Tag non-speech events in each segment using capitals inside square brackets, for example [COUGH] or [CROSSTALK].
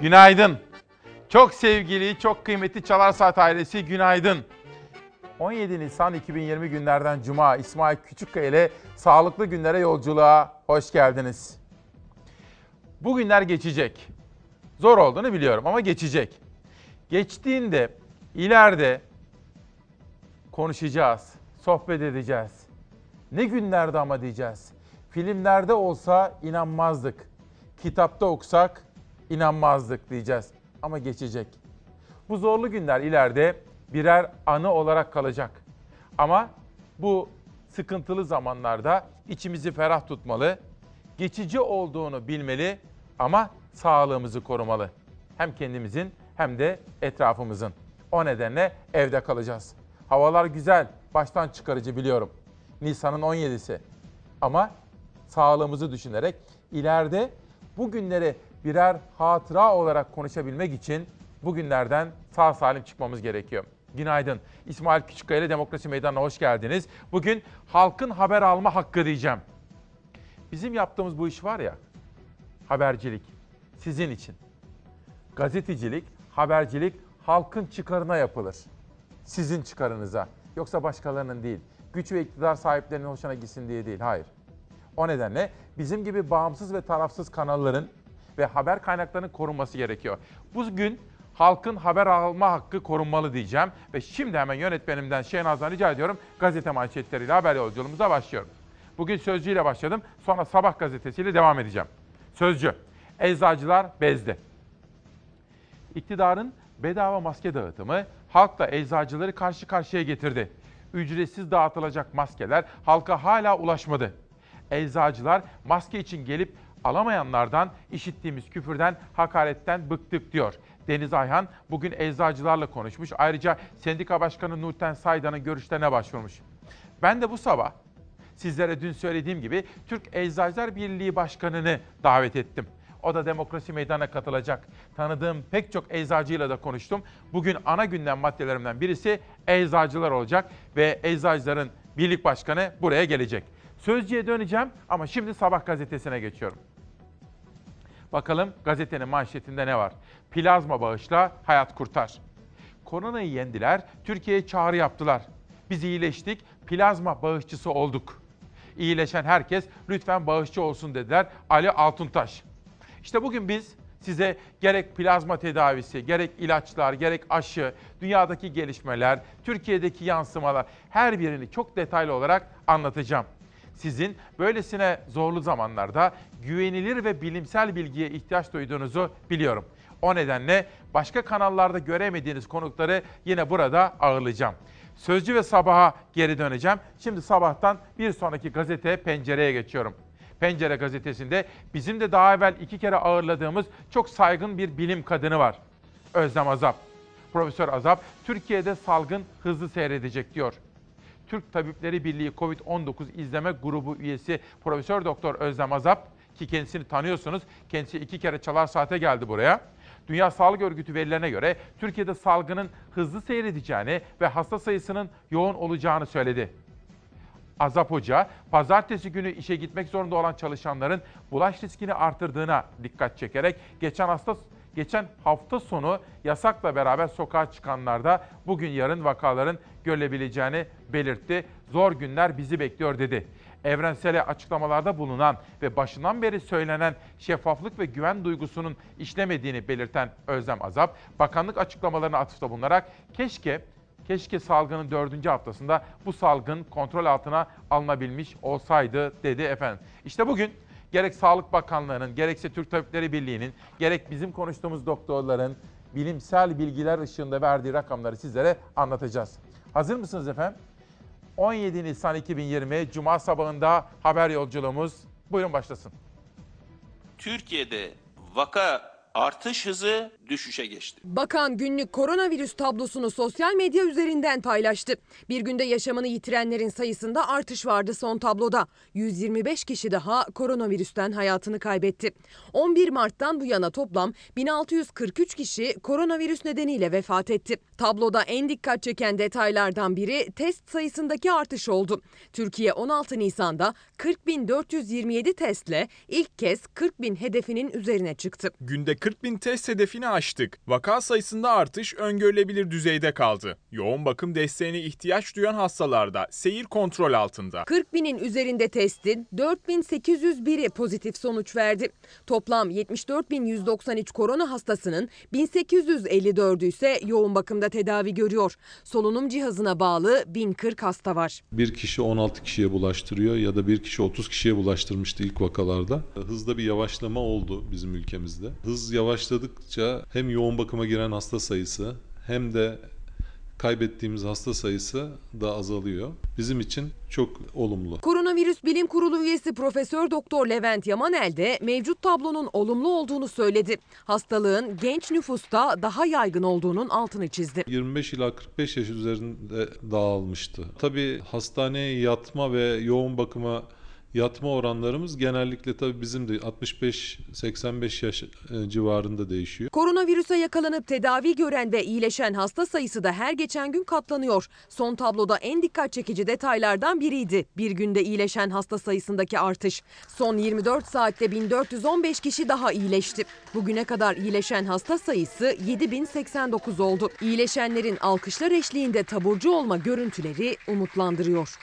Günaydın. Çok sevgili, çok kıymetli Çalar Saat ailesi günaydın. 17 Nisan 2020 günlerden Cuma İsmail Küçükkaya ile sağlıklı günlere yolculuğa hoş geldiniz. Bu günler geçecek. Zor olduğunu biliyorum ama geçecek. Geçtiğinde ileride konuşacağız, sohbet edeceğiz. Ne günlerde ama diyeceğiz. Filmlerde olsa inanmazdık. Kitapta okusak inanmazdık diyeceğiz. Ama geçecek. Bu zorlu günler ileride birer anı olarak kalacak. Ama bu sıkıntılı zamanlarda içimizi ferah tutmalı, geçici olduğunu bilmeli ama sağlığımızı korumalı. Hem kendimizin hem de etrafımızın. O nedenle evde kalacağız. Havalar güzel, baştan çıkarıcı biliyorum. Nisan'ın 17'si. Ama sağlığımızı düşünerek ileride bu günleri birer hatıra olarak konuşabilmek için bugünlerden sağ salim çıkmamız gerekiyor. Günaydın. İsmail Küçükkaya ile Demokrasi Meydanı'na hoş geldiniz. Bugün halkın haber alma hakkı diyeceğim. Bizim yaptığımız bu iş var ya, habercilik sizin için. Gazetecilik, habercilik halkın çıkarına yapılır. Sizin çıkarınıza. Yoksa başkalarının değil. Güç ve iktidar sahiplerinin hoşuna gitsin diye değil. Hayır. O nedenle bizim gibi bağımsız ve tarafsız kanalların ve haber kaynaklarının korunması gerekiyor. Bugün halkın haber alma hakkı korunmalı diyeceğim. Ve şimdi hemen yönetmenimden Şehnaz'dan rica ediyorum gazete manşetleriyle haber yolculuğumuza başlıyorum. Bugün Sözcü ile başladım. Sonra Sabah gazetesiyle devam edeceğim. Sözcü, eczacılar bezdi. İktidarın bedava maske dağıtımı halkla eczacıları karşı karşıya getirdi. Ücretsiz dağıtılacak maskeler halka hala ulaşmadı. Eczacılar maske için gelip alamayanlardan işittiğimiz küfürden, hakaretten bıktık diyor. Deniz Ayhan bugün eczacılarla konuşmuş. Ayrıca sendika başkanı Nurten Saydan'ın görüşlerine başvurmuş. Ben de bu sabah sizlere dün söylediğim gibi Türk Eczacılar Birliği Başkanı'nı davet ettim. O da demokrasi meydana katılacak. Tanıdığım pek çok eczacıyla da konuştum. Bugün ana gündem maddelerimden birisi eczacılar olacak ve eczacıların birlik başkanı buraya gelecek. Sözcüye döneceğim ama şimdi sabah gazetesine geçiyorum. Bakalım gazetenin manşetinde ne var? Plazma bağışla hayat kurtar. Koronayı yendiler, Türkiye'ye çağrı yaptılar. Biz iyileştik, plazma bağışçısı olduk. İyileşen herkes lütfen bağışçı olsun dediler Ali Altuntaş. İşte bugün biz size gerek plazma tedavisi, gerek ilaçlar, gerek aşı, dünyadaki gelişmeler, Türkiye'deki yansımalar her birini çok detaylı olarak anlatacağım. Sizin böylesine zorlu zamanlarda güvenilir ve bilimsel bilgiye ihtiyaç duyduğunuzu biliyorum. O nedenle başka kanallarda göremediğiniz konukları yine burada ağırlayacağım. Sözcü ve sabaha geri döneceğim. Şimdi sabahtan bir sonraki gazete pencereye geçiyorum. Pencere gazetesinde bizim de daha evvel iki kere ağırladığımız çok saygın bir bilim kadını var. Özlem Azap. Profesör Azap, Türkiye'de salgın hızlı seyredecek diyor. Türk Tabipleri Birliği Covid-19 izleme grubu üyesi Profesör Doktor Özlem Azap ki kendisini tanıyorsunuz. Kendisi iki kere çalar saate geldi buraya. Dünya Sağlık Örgütü verilerine göre Türkiye'de salgının hızlı seyredeceğini ve hasta sayısının yoğun olacağını söyledi. Azap Hoca, pazartesi günü işe gitmek zorunda olan çalışanların bulaş riskini artırdığına dikkat çekerek geçen hafta geçen hafta sonu yasakla beraber sokağa çıkanlarda bugün yarın vakaların görülebileceğini belirtti. Zor günler bizi bekliyor dedi. Evrensele açıklamalarda bulunan ve başından beri söylenen şeffaflık ve güven duygusunun işlemediğini belirten Özlem Azap, bakanlık açıklamalarına atıfta bulunarak keşke Keşke salgının dördüncü haftasında bu salgın kontrol altına alınabilmiş olsaydı dedi efendim. İşte bugün gerek Sağlık Bakanlığı'nın, gerekse Türk Tabipleri Birliği'nin, gerek bizim konuştuğumuz doktorların bilimsel bilgiler ışığında verdiği rakamları sizlere anlatacağız. Hazır mısınız efendim? 17 Nisan 2020 Cuma sabahında haber yolculuğumuz. Buyurun başlasın. Türkiye'de vaka artış hızı düşüşe geçti. Bakan günlük koronavirüs tablosunu sosyal medya üzerinden paylaştı. Bir günde yaşamını yitirenlerin sayısında artış vardı son tabloda. 125 kişi daha koronavirüsten hayatını kaybetti. 11 Mart'tan bu yana toplam 1643 kişi koronavirüs nedeniyle vefat etti. Tabloda en dikkat çeken detaylardan biri test sayısındaki artış oldu. Türkiye 16 Nisan'da 40.427 testle ilk kez 40.000 hedefinin üzerine çıktı. Günde 40 bin test hedefini aştık. Vaka sayısında artış öngörülebilir düzeyde kaldı. Yoğun bakım desteğine ihtiyaç duyan hastalarda seyir kontrol altında. 40 binin üzerinde testin 4801'i pozitif sonuç verdi. Toplam 74.193 korona hastasının 1854'ü ise yoğun bakımda tedavi görüyor. Solunum cihazına bağlı 1040 hasta var. Bir kişi 16 kişiye bulaştırıyor ya da bir kişi 30 kişiye bulaştırmıştı ilk vakalarda. Hızda bir yavaşlama oldu bizim ülkemizde. Hız yavaşladıkça hem yoğun bakıma giren hasta sayısı hem de kaybettiğimiz hasta sayısı da azalıyor. Bizim için çok olumlu. Koronavirüs Bilim Kurulu üyesi Profesör Doktor Levent Yamanel de mevcut tablonun olumlu olduğunu söyledi. Hastalığın genç nüfusta daha yaygın olduğunun altını çizdi. 25 ila 45 yaş üzerinde dağılmıştı. Tabii hastaneye yatma ve yoğun bakıma yatma oranlarımız genellikle tabii bizim de 65-85 yaş e, civarında değişiyor. Koronavirüse yakalanıp tedavi gören ve iyileşen hasta sayısı da her geçen gün katlanıyor. Son tabloda en dikkat çekici detaylardan biriydi. Bir günde iyileşen hasta sayısındaki artış. Son 24 saatte 1415 kişi daha iyileşti. Bugüne kadar iyileşen hasta sayısı 7089 oldu. İyileşenlerin alkışlar eşliğinde taburcu olma görüntüleri umutlandırıyor.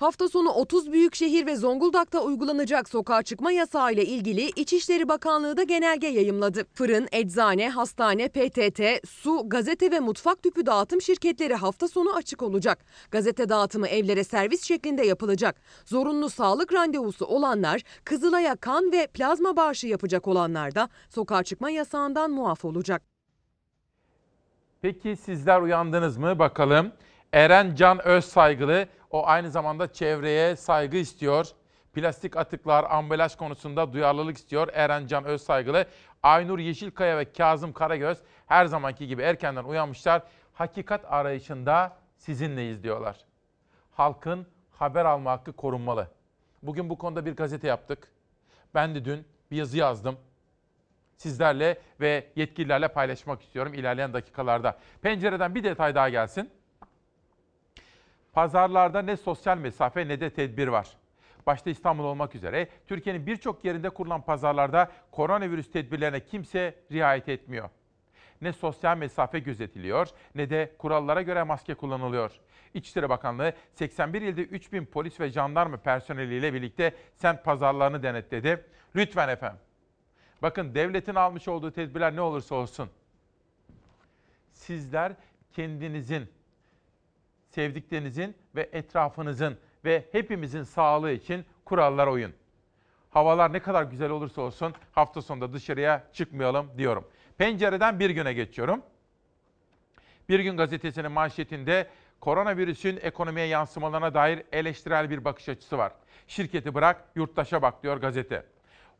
Hafta sonu 30 büyük şehir ve Zonguldak'ta uygulanacak sokağa çıkma yasağı ile ilgili İçişleri Bakanlığı da genelge yayımladı. Fırın, eczane, hastane, PTT, su, gazete ve mutfak tüpü dağıtım şirketleri hafta sonu açık olacak. Gazete dağıtımı evlere servis şeklinde yapılacak. Zorunlu sağlık randevusu olanlar, Kızılay'a kan ve plazma bağışı yapacak olanlar da sokağa çıkma yasağından muaf olacak. Peki sizler uyandınız mı bakalım? Eren Can Özsaygılı o aynı zamanda çevreye saygı istiyor. Plastik atıklar, ambalaj konusunda duyarlılık istiyor Eren Can Özsaygılı. Aynur Yeşilkaya ve Kazım Karagöz her zamanki gibi erkenden uyanmışlar. Hakikat arayışında sizinleyiz diyorlar. Halkın haber alma hakkı korunmalı. Bugün bu konuda bir gazete yaptık. Ben de dün bir yazı yazdım sizlerle ve yetkililerle paylaşmak istiyorum ilerleyen dakikalarda. Pencereden bir detay daha gelsin. Pazarlarda ne sosyal mesafe ne de tedbir var. Başta İstanbul olmak üzere Türkiye'nin birçok yerinde kurulan pazarlarda koronavirüs tedbirlerine kimse riayet etmiyor. Ne sosyal mesafe gözetiliyor ne de kurallara göre maske kullanılıyor. İçişleri Bakanlığı 81 ilde 3000 polis ve jandarma personeliyle birlikte semt pazarlarını denetledi. Lütfen efendim. Bakın devletin almış olduğu tedbirler ne olursa olsun. Sizler kendinizin sevdiklerinizin ve etrafınızın ve hepimizin sağlığı için kurallara uyun. Havalar ne kadar güzel olursa olsun hafta sonunda dışarıya çıkmayalım diyorum. Pencereden bir güne geçiyorum. Bir gün gazetesinin manşetinde koronavirüsün ekonomiye yansımalarına dair eleştirel bir bakış açısı var. Şirketi bırak, yurttaşa bak diyor gazete.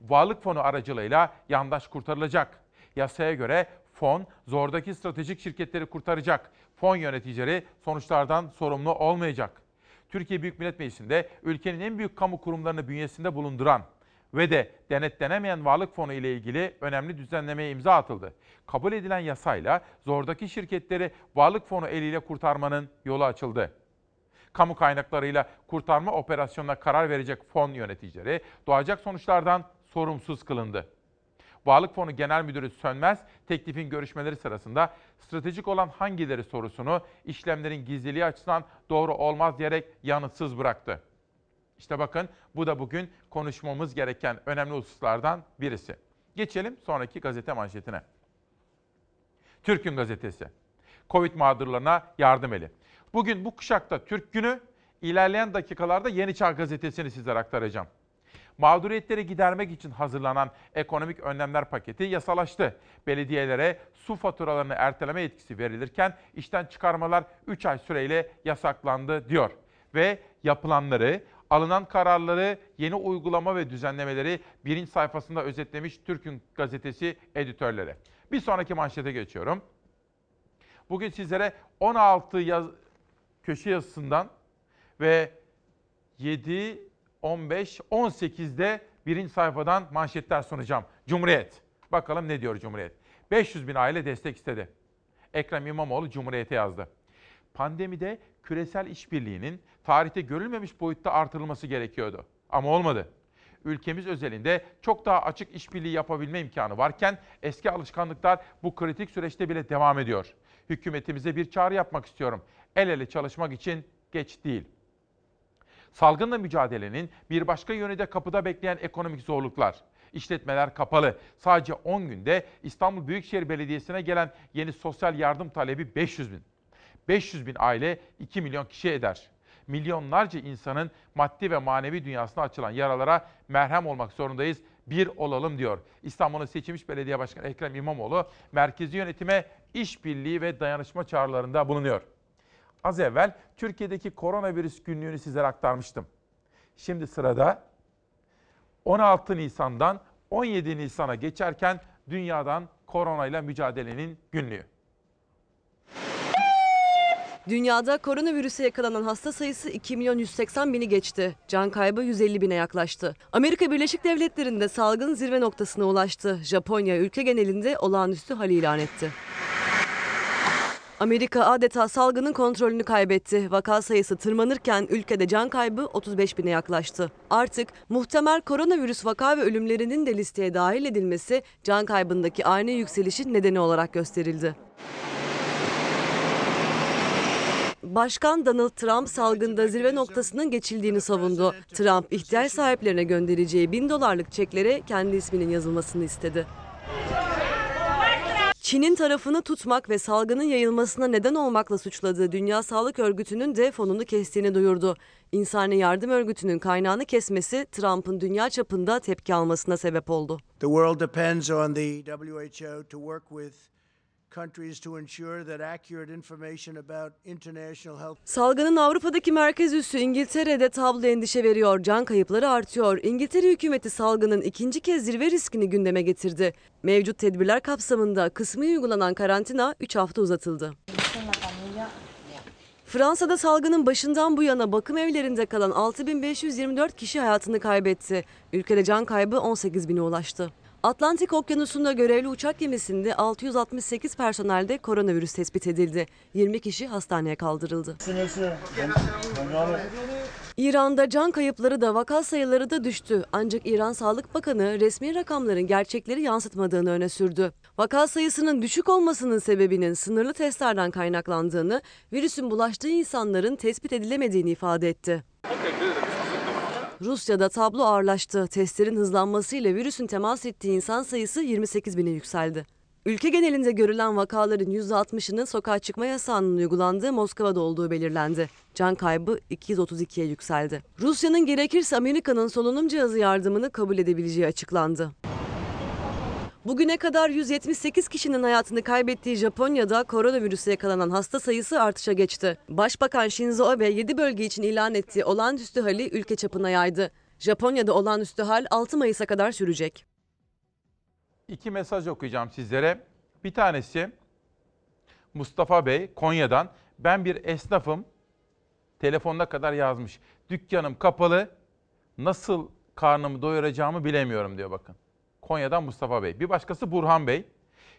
Varlık fonu aracılığıyla yandaş kurtarılacak. Yasaya göre fon zordaki stratejik şirketleri kurtaracak. Fon yöneticileri sonuçlardan sorumlu olmayacak. Türkiye Büyük Millet Meclisi'nde ülkenin en büyük kamu kurumlarını bünyesinde bulunduran ve de denetlenemeyen varlık fonu ile ilgili önemli düzenlemeye imza atıldı. Kabul edilen yasayla zordaki şirketleri varlık fonu eliyle kurtarmanın yolu açıldı. Kamu kaynaklarıyla kurtarma operasyonuna karar verecek fon yöneticileri doğacak sonuçlardan sorumsuz kılındı. Varlık Fonu Genel Müdürü Sönmez, teklifin görüşmeleri sırasında stratejik olan hangileri sorusunu işlemlerin gizliliği açısından doğru olmaz diyerek yanıtsız bıraktı. İşte bakın bu da bugün konuşmamız gereken önemli hususlardan birisi. Geçelim sonraki gazete manşetine. Türk'ün gazetesi. Covid mağdurlarına yardım eli. Bugün bu kuşakta Türk günü, ilerleyen dakikalarda Yeni Çağ gazetesini sizlere aktaracağım. Mağduriyetleri gidermek için hazırlanan ekonomik önlemler paketi yasalaştı. Belediyelere su faturalarını erteleme yetkisi verilirken işten çıkarmalar 3 ay süreyle yasaklandı diyor. Ve yapılanları, alınan kararları, yeni uygulama ve düzenlemeleri birinci sayfasında özetlemiş Türk'ün gazetesi editörleri. Bir sonraki manşete geçiyorum. Bugün sizlere 16 yaz, köşe yazısından ve 7 15, 18'de birinci sayfadan manşetler sunacağım. Cumhuriyet. Bakalım ne diyor Cumhuriyet? 500 bin aile destek istedi. Ekrem İmamoğlu Cumhuriyet'e yazdı. Pandemide küresel işbirliğinin tarihte görülmemiş boyutta artırılması gerekiyordu. Ama olmadı. ülkemiz özelinde çok daha açık işbirliği yapabilme imkanı varken eski alışkanlıklar bu kritik süreçte bile devam ediyor. Hükümetimize bir çağrı yapmak istiyorum. El ele çalışmak için geç değil. Salgınla mücadelenin bir başka yönü de kapıda bekleyen ekonomik zorluklar. İşletmeler kapalı. Sadece 10 günde İstanbul Büyükşehir Belediyesi'ne gelen yeni sosyal yardım talebi 500 bin. 500 bin aile 2 milyon kişi eder. Milyonlarca insanın maddi ve manevi dünyasına açılan yaralara merhem olmak zorundayız. Bir olalım diyor. İstanbul'un seçilmiş belediye başkanı Ekrem İmamoğlu merkezi yönetime işbirliği ve dayanışma çağrılarında bulunuyor. Az evvel Türkiye'deki koronavirüs günlüğünü sizlere aktarmıştım. Şimdi sırada 16 Nisan'dan 17 Nisan'a geçerken dünyadan koronayla mücadelenin günlüğü. Dünyada koronavirüse yakalanan hasta sayısı 2 milyon 180 bini geçti. Can kaybı 150 bine yaklaştı. Amerika Birleşik Devletleri'nde salgın zirve noktasına ulaştı. Japonya ülke genelinde olağanüstü hal ilan etti. Amerika adeta salgının kontrolünü kaybetti. Vaka sayısı tırmanırken ülkede can kaybı 35 bine yaklaştı. Artık muhtemel koronavirüs vaka ve ölümlerinin de listeye dahil edilmesi can kaybındaki ani yükselişin nedeni olarak gösterildi. Başkan Donald Trump salgında zirve noktasının geçildiğini savundu. Trump ihtiyaç sahiplerine göndereceği bin dolarlık çeklere kendi isminin yazılmasını istedi. Çin'in tarafını tutmak ve salgının yayılmasına neden olmakla suçladığı Dünya Sağlık Örgütü'nün de fonunu kestiğini duyurdu. İnsani Yardım Örgütü'nün kaynağını kesmesi Trump'ın dünya çapında tepki almasına sebep oldu. The world depends on the WHO to work with countries to ensure that accurate information about international health Salgının Avrupa'daki merkez üssü İngiltere'de tablo endişe veriyor. Can kayıpları artıyor. İngiltere hükümeti salgının ikinci kez zirve riskini gündeme getirdi. Mevcut tedbirler kapsamında kısmi uygulanan karantina 3 hafta uzatıldı. Fransa'da salgının başından bu yana bakım evlerinde kalan 6524 kişi hayatını kaybetti. Ülkede can kaybı 18 bine ulaştı. Atlantik Okyanusu'nda görevli uçak gemisinde 668 personelde koronavirüs tespit edildi. 20 kişi hastaneye kaldırıldı. İran'da can kayıpları da vaka sayıları da düştü. Ancak İran Sağlık Bakanı resmi rakamların gerçekleri yansıtmadığını öne sürdü. Vaka sayısının düşük olmasının sebebinin sınırlı testlerden kaynaklandığını, virüsün bulaştığı insanların tespit edilemediğini ifade etti. Rusya'da tablo ağırlaştı. Testlerin hızlanmasıyla virüsün temas ettiği insan sayısı 28 bine yükseldi. Ülke genelinde görülen vakaların %60'ının sokağa çıkma yasağının uygulandığı Moskova'da olduğu belirlendi. Can kaybı 232'ye yükseldi. Rusya'nın gerekirse Amerika'nın solunum cihazı yardımını kabul edebileceği açıklandı. Bugüne kadar 178 kişinin hayatını kaybettiği Japonya'da koronavirüse yakalanan hasta sayısı artışa geçti. Başbakan Shinzo Abe 7 bölge için ilan ettiği olağanüstü hali ülke çapına yaydı. Japonya'da olağanüstü hal 6 Mayıs'a kadar sürecek. İki mesaj okuyacağım sizlere. Bir tanesi Mustafa Bey Konya'dan. Ben bir esnafım. Telefonuna kadar yazmış. Dükkanım kapalı. Nasıl karnımı doyuracağımı bilemiyorum diyor bakın. Konya'dan Mustafa Bey. Bir başkası Burhan Bey.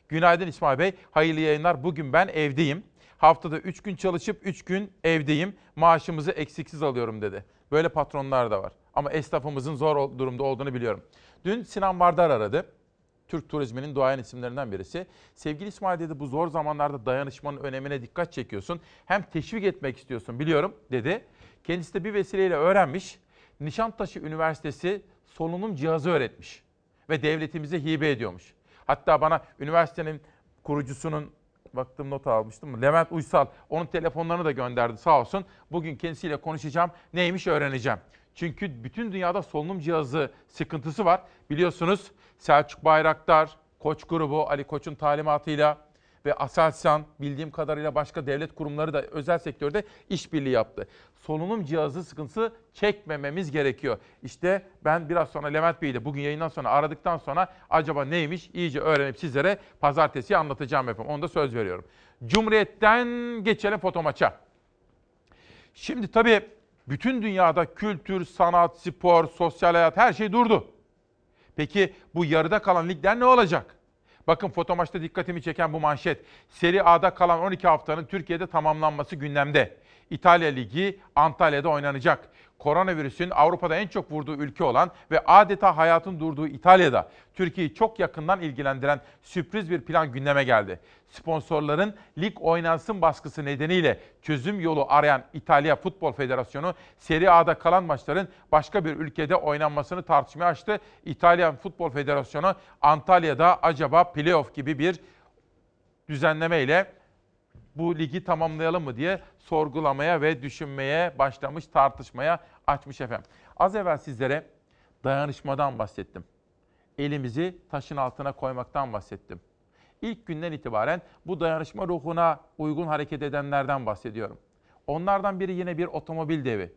Günaydın İsmail Bey. Hayırlı yayınlar. Bugün ben evdeyim. Haftada 3 gün çalışıp 3 gün evdeyim. Maaşımızı eksiksiz alıyorum dedi. Böyle patronlar da var. Ama esnafımızın zor durumda olduğunu biliyorum. Dün Sinan Vardar aradı. Türk turizminin duayen isimlerinden birisi. Sevgili İsmail dedi bu zor zamanlarda dayanışmanın önemine dikkat çekiyorsun. Hem teşvik etmek istiyorsun biliyorum dedi. Kendisi de bir vesileyle öğrenmiş. Nişantaşı Üniversitesi solunum cihazı öğretmiş. Ve devletimize hibe ediyormuş. Hatta bana üniversitenin kurucusunun baktım not almıştım. Levent Uysal onun telefonlarını da gönderdi sağ olsun. Bugün kendisiyle konuşacağım. Neymiş öğreneceğim. Çünkü bütün dünyada solunum cihazı sıkıntısı var. Biliyorsunuz Selçuk Bayraktar, Koç grubu Ali Koç'un talimatıyla ve Aselsan bildiğim kadarıyla başka devlet kurumları da özel sektörde işbirliği yaptı. Solunum cihazı sıkıntısı çekmememiz gerekiyor. İşte ben biraz sonra Levent Bey'i de bugün yayından sonra aradıktan sonra acaba neymiş iyice öğrenip sizlere pazartesi anlatacağım efendim. Onu da söz veriyorum. Cumhuriyet'ten geçelim foto maça. Şimdi tabii bütün dünyada kültür, sanat, spor, sosyal hayat her şey durdu. Peki bu yarıda kalan ligler ne olacak? Bakın foto dikkatimi çeken bu manşet. Seri A'da kalan 12 haftanın Türkiye'de tamamlanması gündemde. İtalya Ligi Antalya'da oynanacak. Koronavirüsün Avrupa'da en çok vurduğu ülke olan ve adeta hayatın durduğu İtalya'da Türkiye'yi çok yakından ilgilendiren sürpriz bir plan gündeme geldi. Sponsorların lig oynansın baskısı nedeniyle çözüm yolu arayan İtalya Futbol Federasyonu Serie A'da kalan maçların başka bir ülkede oynanmasını tartışmaya açtı. İtalyan Futbol Federasyonu Antalya'da acaba playoff gibi bir düzenleme ile bu ligi tamamlayalım mı diye sorgulamaya ve düşünmeye başlamış, tartışmaya açmış efendim. Az evvel sizlere dayanışmadan bahsettim. Elimizi taşın altına koymaktan bahsettim. İlk günden itibaren bu dayanışma ruhuna uygun hareket edenlerden bahsediyorum. Onlardan biri yine bir otomobil devi.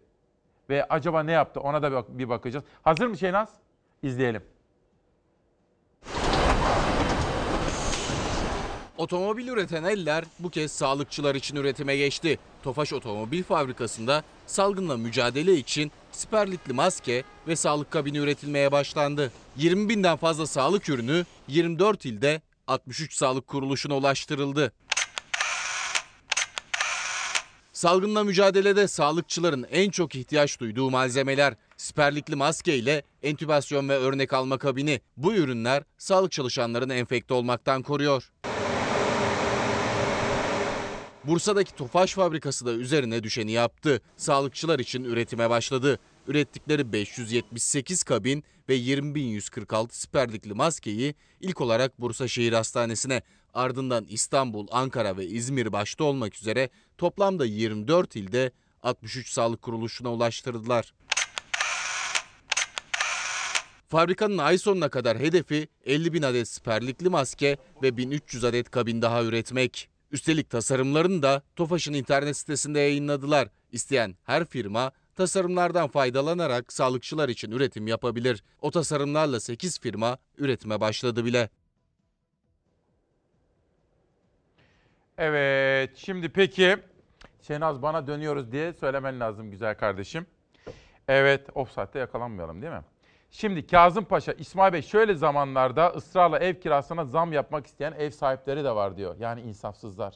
Ve acaba ne yaptı ona da bir bakacağız. Hazır mı Şeynaz? İzleyelim. Otomobil üreten eller bu kez sağlıkçılar için üretime geçti. Tofaş Otomobil Fabrikası'nda salgınla mücadele için siperlikli maske ve sağlık kabini üretilmeye başlandı. 20 binden fazla sağlık ürünü 24 ilde 63 sağlık kuruluşuna ulaştırıldı. Salgınla mücadelede sağlıkçıların en çok ihtiyaç duyduğu malzemeler siperlikli maske ile entübasyon ve örnek alma kabini. Bu ürünler sağlık çalışanlarını enfekte olmaktan koruyor. Bursa'daki Tofaş fabrikası da üzerine düşeni yaptı. Sağlıkçılar için üretime başladı. Ürettikleri 578 kabin ve 20.146 siperlikli maskeyi ilk olarak Bursa Şehir Hastanesi'ne, ardından İstanbul, Ankara ve İzmir başta olmak üzere toplamda 24 ilde 63 sağlık kuruluşuna ulaştırdılar. Fabrikanın ay sonuna kadar hedefi 50 bin adet siperlikli maske ve 1300 adet kabin daha üretmek. Üstelik tasarımlarını da Tofaş'ın internet sitesinde yayınladılar. İsteyen her firma tasarımlardan faydalanarak sağlıkçılar için üretim yapabilir. O tasarımlarla 8 firma üretime başladı bile. Evet, şimdi peki Şenaz bana dönüyoruz diye söylemen lazım güzel kardeşim. Evet, offside'de yakalanmayalım değil mi? Şimdi Kazım Paşa, İsmail Bey şöyle zamanlarda ısrarla ev kirasına zam yapmak isteyen ev sahipleri de var diyor. Yani insafsızlar.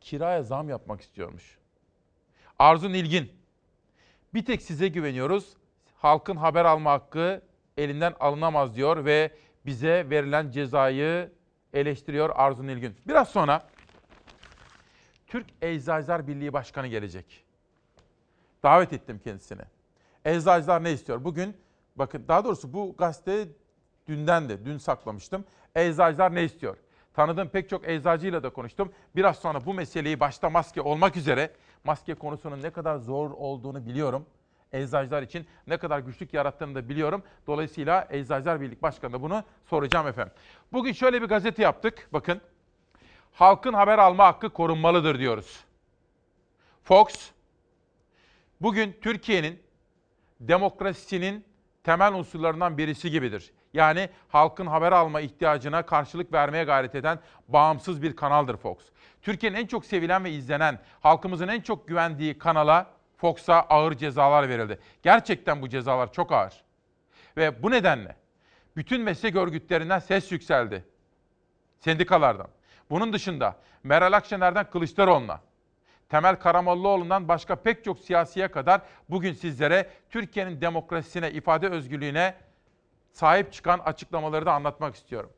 Kiraya zam yapmak istiyormuş. Arzu Nilgin, bir tek size güveniyoruz. Halkın haber alma hakkı elinden alınamaz diyor ve bize verilen cezayı eleştiriyor Arzu Nilgün. Biraz sonra Türk Eczacılar Birliği Başkanı gelecek. Davet ettim kendisini. Eczacılar ne istiyor? Bugün bakın daha doğrusu bu gazete dünden de dün saklamıştım. Eczacılar ne istiyor? Tanıdığım pek çok eczacıyla da konuştum. Biraz sonra bu meseleyi başta maske olmak üzere maske konusunun ne kadar zor olduğunu biliyorum. Eczacılar için ne kadar güçlük yarattığını da biliyorum. Dolayısıyla Eczacılar Birlik Başkanı'na bunu soracağım efendim. Bugün şöyle bir gazete yaptık. Bakın. Halkın haber alma hakkı korunmalıdır diyoruz. Fox, bugün Türkiye'nin demokrasisinin temel unsurlarından birisi gibidir. Yani halkın haber alma ihtiyacına karşılık vermeye gayret eden bağımsız bir kanaldır Fox. Türkiye'nin en çok sevilen ve izlenen, halkımızın en çok güvendiği kanala Fox'a ağır cezalar verildi. Gerçekten bu cezalar çok ağır. Ve bu nedenle bütün meslek örgütlerinden ses yükseldi. Sendikalardan. Bunun dışında Meral Akşener'den Kılıçdaroğlu'na, Temel Karamollaoğlu'ndan başka pek çok siyasiye kadar bugün sizlere Türkiye'nin demokrasisine, ifade özgürlüğüne sahip çıkan açıklamaları da anlatmak istiyorum.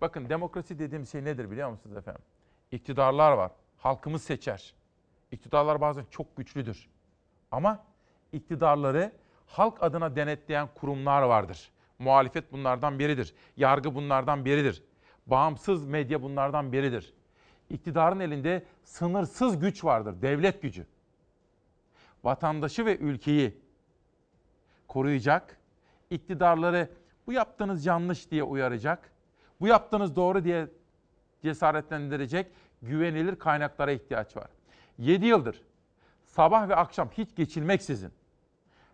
Bakın demokrasi dediğim şey nedir biliyor musunuz efendim? İktidarlar var. Halkımız seçer. İktidarlar bazen çok güçlüdür. Ama iktidarları halk adına denetleyen kurumlar vardır. Muhalefet bunlardan biridir. Yargı bunlardan biridir. Bağımsız medya bunlardan biridir. İktidarın elinde sınırsız güç vardır, devlet gücü. Vatandaşı ve ülkeyi koruyacak, iktidarları bu yaptığınız yanlış diye uyaracak, bu yaptığınız doğru diye cesaretlendirecek güvenilir kaynaklara ihtiyaç var. 7 yıldır sabah ve akşam hiç geçilmeksizin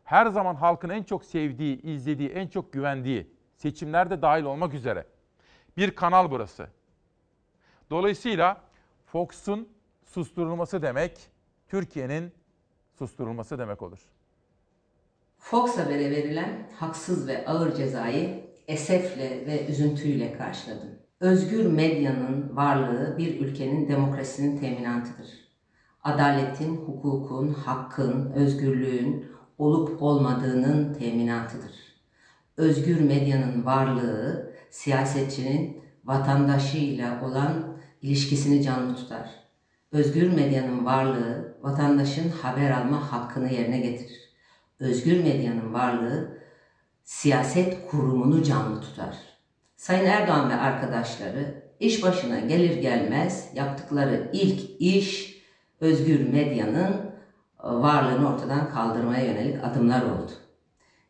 her zaman halkın en çok sevdiği, izlediği, en çok güvendiği seçimlerde dahil olmak üzere bir kanal burası. Dolayısıyla Fox'un susturulması demek Türkiye'nin susturulması demek olur. Fox Haber'e verilen haksız ve ağır cezayı esefle ve üzüntüyle karşıladım. Özgür medyanın varlığı bir ülkenin demokrasisinin teminatıdır. adaletin, hukukun, hakkın, özgürlüğün olup olmadığının teminatıdır. Özgür medyanın varlığı siyasetçinin vatandaşıyla olan ilişkisini canlı tutar. Özgür medyanın varlığı vatandaşın haber alma hakkını yerine getirir. Özgür medyanın varlığı siyaset kurumunu canlı tutar. Sayın Erdoğan ve arkadaşları iş başına gelir gelmez yaptıkları ilk iş özgür medyanın e, varlığını ortadan kaldırmaya yönelik adımlar oldu.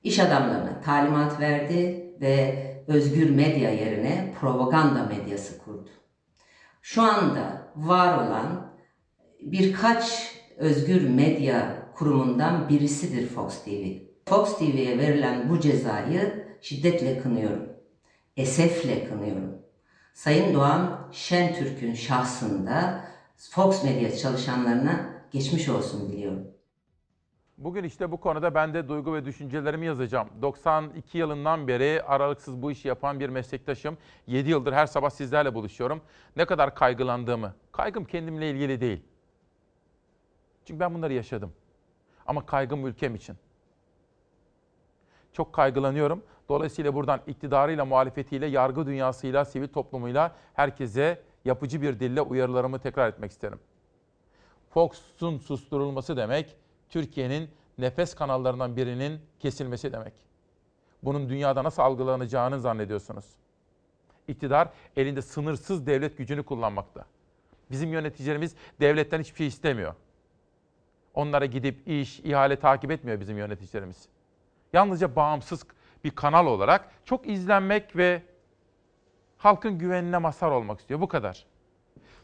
İş adamlarına talimat verdi ve özgür medya yerine propaganda medyası kurdu. Şu anda var olan birkaç özgür medya kurumundan birisidir Fox TV. Fox TV'ye verilen bu cezayı şiddetle kınıyorum. Esefle kınıyorum. Sayın Doğan Şentürk'ün şahsında Fox Medya çalışanlarına geçmiş olsun diliyorum. Bugün işte bu konuda ben de duygu ve düşüncelerimi yazacağım. 92 yılından beri aralıksız bu işi yapan bir meslektaşım. 7 yıldır her sabah sizlerle buluşuyorum. Ne kadar kaygılandığımı, kaygım kendimle ilgili değil. Çünkü ben bunları yaşadım. Ama kaygım ülkem için. Çok kaygılanıyorum. Dolayısıyla buradan iktidarıyla, muhalefetiyle, yargı dünyasıyla, sivil toplumuyla herkese yapıcı bir dille uyarılarımı tekrar etmek isterim. Fox'un susturulması demek, Türkiye'nin nefes kanallarından birinin kesilmesi demek. Bunun dünyada nasıl algılanacağını zannediyorsunuz. İktidar elinde sınırsız devlet gücünü kullanmakta. Bizim yöneticilerimiz devletten hiçbir şey istemiyor. Onlara gidip iş, ihale takip etmiyor bizim yöneticilerimiz. Yalnızca bağımsız bir kanal olarak çok izlenmek ve halkın güvenine mazhar olmak istiyor. Bu kadar.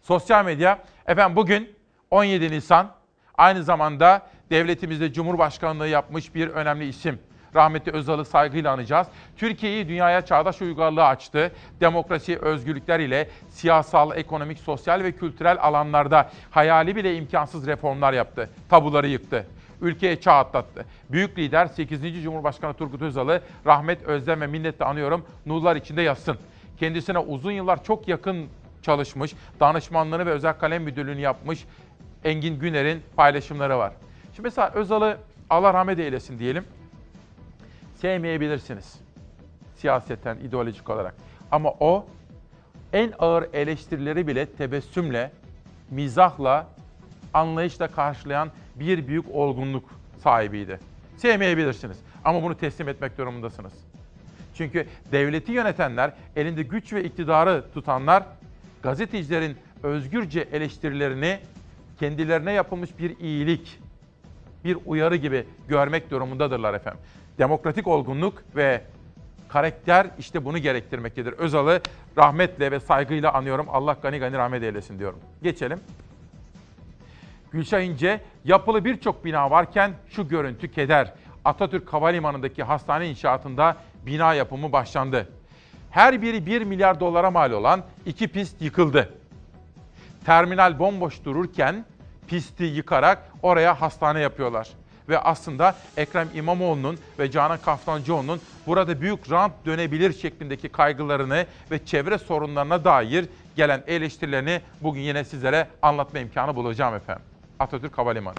Sosyal medya, efendim bugün 17 Nisan aynı zamanda devletimizde Cumhurbaşkanlığı yapmış bir önemli isim. Rahmetli Özal'ı saygıyla anacağız. Türkiye'yi dünyaya çağdaş uygarlığı açtı. Demokrasi, özgürlükler ile siyasal, ekonomik, sosyal ve kültürel alanlarda hayali bile imkansız reformlar yaptı. Tabuları yıktı. Ülkeye çağ atlattı. Büyük lider 8. Cumhurbaşkanı Turgut Özal'ı rahmet, özlem ve minnetle anıyorum. Nurlar içinde yatsın. Kendisine uzun yıllar çok yakın çalışmış, danışmanlığını ve özel kalem müdürlüğünü yapmış Engin Güner'in paylaşımları var. Şimdi mesela Özal'ı Allah rahmet eylesin diyelim. Sevmeyebilirsiniz. Siyaseten, ideolojik olarak. Ama o en ağır eleştirileri bile tebessümle, mizahla, anlayışla karşılayan bir büyük olgunluk sahibiydi. Sevmeyebilirsiniz ama bunu teslim etmek durumundasınız. Çünkü devleti yönetenler, elinde güç ve iktidarı tutanlar gazetecilerin özgürce eleştirilerini kendilerine yapılmış bir iyilik, bir uyarı gibi görmek durumundadırlar efendim. Demokratik olgunluk ve karakter işte bunu gerektirmektedir. Özal'ı rahmetle ve saygıyla anıyorum. Allah gani gani rahmet eylesin diyorum. Geçelim. Gülşah İnce, yapılı birçok bina varken şu görüntü keder. Atatürk Havalimanı'ndaki hastane inşaatında bina yapımı başlandı. Her biri 1 milyar dolara mal olan iki pist yıkıldı. Terminal bomboş dururken pisti yıkarak oraya hastane yapıyorlar. Ve aslında Ekrem İmamoğlu'nun ve Canan Kaftancıoğlu'nun burada büyük rant dönebilir şeklindeki kaygılarını ve çevre sorunlarına dair gelen eleştirilerini bugün yine sizlere anlatma imkanı bulacağım efendim. Atatürk Havalimanı.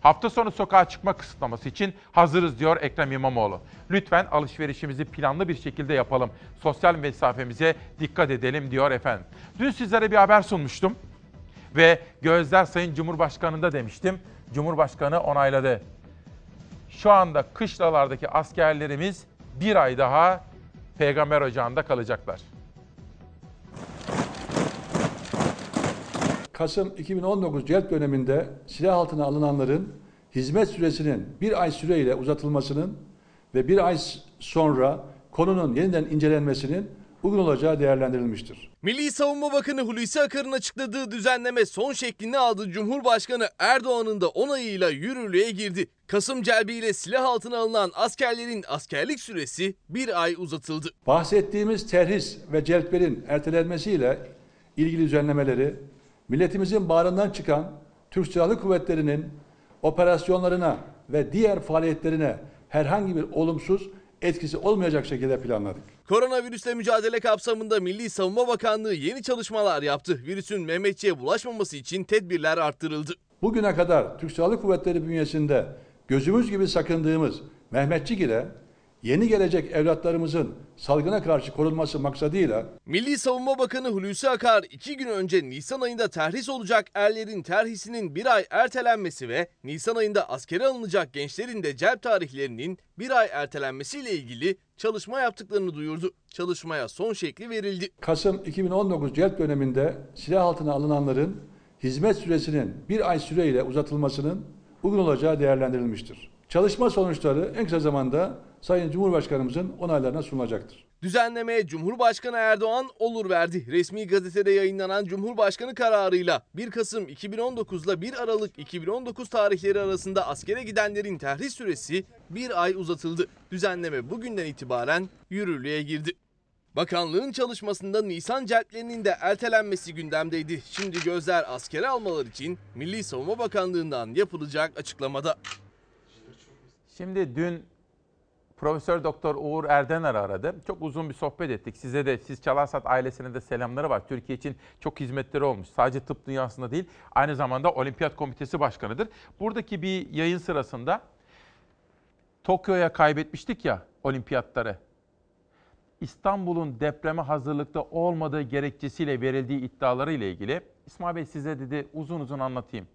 Hafta sonu sokağa çıkma kısıtlaması için hazırız diyor Ekrem İmamoğlu. Lütfen alışverişimizi planlı bir şekilde yapalım. Sosyal mesafemize dikkat edelim diyor efendim. Dün sizlere bir haber sunmuştum ve gözler Sayın Cumhurbaşkanı'nda demiştim. Cumhurbaşkanı onayladı. Şu anda kışlalardaki askerlerimiz bir ay daha Peygamber Ocağı'nda kalacaklar. Kasım 2019 celp döneminde silah altına alınanların hizmet süresinin bir ay süreyle uzatılmasının ve bir ay sonra konunun yeniden incelenmesinin uygun olacağı değerlendirilmiştir. Milli Savunma Bakanı Hulusi Akar'ın açıkladığı düzenleme son şeklini aldı. Cumhurbaşkanı Erdoğan'ın da onayıyla yürürlüğe girdi. Kasım celbiyle silah altına alınan askerlerin askerlik süresi bir ay uzatıldı. Bahsettiğimiz terhis ve celplerin ertelenmesiyle ilgili düzenlemeleri milletimizin bağrından çıkan Türk Silahlı Kuvvetleri'nin operasyonlarına ve diğer faaliyetlerine herhangi bir olumsuz etkisi olmayacak şekilde planladık. Koronavirüsle mücadele kapsamında Milli Savunma Bakanlığı yeni çalışmalar yaptı. Virüsün Mehmetçiğe bulaşmaması için tedbirler arttırıldı. Bugüne kadar Türk Silahlı Kuvvetleri bünyesinde gözümüz gibi sakındığımız Mehmetçik ile yeni gelecek evlatlarımızın salgına karşı korunması maksadıyla Milli Savunma Bakanı Hulusi Akar iki gün önce Nisan ayında terhis olacak erlerin terhisinin bir ay ertelenmesi ve Nisan ayında askere alınacak gençlerin de celp tarihlerinin bir ay ertelenmesiyle ilgili çalışma yaptıklarını duyurdu. Çalışmaya son şekli verildi. Kasım 2019 celp döneminde silah altına alınanların hizmet süresinin bir ay süreyle uzatılmasının uygun olacağı değerlendirilmiştir. Çalışma sonuçları en kısa zamanda Sayın Cumhurbaşkanımızın onaylarına sunulacaktır. Düzenlemeye Cumhurbaşkanı Erdoğan olur verdi. Resmi gazetede yayınlanan Cumhurbaşkanı kararıyla 1 Kasım 2019 ile 1 Aralık 2019 tarihleri arasında askere gidenlerin terhis süresi bir ay uzatıldı. Düzenleme bugünden itibaren yürürlüğe girdi. Bakanlığın çalışmasında Nisan celplerinin de ertelenmesi gündemdeydi. Şimdi gözler askere almalar için Milli Savunma Bakanlığı'ndan yapılacak açıklamada. Şimdi dün Profesör Doktor Uğur Erdener aradı. Çok uzun bir sohbet ettik. Size de siz Çalarsat ailesine de selamları var. Türkiye için çok hizmetleri olmuş. Sadece tıp dünyasında değil, aynı zamanda Olimpiyat Komitesi Başkanı'dır. Buradaki bir yayın sırasında Tokyo'ya kaybetmiştik ya olimpiyatları. İstanbul'un depreme hazırlıkta olmadığı gerekçesiyle verildiği iddiaları ile ilgili İsmail Bey size dedi uzun uzun anlatayım.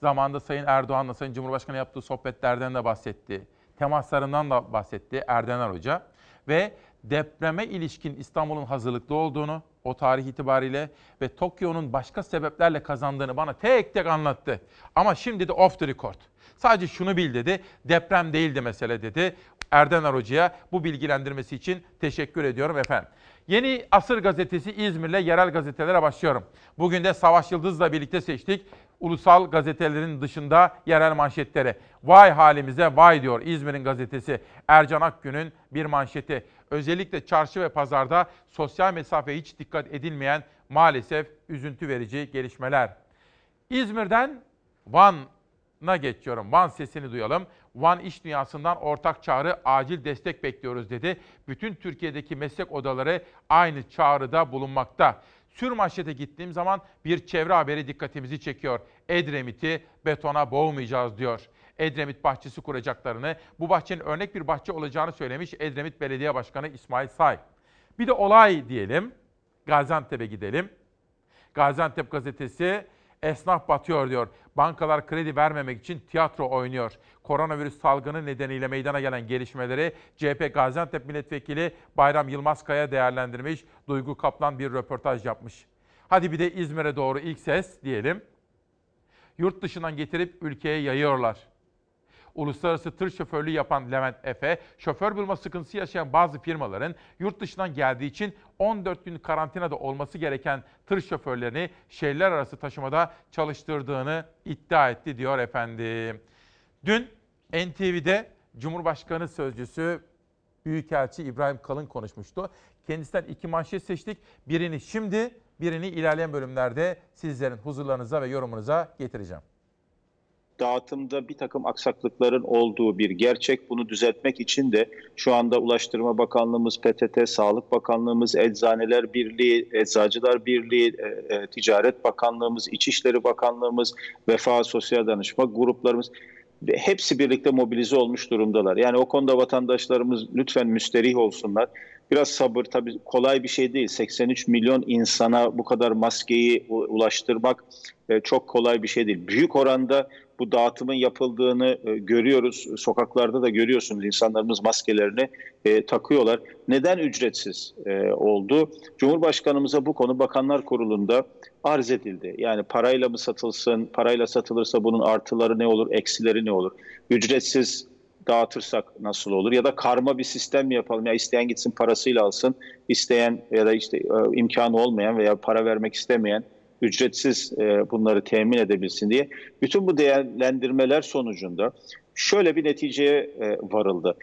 Zamanında Sayın Erdoğan'la Sayın Cumhurbaşkanı yaptığı sohbetlerden de bahsetti. Temaslarından da bahsetti Erdener Hoca. Ve depreme ilişkin İstanbul'un hazırlıklı olduğunu o tarih itibariyle ve Tokyo'nun başka sebeplerle kazandığını bana tek tek anlattı. Ama şimdi de off the record. Sadece şunu bil dedi. Deprem değildi mesele dedi. Erdener Hoca'ya bu bilgilendirmesi için teşekkür ediyorum efendim. Yeni Asır Gazetesi İzmir'le yerel gazetelere başlıyorum. Bugün de Savaş Yıldız'la birlikte seçtik. Ulusal gazetelerin dışında yerel manşetleri. Vay halimize vay diyor İzmir'in gazetesi. Ercan Akgün'ün bir manşeti. Özellikle çarşı ve pazarda sosyal mesafeye hiç dikkat edilmeyen maalesef üzüntü verici gelişmeler. İzmir'den Van'a geçiyorum. Van sesini duyalım. Van iş dünyasından ortak çağrı acil destek bekliyoruz dedi. Bütün Türkiye'deki meslek odaları aynı çağrıda bulunmakta. Sürmanşete gittiğim zaman bir çevre haberi dikkatimizi çekiyor. Edremit'i betona boğmayacağız diyor. Edremit bahçesi kuracaklarını, bu bahçenin örnek bir bahçe olacağını söylemiş Edremit Belediye Başkanı İsmail Say. Bir de olay diyelim. Gaziantep'e gidelim. Gaziantep gazetesi esnaf batıyor diyor. Bankalar kredi vermemek için tiyatro oynuyor. Koronavirüs salgını nedeniyle meydana gelen gelişmeleri CHP Gaziantep Milletvekili Bayram Yılmazkaya değerlendirmiş. Duygu Kaplan bir röportaj yapmış. Hadi bir de İzmir'e doğru ilk ses diyelim. Yurt dışından getirip ülkeye yayıyorlar. Uluslararası tır şoförlüğü yapan Levent Efe, şoför bulma sıkıntısı yaşayan bazı firmaların yurt dışından geldiği için 14 gün karantinada olması gereken tır şoförlerini şehirler arası taşımada çalıştırdığını iddia etti diyor efendim. Dün NTV'de Cumhurbaşkanı Sözcüsü Büyükelçi İbrahim Kalın konuşmuştu. Kendisinden iki manşet seçtik. Birini şimdi, birini ilerleyen bölümlerde sizlerin huzurlarınıza ve yorumunuza getireceğim dağıtımda bir takım aksaklıkların olduğu bir gerçek. Bunu düzeltmek için de şu anda Ulaştırma Bakanlığımız, PTT, Sağlık Bakanlığımız, Eczaneler Birliği, Eczacılar Birliği, e, e, Ticaret Bakanlığımız, İçişleri Bakanlığımız, Vefa Sosyal Danışma gruplarımız hepsi birlikte mobilize olmuş durumdalar. Yani o konuda vatandaşlarımız lütfen müsterih olsunlar. Biraz sabır tabii kolay bir şey değil. 83 milyon insana bu kadar maskeyi ulaştırmak e, çok kolay bir şey değil. Büyük oranda bu dağıtımın yapıldığını e, görüyoruz. Sokaklarda da görüyorsunuz insanlarımız maskelerini e, takıyorlar. Neden ücretsiz oldu? Cumhurbaşkanımıza bu konu Bakanlar Kurulu'nda arz edildi. Yani parayla mı satılsın, parayla satılırsa bunun artıları ne olur, eksileri ne olur? Ücretsiz dağıtırsak nasıl olur? Ya da karma bir sistem mi yapalım? Ya isteyen gitsin parasıyla alsın, isteyen ya da işte e, imkanı olmayan veya para vermek istemeyen ücretsiz e, bunları temin edebilsin diye. Bütün bu değerlendirmeler sonucunda şöyle bir neticeye e, varıldı.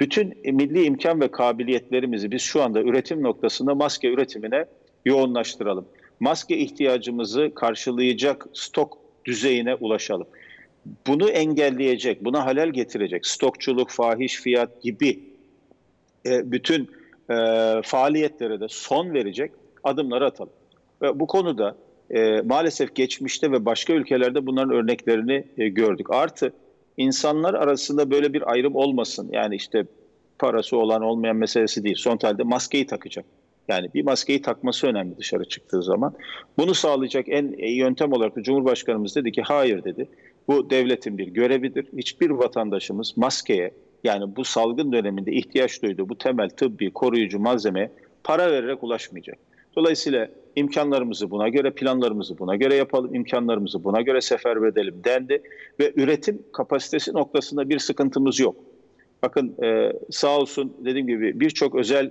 Bütün milli imkan ve kabiliyetlerimizi biz şu anda üretim noktasında maske üretimine yoğunlaştıralım. Maske ihtiyacımızı karşılayacak stok düzeyine ulaşalım. Bunu engelleyecek, buna halel getirecek stokçuluk, fahiş fiyat gibi e, bütün e, faaliyetlere de son verecek adımları atalım. Ve bu konuda e, maalesef geçmişte ve başka ülkelerde bunların örneklerini e, gördük. Artı insanlar arasında böyle bir ayrım olmasın. Yani işte parası olan olmayan meselesi değil. Son halde maskeyi takacak. Yani bir maskeyi takması önemli dışarı çıktığı zaman. Bunu sağlayacak en yöntem olarak da Cumhurbaşkanımız dedi ki hayır dedi. Bu devletin bir görevidir. Hiçbir vatandaşımız maskeye yani bu salgın döneminde ihtiyaç duyduğu bu temel tıbbi koruyucu malzemeye para vererek ulaşmayacak. Dolayısıyla imkanlarımızı buna göre, planlarımızı buna göre yapalım, imkanlarımızı buna göre seferber edelim dendi. Ve üretim kapasitesi noktasında bir sıkıntımız yok. Bakın e, sağ olsun dediğim gibi birçok özel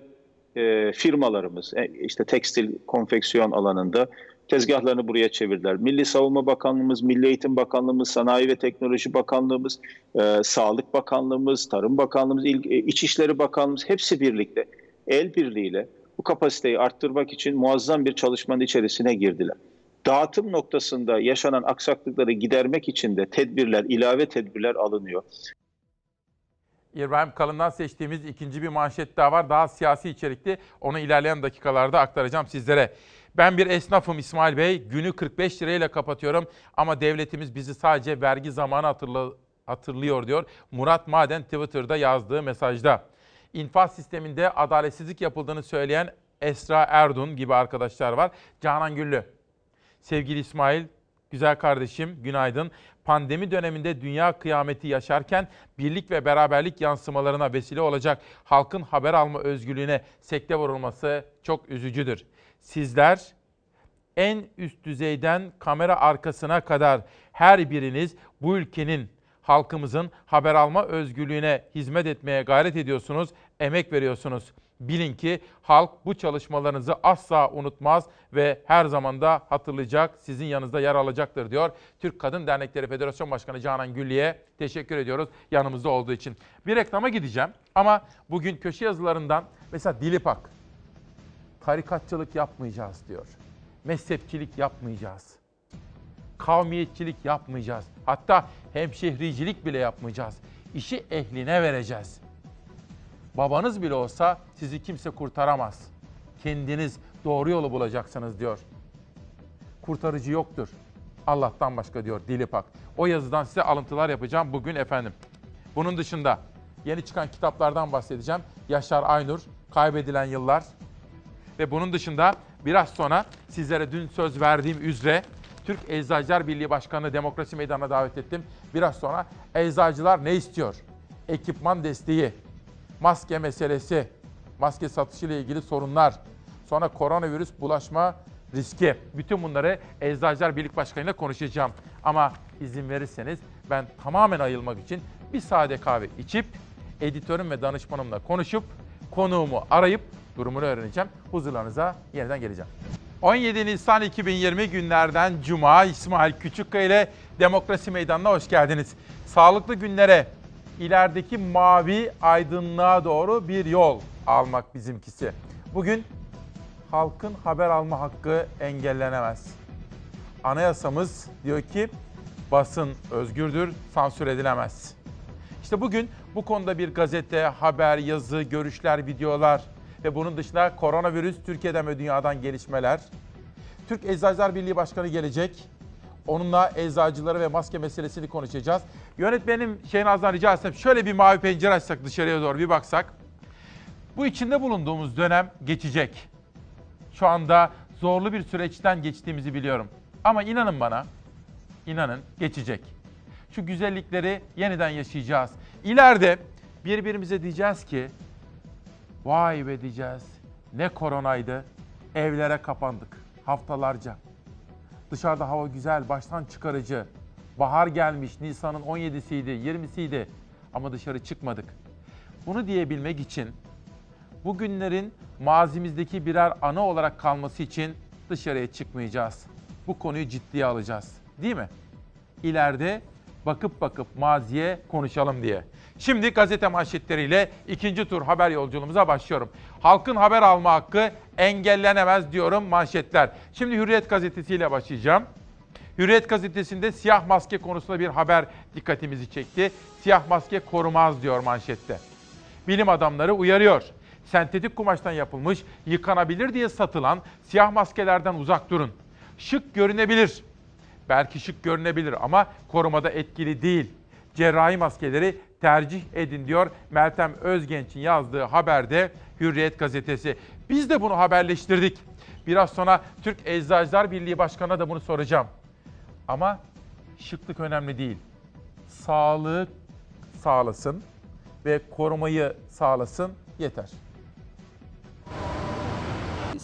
e, firmalarımız e, işte tekstil konfeksiyon alanında tezgahlarını buraya çevirdiler. Milli Savunma Bakanlığımız, Milli Eğitim Bakanlığımız, Sanayi ve Teknoloji Bakanlığımız, e, Sağlık Bakanlığımız, Tarım Bakanlığımız, İl, e, İçişleri Bakanlığımız hepsi birlikte el birliğiyle bu kapasiteyi arttırmak için muazzam bir çalışmanın içerisine girdiler. Dağıtım noktasında yaşanan aksaklıkları gidermek için de tedbirler, ilave tedbirler alınıyor. İbrahim Kalın'dan seçtiğimiz ikinci bir manşet daha var. Daha siyasi içerikli. Onu ilerleyen dakikalarda aktaracağım sizlere. Ben bir esnafım İsmail Bey. Günü 45 lirayla kapatıyorum ama devletimiz bizi sadece vergi zamanı hatırla, hatırlıyor diyor. Murat Maden Twitter'da yazdığı mesajda. İnfaz sisteminde adaletsizlik yapıldığını söyleyen Esra Erdun gibi arkadaşlar var. Canan Güllü. Sevgili İsmail, güzel kardeşim günaydın. Pandemi döneminde dünya kıyameti yaşarken birlik ve beraberlik yansımalarına vesile olacak halkın haber alma özgürlüğüne sekte vurulması çok üzücüdür. Sizler en üst düzeyden kamera arkasına kadar her biriniz bu ülkenin halkımızın haber alma özgürlüğüne hizmet etmeye gayret ediyorsunuz, emek veriyorsunuz. Bilin ki halk bu çalışmalarınızı asla unutmaz ve her zaman da hatırlayacak, sizin yanınızda yer alacaktır diyor. Türk Kadın Dernekleri Federasyon Başkanı Canan Güllü'ye teşekkür ediyoruz yanımızda olduğu için. Bir reklama gideceğim ama bugün köşe yazılarından mesela Dilipak, tarikatçılık yapmayacağız diyor. Mezhepçilik yapmayacağız. Kavmiyetçilik yapmayacağız. Hatta hemşehricilik bile yapmayacağız. İşi ehline vereceğiz. Babanız bile olsa sizi kimse kurtaramaz. Kendiniz doğru yolu bulacaksınız diyor. Kurtarıcı yoktur. Allah'tan başka diyor Dilipak. O yazıdan size alıntılar yapacağım bugün efendim. Bunun dışında yeni çıkan kitaplardan bahsedeceğim. Yaşar Aynur, Kaybedilen Yıllar. Ve bunun dışında biraz sonra sizlere dün söz verdiğim üzere Türk Eczacılar Birliği Başkanı Demokrasi Meydanı'na davet ettim. Biraz sonra eczacılar ne istiyor? Ekipman desteği, maske meselesi, maske satışı ile ilgili sorunlar, sonra koronavirüs bulaşma riski. Bütün bunları Eczacılar Birlik Başkanı ile konuşacağım. Ama izin verirseniz ben tamamen ayılmak için bir sade kahve içip editörüm ve danışmanımla konuşup konuğumu arayıp durumunu öğreneceğim. Huzurlarınıza yeniden geleceğim. 17 Nisan 2020 günlerden Cuma İsmail Küçükkaya ile Demokrasi Meydanı'na hoş geldiniz. Sağlıklı günlere, ilerideki mavi aydınlığa doğru bir yol almak bizimkisi. Bugün halkın haber alma hakkı engellenemez. Anayasamız diyor ki basın özgürdür, sansür edilemez. İşte bugün bu konuda bir gazete, haber, yazı, görüşler, videolar ve bunun dışında koronavirüs Türkiye'den ve dünyadan gelişmeler. Türk Eczacılar Birliği Başkanı gelecek. Onunla eczacıları ve maske meselesini konuşacağız. Yönetmenim Şehnaz'dan rica etsem şöyle bir mavi pencere açsak dışarıya doğru bir baksak. Bu içinde bulunduğumuz dönem geçecek. Şu anda zorlu bir süreçten geçtiğimizi biliyorum. Ama inanın bana, inanın geçecek. Şu güzellikleri yeniden yaşayacağız. İleride birbirimize diyeceğiz ki, vay be diyeceğiz, ne koronaydı, evlere kapandık haftalarca. Dışarıda hava güzel, baştan çıkarıcı. Bahar gelmiş, Nisan'ın 17'siydi, 20'siydi ama dışarı çıkmadık. Bunu diyebilmek için bu günlerin mazimizdeki birer anı olarak kalması için dışarıya çıkmayacağız. Bu konuyu ciddiye alacağız. Değil mi? İleride bakıp bakıp maziye konuşalım diye. Şimdi gazete manşetleriyle ikinci tur haber yolculuğumuza başlıyorum. Halkın haber alma hakkı engellenemez diyorum manşetler. Şimdi Hürriyet gazetesiyle başlayacağım. Hürriyet gazetesinde siyah maske konusunda bir haber dikkatimizi çekti. Siyah maske korumaz diyor manşette. Bilim adamları uyarıyor. sentetik kumaştan yapılmış, yıkanabilir diye satılan siyah maskelerden uzak durun. Şık görünebilir. Belki şık görünebilir ama korumada etkili değil. Cerrahi maskeleri tercih edin diyor Meltem Özgenç'in yazdığı haberde Hürriyet gazetesi. Biz de bunu haberleştirdik. Biraz sonra Türk Eczacılar Birliği Başkanı'na da bunu soracağım. Ama şıklık önemli değil. Sağlık sağlasın ve korumayı sağlasın yeter.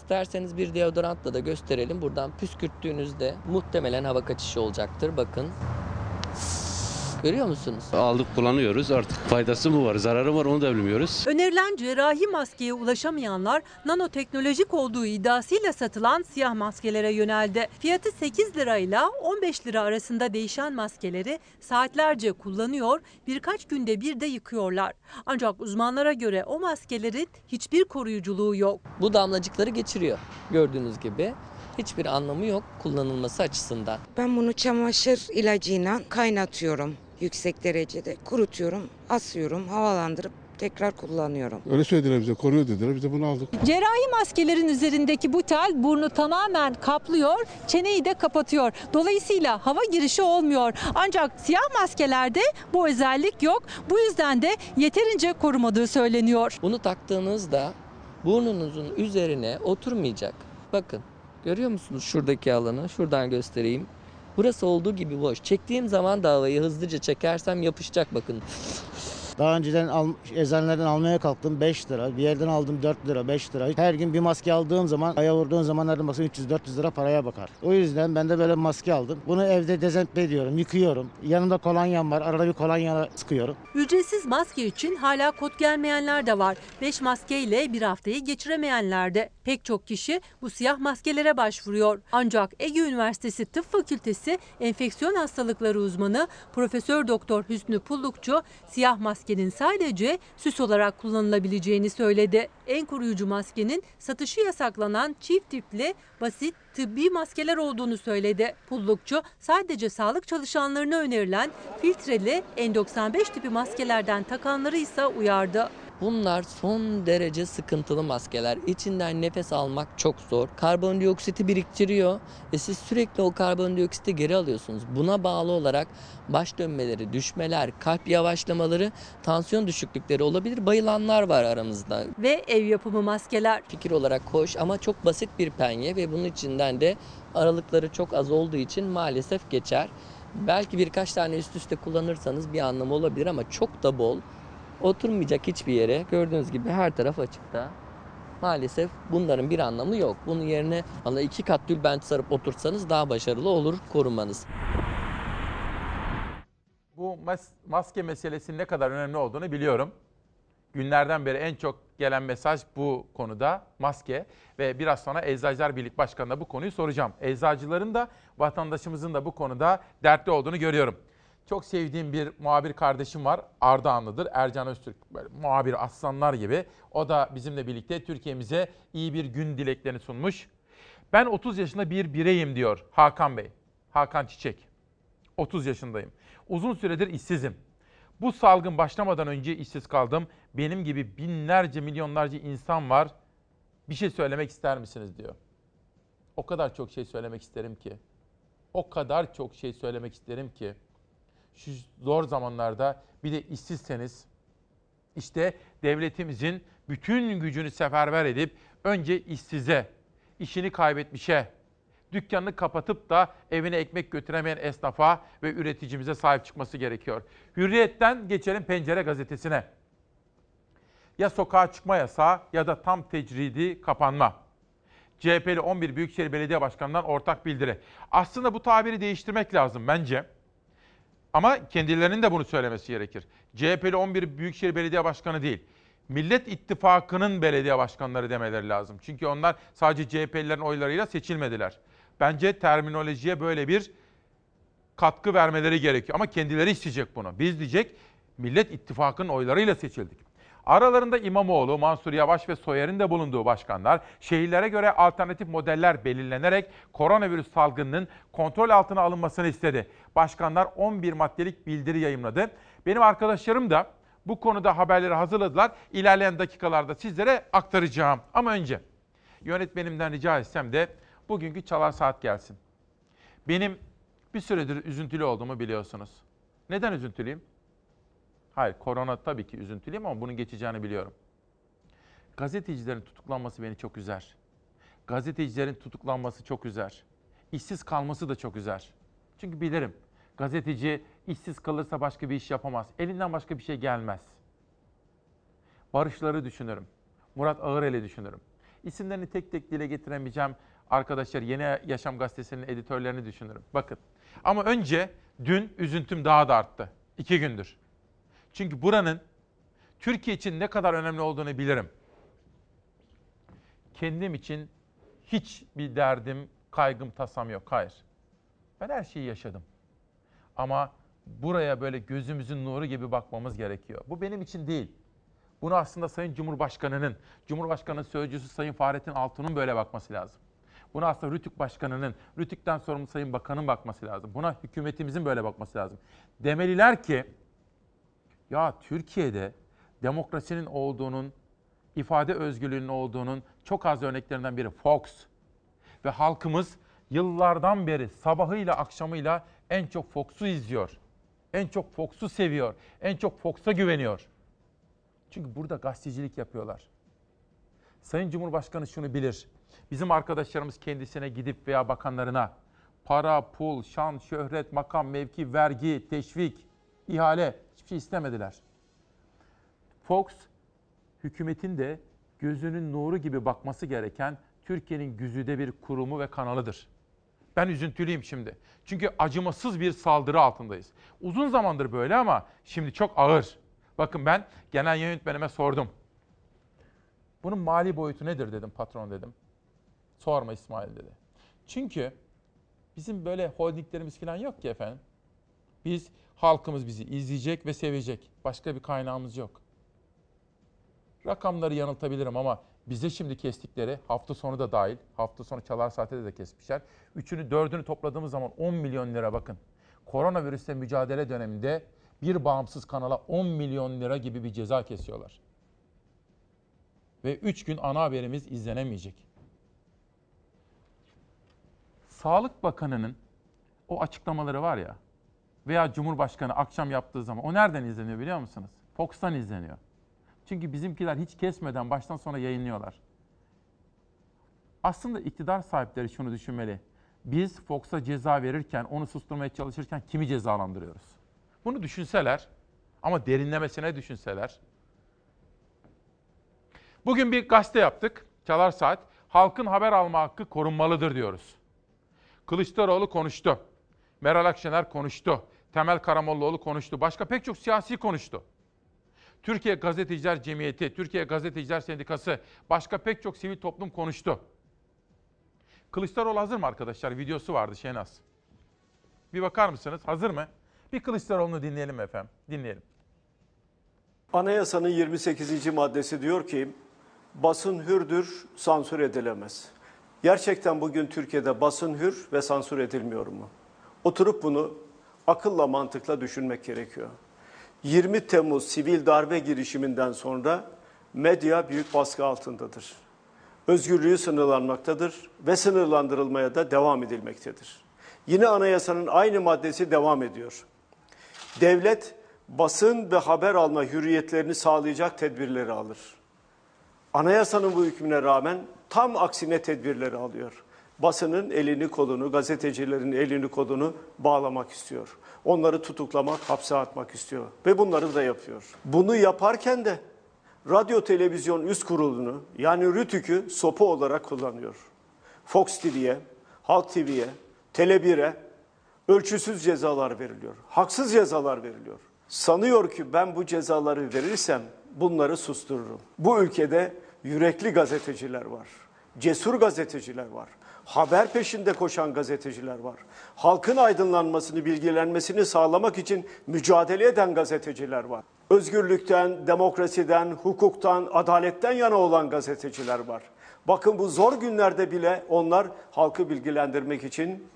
İsterseniz bir deodorantla da gösterelim. Buradan püskürttüğünüzde muhtemelen hava kaçışı olacaktır. Bakın. Görüyor musunuz? Aldık kullanıyoruz artık faydası mı var zararı mı var onu da bilmiyoruz. Önerilen cerrahi maskeye ulaşamayanlar nanoteknolojik olduğu iddiasıyla satılan siyah maskelere yöneldi. Fiyatı 8 lirayla 15 lira arasında değişen maskeleri saatlerce kullanıyor, birkaç günde bir de yıkıyorlar. Ancak uzmanlara göre o maskelerin hiçbir koruyuculuğu yok. Bu damlacıkları geçiriyor. Gördüğünüz gibi. Hiçbir anlamı yok kullanılması açısından. Ben bunu çamaşır ilacıyla kaynatıyorum yüksek derecede. Kurutuyorum, asıyorum, havalandırıp tekrar kullanıyorum. Öyle söylediler bize koruyor dediler biz de bunu aldık. Cerrahi maskelerin üzerindeki bu tel burnu tamamen kaplıyor, çeneyi de kapatıyor. Dolayısıyla hava girişi olmuyor. Ancak siyah maskelerde bu özellik yok. Bu yüzden de yeterince korumadığı söyleniyor. Bunu taktığınızda burnunuzun üzerine oturmayacak. Bakın görüyor musunuz şuradaki alanı? Şuradan göstereyim. Burası olduğu gibi boş. Çektiğim zaman da havayı hızlıca çekersem yapışacak bakın. Daha önceden al, eczanelerden almaya kalktım 5 lira. Bir yerden aldım 4 lira 5 lira. Her gün bir maske aldığım zaman aya vurduğun zaman nereden baksan 300-400 lira paraya bakar. O yüzden ben de böyle maske aldım. Bunu evde dezenfekte ediyorum, yıkıyorum. Yanımda kolonyam var. Arada bir kolonya sıkıyorum. Ücretsiz maske için hala kod gelmeyenler de var. 5 maskeyle bir haftayı geçiremeyenler de. Pek çok kişi bu siyah maskelere başvuruyor. Ancak Ege Üniversitesi Tıp Fakültesi Enfeksiyon Hastalıkları uzmanı Profesör Doktor Hüsnü Pullukçu siyah maskenin sadece süs olarak kullanılabileceğini söyledi. En koruyucu maskenin satışı yasaklanan çift tipli basit tıbbi maskeler olduğunu söyledi. Pullukçu sadece sağlık çalışanlarına önerilen filtreli N95 tipi maskelerden takanları ise uyardı. Bunlar son derece sıkıntılı maskeler. İçinden nefes almak çok zor. Karbondioksiti biriktiriyor ve siz sürekli o karbondioksiti geri alıyorsunuz. Buna bağlı olarak baş dönmeleri, düşmeler, kalp yavaşlamaları, tansiyon düşüklükleri olabilir. Bayılanlar var aramızda. Ve ev yapımı maskeler. Fikir olarak hoş ama çok basit bir penye ve bunun içinden de aralıkları çok az olduğu için maalesef geçer. Belki birkaç tane üst üste kullanırsanız bir anlamı olabilir ama çok da bol oturmayacak hiçbir yere. Gördüğünüz gibi her taraf açıkta. Maalesef bunların bir anlamı yok. Bunun yerine valla iki kat tülbent sarıp otursanız daha başarılı olur korumanız. Bu mas- maske meselesinin ne kadar önemli olduğunu biliyorum. Günlerden beri en çok gelen mesaj bu konuda maske ve biraz sonra Eczacılar Birlik Başkanı'na bu konuyu soracağım. Eczacıların da vatandaşımızın da bu konuda dertli olduğunu görüyorum. Çok sevdiğim bir muhabir kardeşim var. Ardahanlıdır. Ercan Öztürk. Böyle muhabir aslanlar gibi. O da bizimle birlikte Türkiye'mize iyi bir gün dileklerini sunmuş. Ben 30 yaşında bir bireyim diyor Hakan Bey. Hakan Çiçek. 30 yaşındayım. Uzun süredir işsizim. Bu salgın başlamadan önce işsiz kaldım. Benim gibi binlerce, milyonlarca insan var. Bir şey söylemek ister misiniz diyor. O kadar çok şey söylemek isterim ki. O kadar çok şey söylemek isterim ki şu zor zamanlarda bir de işsizseniz işte devletimizin bütün gücünü seferber edip önce işsize, işini kaybetmişe, dükkanını kapatıp da evine ekmek götüremeyen esnafa ve üreticimize sahip çıkması gerekiyor. Hürriyetten geçelim Pencere gazetesine. Ya sokağa çıkma yasağı ya da tam tecridi kapanma. CHP'li 11 Büyükşehir Belediye Başkanı'ndan ortak bildiri. Aslında bu tabiri değiştirmek lazım bence. Ama kendilerinin de bunu söylemesi gerekir. CHP'li 11 Büyükşehir Belediye Başkanı değil. Millet İttifakı'nın belediye başkanları demeleri lazım. Çünkü onlar sadece CHP'lilerin oylarıyla seçilmediler. Bence terminolojiye böyle bir katkı vermeleri gerekiyor. Ama kendileri isteyecek bunu. Biz diyecek Millet İttifakı'nın oylarıyla seçildik. Aralarında İmamoğlu, Mansur Yavaş ve Soyer'in de bulunduğu başkanlar şehirlere göre alternatif modeller belirlenerek koronavirüs salgınının kontrol altına alınmasını istedi. Başkanlar 11 maddelik bildiri yayımladı. Benim arkadaşlarım da Bu konuda haberleri hazırladılar. İlerleyen dakikalarda sizlere aktaracağım. Ama önce yönetmenimden rica etsem de bugünkü çalar saat gelsin. Benim bir süredir üzüntülü olduğumu biliyorsunuz. Neden üzüntülüyüm? Hayır, korona tabii ki üzüntülüyüm ama bunun geçeceğini biliyorum. Gazetecilerin tutuklanması beni çok üzer. Gazetecilerin tutuklanması çok üzer. İşsiz kalması da çok üzer. Çünkü bilirim gazeteci işsiz kalırsa başka bir iş yapamaz. Elinden başka bir şey gelmez. Barışları düşünürüm. Murat Ağırel'i düşünürüm. İsimlerini tek tek dile getiremeyeceğim arkadaşlar Yeni Yaşam Gazetesi'nin editörlerini düşünürüm. Bakın ama önce dün üzüntüm daha da arttı. İki gündür. Çünkü buranın Türkiye için ne kadar önemli olduğunu bilirim. Kendim için hiçbir derdim, kaygım, tasam yok. Hayır. Ben her şeyi yaşadım. Ama buraya böyle gözümüzün nuru gibi bakmamız gerekiyor. Bu benim için değil. Bunu aslında Sayın Cumhurbaşkanı'nın, Cumhurbaşkanı Sözcüsü Sayın Fahrettin Altun'un böyle bakması lazım. Buna aslında Rütük Başkanı'nın, Rütük'ten sorumlu Sayın Bakan'ın bakması lazım. Buna hükümetimizin böyle bakması lazım. Demeliler ki, ya Türkiye'de demokrasinin olduğunun, ifade özgürlüğünün olduğunun çok az örneklerinden biri Fox. Ve halkımız yıllardan beri sabahıyla akşamıyla en çok Fox'u izliyor. En çok Fox'u seviyor. En çok Fox'a güveniyor. Çünkü burada gazetecilik yapıyorlar. Sayın Cumhurbaşkanı şunu bilir. Bizim arkadaşlarımız kendisine gidip veya bakanlarına para, pul, şan, şöhret, makam, mevki, vergi, teşvik, ihale hiçbir şey istemediler. Fox hükümetin de gözünün nuru gibi bakması gereken Türkiye'nin güzide bir kurumu ve kanalıdır. Ben üzüntülüyüm şimdi. Çünkü acımasız bir saldırı altındayız. Uzun zamandır böyle ama şimdi çok ağır. Bakın ben genel yönetmenime sordum. Bunun mali boyutu nedir dedim patron dedim. Sorma İsmail dedi. Çünkü bizim böyle holdinglerimiz falan yok ki efendim. Biz halkımız bizi izleyecek ve sevecek. Başka bir kaynağımız yok. Rakamları yanıltabilirim ama bize şimdi kestikleri hafta sonu da dahil, hafta sonu çalar saate de kesmişler. Üçünü dördünü topladığımız zaman 10 milyon lira bakın. Koronavirüsle mücadele döneminde bir bağımsız kanala 10 milyon lira gibi bir ceza kesiyorlar. Ve 3 gün ana haberimiz izlenemeyecek. Sağlık Bakanı'nın o açıklamaları var ya veya Cumhurbaşkanı akşam yaptığı zaman o nereden izleniyor biliyor musunuz? Fox'tan izleniyor. Çünkü bizimkiler hiç kesmeden baştan sona yayınlıyorlar. Aslında iktidar sahipleri şunu düşünmeli. Biz Fox'a ceza verirken, onu susturmaya çalışırken kimi cezalandırıyoruz? Bunu düşünseler ama derinlemesine düşünseler. Bugün bir gazete yaptık. Çalar Saat. Halkın haber alma hakkı korunmalıdır diyoruz. Kılıçdaroğlu konuştu. Meral Akşener konuştu. Temel Karamollaoğlu konuştu. Başka pek çok siyasi konuştu. Türkiye Gazeteciler Cemiyeti, Türkiye Gazeteciler Sendikası, başka pek çok sivil toplum konuştu. Kılıçdaroğlu hazır mı arkadaşlar? Videosu vardı Şenaz. Bir bakar mısınız? Hazır mı? Bir Kılıçdaroğlu'nu dinleyelim efendim. Dinleyelim. Anayasanın 28. maddesi diyor ki basın hürdür, sansür edilemez. Gerçekten bugün Türkiye'de basın hür ve sansür edilmiyor mu? Oturup bunu akılla mantıkla düşünmek gerekiyor. 20 Temmuz sivil darbe girişiminden sonra medya büyük baskı altındadır. Özgürlüğü sınırlanmaktadır ve sınırlandırılmaya da devam edilmektedir. Yine anayasanın aynı maddesi devam ediyor. Devlet basın ve haber alma hürriyetlerini sağlayacak tedbirleri alır. Anayasanın bu hükmüne rağmen tam aksine tedbirleri alıyor. Basının elini kolunu, gazetecilerin elini kolunu bağlamak istiyor. Onları tutuklamak, hapse atmak istiyor ve bunları da yapıyor. Bunu yaparken de radyo televizyon üst kurulunu yani RTÜK'ü sopa olarak kullanıyor. Fox TV'ye, Halk TV'ye, Tele1'e ölçüsüz cezalar veriliyor. Haksız cezalar veriliyor. Sanıyor ki ben bu cezaları verirsem bunları sustururum. Bu ülkede yürekli gazeteciler var. Cesur gazeteciler var. Haber peşinde koşan gazeteciler var. Halkın aydınlanmasını, bilgilenmesini sağlamak için mücadele eden gazeteciler var. Özgürlükten, demokrasiden, hukuktan, adaletten yana olan gazeteciler var. Bakın bu zor günlerde bile onlar halkı bilgilendirmek için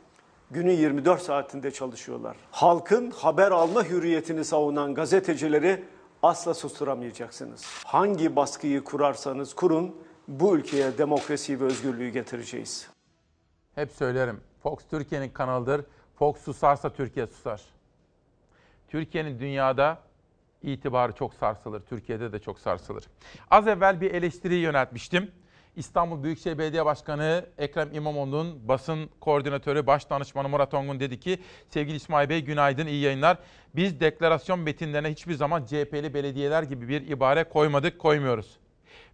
günün 24 saatinde çalışıyorlar. Halkın haber alma hürriyetini savunan gazetecileri asla susturamayacaksınız. Hangi baskıyı kurarsanız kurun bu ülkeye demokrasiyi ve özgürlüğü getireceğiz. Hep söylerim. Fox Türkiye'nin kanalıdır. Fox susarsa Türkiye susar. Türkiye'nin dünyada itibarı çok sarsılır. Türkiye'de de çok sarsılır. Az evvel bir eleştiriyi yöneltmiştim. İstanbul Büyükşehir Belediye Başkanı Ekrem İmamoğlu'nun basın koordinatörü, baş danışmanı Murat Ongun dedi ki, sevgili İsmail Bey günaydın, iyi yayınlar. Biz deklarasyon metinlerine hiçbir zaman CHP'li belediyeler gibi bir ibare koymadık, koymuyoruz.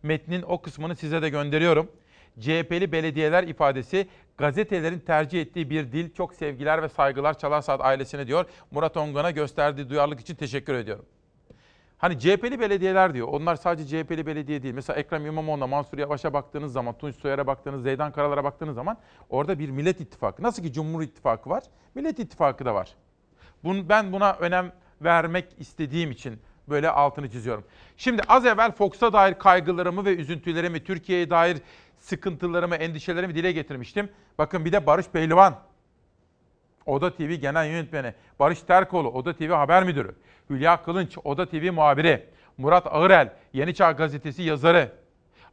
Metnin o kısmını size de gönderiyorum. CHP'li belediyeler ifadesi gazetelerin tercih ettiği bir dil. Çok sevgiler ve saygılar Çalar Saat ailesine diyor. Murat Ongun'a gösterdiği duyarlılık için teşekkür ediyorum. Hani CHP'li belediyeler diyor. Onlar sadece CHP'li belediye değil. Mesela Ekrem İmamoğlu'na, Mansur Yavaş'a baktığınız zaman, Tunç Soyer'e baktığınız, Zeydan Karalar'a baktığınız zaman orada bir Millet İttifakı. Nasıl ki Cumhur İttifakı var, Millet İttifakı da var. Bunu, ben buna önem vermek istediğim için böyle altını çiziyorum. Şimdi az evvel Fox'a dair kaygılarımı ve üzüntülerimi, Türkiye'ye dair sıkıntılarımı, endişelerimi dile getirmiştim. Bakın bir de Barış Pehlivan, Oda TV Genel Yönetmeni, Barış Terkoğlu, Oda TV Haber Müdürü, Hülya Kılınç, Oda TV Muhabiri, Murat Ağırel, Yeni Çağ Gazetesi yazarı,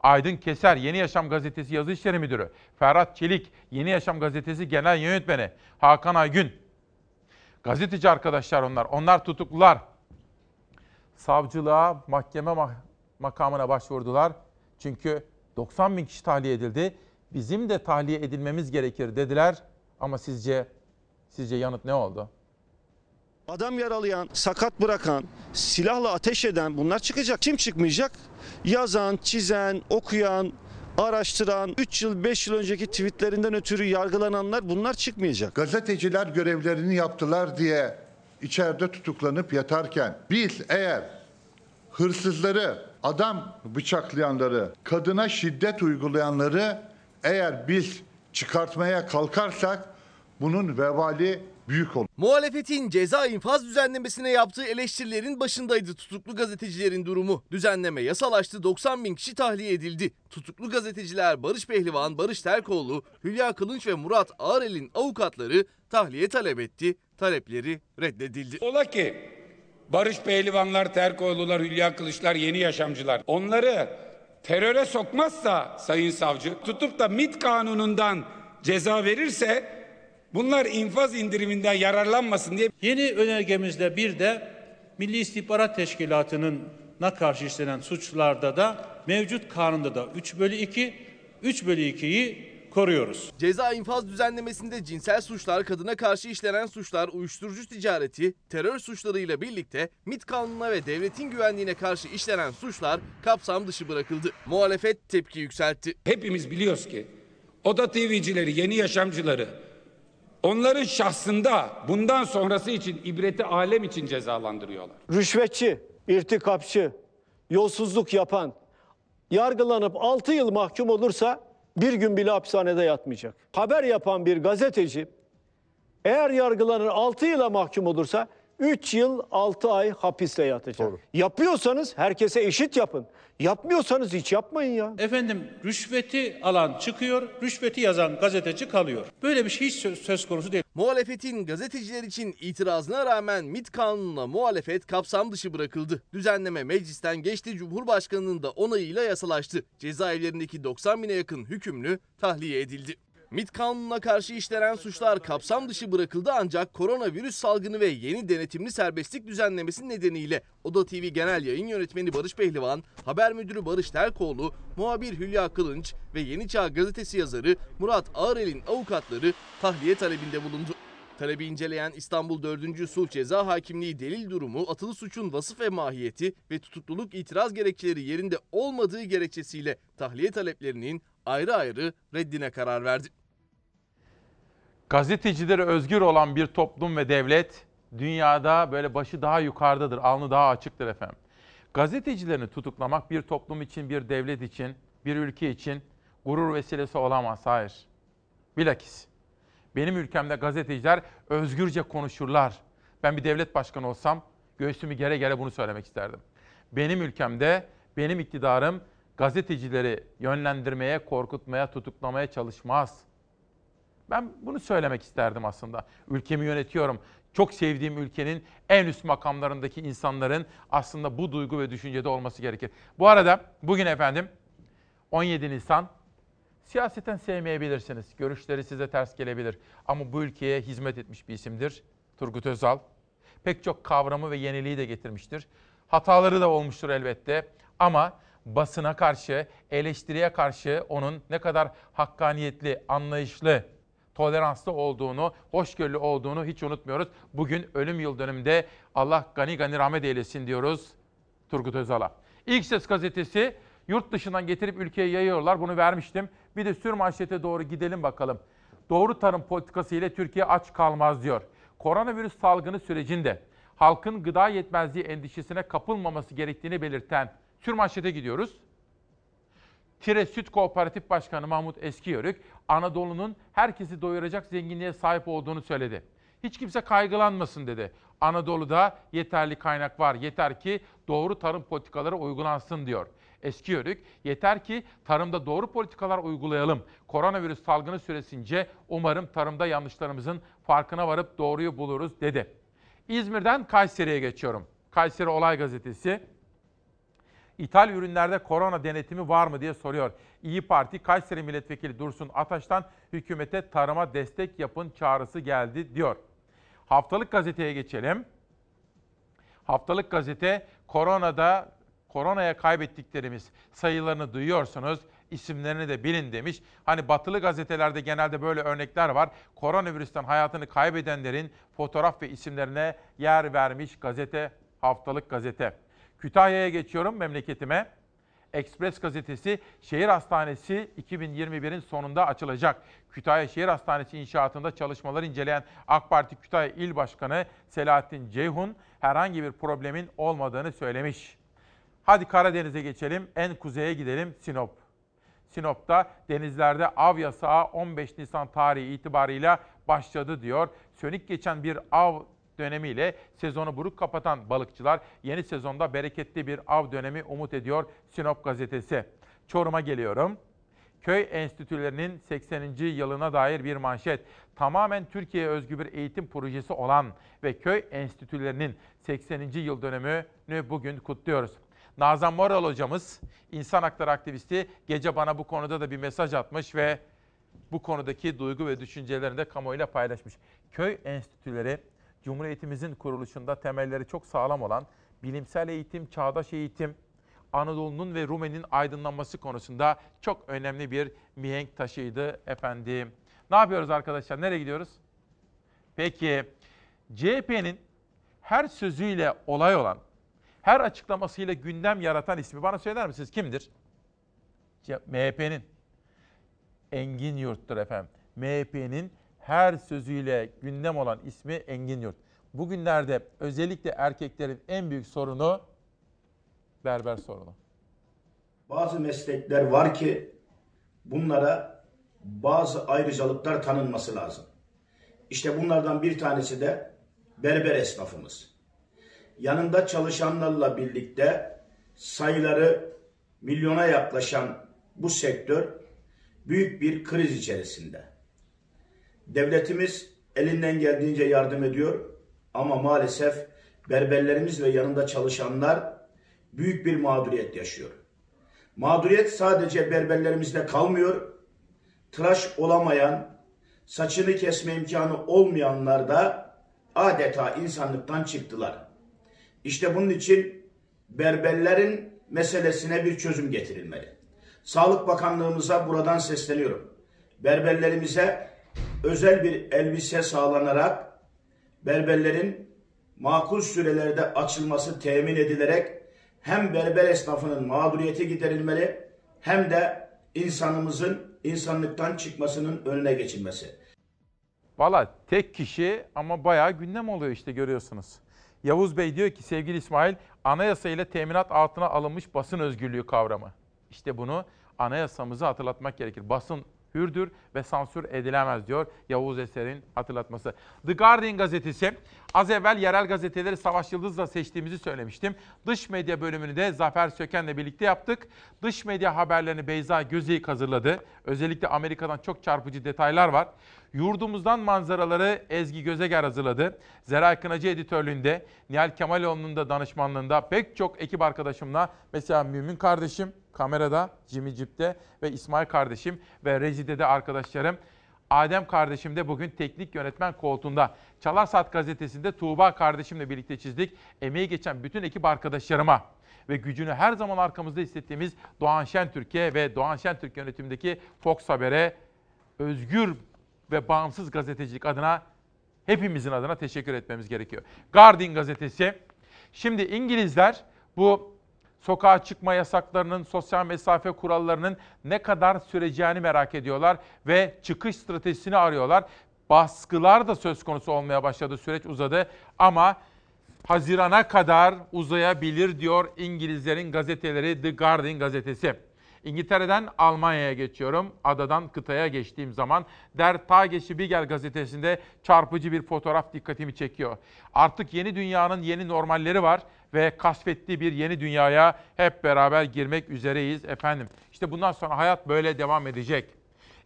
Aydın Keser, Yeni Yaşam Gazetesi Yazı İşleri Müdürü, Ferhat Çelik, Yeni Yaşam Gazetesi Genel Yönetmeni, Hakan Aygün, gazeteci arkadaşlar onlar, onlar tutuklular. Savcılığa, mahkeme mah- makamına başvurdular. Çünkü 90 bin kişi tahliye edildi. Bizim de tahliye edilmemiz gerekir dediler. Ama sizce sizce yanıt ne oldu? Adam yaralayan, sakat bırakan, silahla ateş eden bunlar çıkacak. Kim çıkmayacak? Yazan, çizen, okuyan, araştıran, 3 yıl 5 yıl önceki tweetlerinden ötürü yargılananlar bunlar çıkmayacak. Gazeteciler görevlerini yaptılar diye içeride tutuklanıp yatarken biz eğer hırsızları, adam bıçaklayanları, kadına şiddet uygulayanları eğer biz çıkartmaya kalkarsak bunun vebali büyük olur. Muhalefetin ceza infaz düzenlemesine yaptığı eleştirilerin başındaydı tutuklu gazetecilerin durumu. Düzenleme yasalaştı 90 bin kişi tahliye edildi. Tutuklu gazeteciler Barış Pehlivan, Barış Terkoğlu, Hülya Kılınç ve Murat Ağrel'in avukatları tahliye talep etti. Talepleri reddedildi. Ola ki Barış Pehlivanlar, Terkoğlular, Hülya Kılıçlar, Yeni Yaşamcılar onları teröre sokmazsa Sayın Savcı tutup da MİT kanunundan ceza verirse bunlar infaz indiriminden yararlanmasın diye Yeni önergemizde bir de Milli İstihbarat Teşkilatı'nın na karşı işlenen suçlarda da mevcut kanunda da 3 bölü 2, 3 bölü 2'yi koruyoruz. Ceza infaz düzenlemesinde cinsel suçlar, kadına karşı işlenen suçlar, uyuşturucu ticareti, terör suçlarıyla birlikte MİT kanununa ve devletin güvenliğine karşı işlenen suçlar kapsam dışı bırakıldı. Muhalefet tepki yükseltti. hepimiz biliyoruz ki oda TV'cileri, yeni yaşamcıları onların şahsında bundan sonrası için ibreti alem için cezalandırıyorlar. Rüşvetçi, irtikapçı, yolsuzluk yapan, yargılanıp 6 yıl mahkum olursa bir gün bile hapishanede yatmayacak. Haber yapan bir gazeteci eğer yargılanır 6 yıla mahkum olursa 3 yıl 6 ay hapiste yatacak. Yapıyorsanız herkese eşit yapın. Yapmıyorsanız hiç yapmayın ya. Efendim rüşveti alan çıkıyor, rüşveti yazan gazeteci kalıyor. Böyle bir şey hiç söz- söz konusu değil. Muhalefetin gazeteciler için itirazına rağmen MİT kanununa muhalefet kapsam dışı bırakıldı. Düzenleme meclisten geçti Cumhurbaşkanı'nın da onayıyla yasalaştı. Cezaevlerindeki 90 bine yakın hükümlü tahliye edildi. MİT kanununa karşı işlenen suçlar kapsam dışı bırakıldı ancak koronavirüs salgını ve yeni denetimli serbestlik düzenlemesi nedeniyle Oda TV Genel Yayın Yönetmeni Barış Pehlivan, Haber Müdürü Barış Terkoğlu, muhabir Hülya Kılınç ve Yeni Çağ Gazetesi yazarı Murat Ağrel'in avukatları tahliye talebinde bulundu. Talebi inceleyen İstanbul 4. Sulh Ceza Hakimliği delil durumu, atılı suçun vasıf ve mahiyeti ve tutukluluk itiraz gerekçeleri yerinde olmadığı gerekçesiyle tahliye taleplerinin ayrı ayrı reddine karar verdi. Gazetecileri özgür olan bir toplum ve devlet dünyada böyle başı daha yukarıdadır, alnı daha açıktır efendim. Gazetecilerini tutuklamak bir toplum için, bir devlet için, bir ülke için gurur vesilesi olamaz. Hayır. Bilakis benim ülkemde gazeteciler özgürce konuşurlar. Ben bir devlet başkanı olsam göğsümü gere gere bunu söylemek isterdim. Benim ülkemde benim iktidarım gazetecileri yönlendirmeye, korkutmaya, tutuklamaya çalışmaz. Ben bunu söylemek isterdim aslında. Ülkemi yönetiyorum. çok sevdiğim ülkenin en üst makamlarındaki insanların aslında bu duygu ve düşüncede olması gerekir. Bu arada bugün efendim 17 Nisan siyaseten sevmeyebilirsiniz. Görüşleri size ters gelebilir. Ama bu ülkeye hizmet etmiş bir isimdir Turgut Özal. Pek çok kavramı ve yeniliği de getirmiştir. Hataları da olmuştur elbette. Ama basına karşı, eleştiriye karşı onun ne kadar hakkaniyetli, anlayışlı, toleranslı olduğunu, hoşgörülü olduğunu hiç unutmuyoruz. Bugün ölüm yıl dönümünde Allah gani gani rahmet eylesin diyoruz Turgut Özal'a. İlk Ses gazetesi yurt dışından getirip ülkeye yayıyorlar. Bunu vermiştim. Bir de sür manşete doğru gidelim bakalım. Doğru tarım politikası ile Türkiye aç kalmaz diyor. Koronavirüs salgını sürecinde halkın gıda yetmezliği endişesine kapılmaması gerektiğini belirten sür manşete gidiyoruz. Tire Süt Kooperatif Başkanı Mahmut Eskiyörük, Anadolu'nun herkesi doyuracak zenginliğe sahip olduğunu söyledi. Hiç kimse kaygılanmasın dedi. Anadolu'da yeterli kaynak var. Yeter ki doğru tarım politikaları uygulansın diyor. Eski Yörük, yeter ki tarımda doğru politikalar uygulayalım. Koronavirüs salgını süresince umarım tarımda yanlışlarımızın farkına varıp doğruyu buluruz dedi. İzmir'den Kayseri'ye geçiyorum. Kayseri Olay Gazetesi. İthal ürünlerde korona denetimi var mı diye soruyor. İyi Parti Kayseri Milletvekili Dursun Ataş'tan hükümete tarıma destek yapın çağrısı geldi diyor. Haftalık gazeteye geçelim. Haftalık gazete koronada koronaya kaybettiklerimiz sayılarını duyuyorsunuz. isimlerini de bilin demiş. Hani batılı gazetelerde genelde böyle örnekler var. Koronavirüsten hayatını kaybedenlerin fotoğraf ve isimlerine yer vermiş gazete, haftalık gazete. Kütahya'ya geçiyorum memleketime. Ekspres gazetesi şehir hastanesi 2021'in sonunda açılacak. Kütahya Şehir Hastanesi inşaatında çalışmaları inceleyen AK Parti Kütahya İl Başkanı Selahattin Ceyhun herhangi bir problemin olmadığını söylemiş. Hadi Karadeniz'e geçelim. En kuzeye gidelim Sinop. Sinop'ta denizlerde av yasağı 15 Nisan tarihi itibarıyla başladı diyor. Sönük geçen bir av dönemiyle sezonu buruk kapatan balıkçılar yeni sezonda bereketli bir av dönemi umut ediyor Sinop gazetesi. Çorum'a geliyorum. Köy enstitülerinin 80. yılına dair bir manşet. Tamamen Türkiye'ye özgü bir eğitim projesi olan ve köy enstitülerinin 80. yıl dönümünü bugün kutluyoruz. Nazan Moral hocamız, insan hakları aktivisti, gece bana bu konuda da bir mesaj atmış ve bu konudaki duygu ve düşüncelerini de kamuoyuyla paylaşmış. Köy enstitüleri Cumhuriyetimizin kuruluşunda temelleri çok sağlam olan bilimsel eğitim, çağdaş eğitim, Anadolu'nun ve Rumeli'nin aydınlanması konusunda çok önemli bir mihenk taşıydı efendim. Ne yapıyoruz arkadaşlar? Nereye gidiyoruz? Peki CHP'nin her sözüyle olay olan, her açıklamasıyla gündem yaratan ismi bana söyler misiniz kimdir? MHP'nin. Engin Yurt'tur efendim. MHP'nin her sözüyle gündem olan ismi Engin Yurt. Bugünlerde özellikle erkeklerin en büyük sorunu berber sorunu. Bazı meslekler var ki bunlara bazı ayrıcalıklar tanınması lazım. İşte bunlardan bir tanesi de berber esnafımız. Yanında çalışanlarla birlikte sayıları milyona yaklaşan bu sektör büyük bir kriz içerisinde. Devletimiz elinden geldiğince yardım ediyor ama maalesef berberlerimiz ve yanında çalışanlar büyük bir mağduriyet yaşıyor. Mağduriyet sadece berberlerimizde kalmıyor. Tıraş olamayan, saçını kesme imkanı olmayanlar da adeta insanlıktan çıktılar. İşte bunun için berberlerin meselesine bir çözüm getirilmeli. Sağlık Bakanlığımıza buradan sesleniyorum. Berberlerimize özel bir elbise sağlanarak berberlerin makul sürelerde açılması temin edilerek hem berber esnafının mağduriyeti giderilmeli hem de insanımızın insanlıktan çıkmasının önüne geçilmesi. Valla tek kişi ama bayağı gündem oluyor işte görüyorsunuz. Yavuz Bey diyor ki sevgili İsmail anayasa ile teminat altına alınmış basın özgürlüğü kavramı. İşte bunu anayasamızı hatırlatmak gerekir. Basın hürdür ve sansür edilemez diyor Yavuz Eser'in hatırlatması. The Guardian gazetesi az evvel yerel gazeteleri Savaş Yıldız'la seçtiğimizi söylemiştim. Dış medya bölümünü de Zafer Söken'le birlikte yaptık. Dış medya haberlerini Beyza Gözeyik hazırladı. Özellikle Amerika'dan çok çarpıcı detaylar var. Yurdumuzdan manzaraları Ezgi Gözeger hazırladı. Zeray Kınacı editörlüğünde, Nihal Kemaloğlu'nun da danışmanlığında pek çok ekip arkadaşımla mesela Mümin kardeşim kamerada, Jimmy Cip'te ve İsmail kardeşim ve rejide de arkadaşlarım. Adem kardeşim de bugün teknik yönetmen koltuğunda. Çalar Saat gazetesinde Tuğba kardeşimle birlikte çizdik. Emeği geçen bütün ekip arkadaşlarıma ve gücünü her zaman arkamızda hissettiğimiz Doğan Şentürk'e ve Doğan Şentürk yönetimindeki Fox Haber'e özgür ve bağımsız gazetecilik adına hepimizin adına teşekkür etmemiz gerekiyor. Guardian gazetesi. Şimdi İngilizler bu sokağa çıkma yasaklarının, sosyal mesafe kurallarının ne kadar süreceğini merak ediyorlar ve çıkış stratejisini arıyorlar. Baskılar da söz konusu olmaya başladı, süreç uzadı ama Hazirana kadar uzayabilir diyor İngilizlerin gazeteleri The Guardian gazetesi. İngiltere'den Almanya'ya geçiyorum. Adadan kıtaya geçtiğim zaman Der Tagesspiegel gazetesinde çarpıcı bir fotoğraf dikkatimi çekiyor. Artık yeni dünyanın yeni normalleri var ve kasvetli bir yeni dünyaya hep beraber girmek üzereyiz efendim. İşte bundan sonra hayat böyle devam edecek.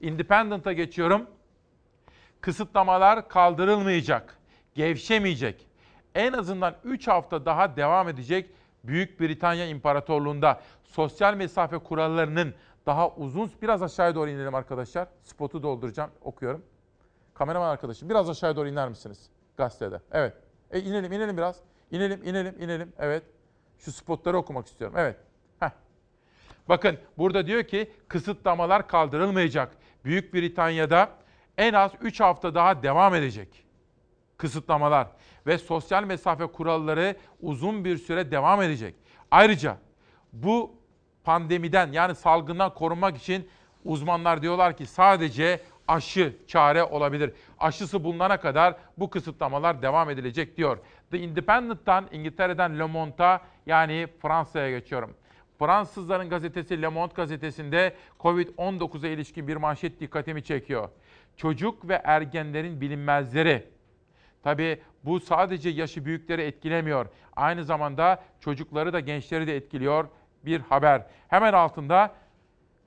Independent'a geçiyorum. Kısıtlamalar kaldırılmayacak, gevşemeyecek. En azından 3 hafta daha devam edecek Büyük Britanya İmparatorluğu'nda sosyal mesafe kurallarının daha uzun, biraz aşağıya doğru inelim arkadaşlar. Spotu dolduracağım, okuyorum. Kameraman arkadaşım biraz aşağıya doğru iner misiniz gazetede? Evet. E inelim, inelim biraz. İnelim, inelim, inelim. Evet. Şu spotları okumak istiyorum. Evet. Heh. Bakın burada diyor ki kısıtlamalar kaldırılmayacak. Büyük Britanya'da en az 3 hafta daha devam edecek. Kısıtlamalar ve sosyal mesafe kuralları uzun bir süre devam edecek. Ayrıca bu pandemiden yani salgından korunmak için uzmanlar diyorlar ki sadece aşı çare olabilir. Aşısı bulunana kadar bu kısıtlamalar devam edilecek diyor. The Independent'tan İngiltere'den Le Monde'a yani Fransa'ya geçiyorum. Fransızların gazetesi Le Monde gazetesinde Covid-19'a ilişkin bir manşet dikkatimi çekiyor. Çocuk ve ergenlerin bilinmezleri. Tabii bu sadece yaşı büyükleri etkilemiyor. Aynı zamanda çocukları da gençleri de etkiliyor bir haber. Hemen altında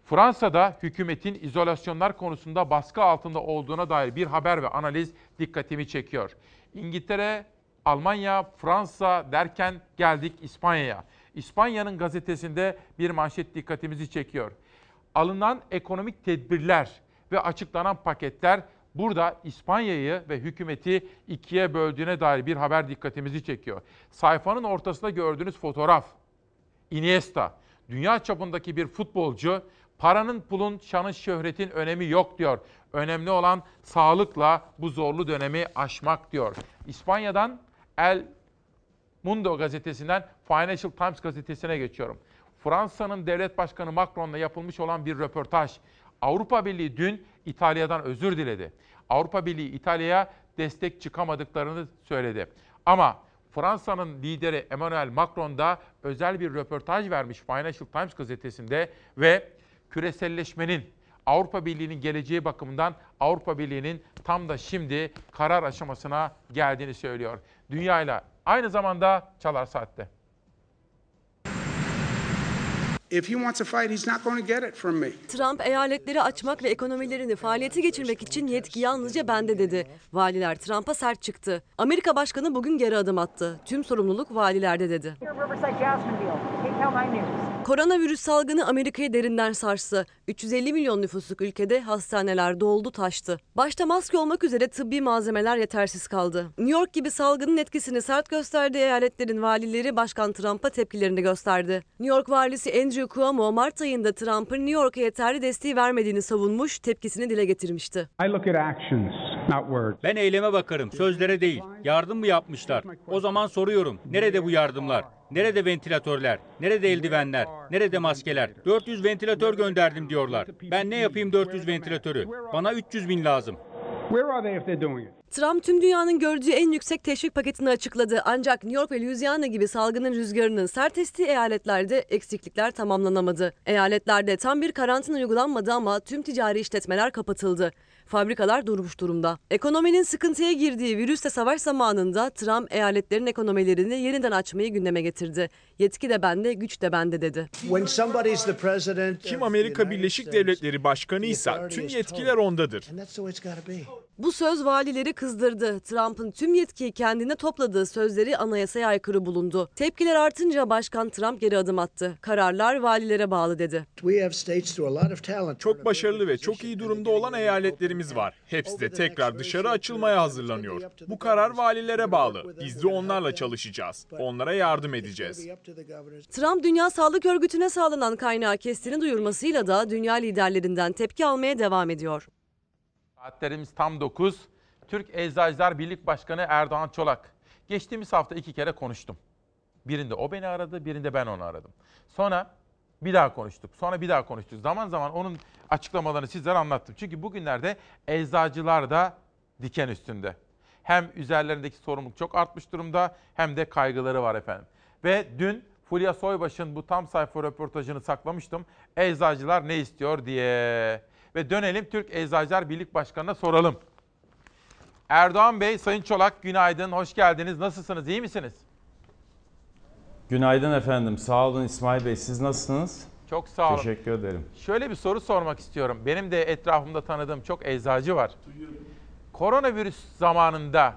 Fransa'da hükümetin izolasyonlar konusunda baskı altında olduğuna dair bir haber ve analiz dikkatimi çekiyor. İngiltere, Almanya, Fransa derken geldik İspanya'ya. İspanya'nın gazetesinde bir manşet dikkatimizi çekiyor. Alınan ekonomik tedbirler ve açıklanan paketler burada İspanya'yı ve hükümeti ikiye böldüğüne dair bir haber dikkatimizi çekiyor. Sayfanın ortasında gördüğünüz fotoğraf Iniesta, dünya çapındaki bir futbolcu, paranın, pulun, şanın, şöhretin önemi yok diyor. Önemli olan sağlıkla bu zorlu dönemi aşmak diyor. İspanya'dan El Mundo gazetesinden Financial Times gazetesine geçiyorum. Fransa'nın devlet başkanı Macron'la yapılmış olan bir röportaj. Avrupa Birliği dün İtalya'dan özür diledi. Avrupa Birliği İtalya'ya destek çıkamadıklarını söyledi. Ama Fransa'nın lideri Emmanuel Macron da özel bir röportaj vermiş Financial Times gazetesinde ve küreselleşmenin Avrupa Birliği'nin geleceği bakımından Avrupa Birliği'nin tam da şimdi karar aşamasına geldiğini söylüyor. Dünyayla aynı zamanda Çalar Saat'te. If he wants a fight, he's not going to get it from me. Trump eyaletleri açmak ve ekonomilerini faaliyete geçirmek için yetki yalnızca bende dedi. Valiler Trump'a sert çıktı. Amerika Başkanı bugün geri adım attı. Tüm sorumluluk valilerde dedi. Koronavirüs salgını Amerika'yı derinden sarstı. 350 milyon nüfusluk ülkede hastaneler doldu taştı. Başta maske olmak üzere tıbbi malzemeler yetersiz kaldı. New York gibi salgının etkisini sert gösterdiği eyaletlerin valileri Başkan Trump'a tepkilerini gösterdi. New York valisi Andrew Cuomo Mart ayında Trump'ın New York'a yeterli desteği vermediğini savunmuş, tepkisini dile getirmişti. I look at actions, not words. Ben eyleme bakarım, sözlere değil. Yardım mı yapmışlar? O zaman soruyorum, nerede bu yardımlar? Nerede ventilatörler? Nerede eldivenler? Nerede maskeler? 400 ventilatör gönderdim diyorlar. Ben ne yapayım 400 ventilatörü? Bana 300 bin lazım. Trump tüm dünyanın gördüğü en yüksek teşvik paketini açıkladı. Ancak New York ve Louisiana gibi salgının rüzgarının sert estiği eyaletlerde eksiklikler tamamlanamadı. Eyaletlerde tam bir karantina uygulanmadı ama tüm ticari işletmeler kapatıldı. Fabrikalar durmuş durumda. Ekonominin sıkıntıya girdiği virüsle savaş zamanında Trump eyaletlerin ekonomilerini yeniden açmayı gündeme getirdi. Yetki de bende, güç de bende dedi. Kim Amerika Birleşik Devletleri Başkanıysa tüm yetkiler ondadır. Bu söz valileri kızdırdı. Trump'ın tüm yetkiyi kendine topladığı sözleri anayasaya aykırı bulundu. Tepkiler artınca Başkan Trump geri adım attı. Kararlar valilere bağlı dedi. Çok başarılı ve çok iyi durumda olan eyaletlerimiz var. Hepsi de tekrar dışarı açılmaya hazırlanıyor. Bu karar valilere bağlı. Biz de onlarla çalışacağız. Onlara yardım edeceğiz. Trump Dünya Sağlık Örgütü'ne sağlanan kaynağı kestiğini duyurmasıyla da dünya liderlerinden tepki almaya devam ediyor. Saatlerimiz tam 9. Türk Eczacılar Birlik Başkanı Erdoğan Çolak. Geçtiğimiz hafta iki kere konuştum. Birinde o beni aradı, birinde ben onu aradım. Sonra bir daha konuştuk. Sonra bir daha konuştuk. Zaman zaman onun açıklamalarını sizlere anlattım. Çünkü bugünlerde eczacılar da diken üstünde. Hem üzerlerindeki sorumluluk çok artmış durumda hem de kaygıları var efendim. Ve dün Fulya Soybaş'ın bu tam sayfa röportajını saklamıştım. Eczacılar ne istiyor diye. Ve dönelim Türk Eczacılar Birlik Başkanı'na soralım. Erdoğan Bey, Sayın Çolak günaydın, hoş geldiniz. Nasılsınız, iyi misiniz? Günaydın efendim. Sağ olun İsmail Bey. Siz nasılsınız? Çok sağ olun. Teşekkür ederim. Şöyle bir soru sormak istiyorum. Benim de etrafımda tanıdığım çok eczacı var. Koronavirüs zamanında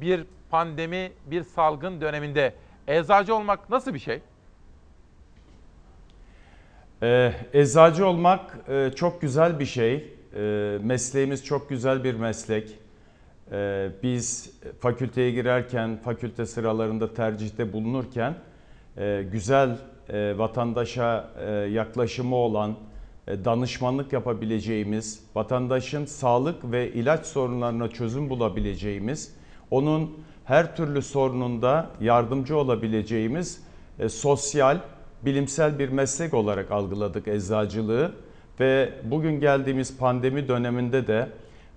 bir pandemi, bir salgın döneminde eczacı olmak nasıl bir şey? Ee, eczacı olmak e, çok güzel bir şey. Ee, mesleğimiz çok güzel bir meslek. Ee, biz fakülteye girerken, fakülte sıralarında tercihte bulunurken e, güzel e, vatandaşa yaklaşımı olan, danışmanlık yapabileceğimiz, vatandaşın sağlık ve ilaç sorunlarına çözüm bulabileceğimiz, onun her türlü sorununda yardımcı olabileceğimiz sosyal, bilimsel bir meslek olarak algıladık eczacılığı ve bugün geldiğimiz pandemi döneminde de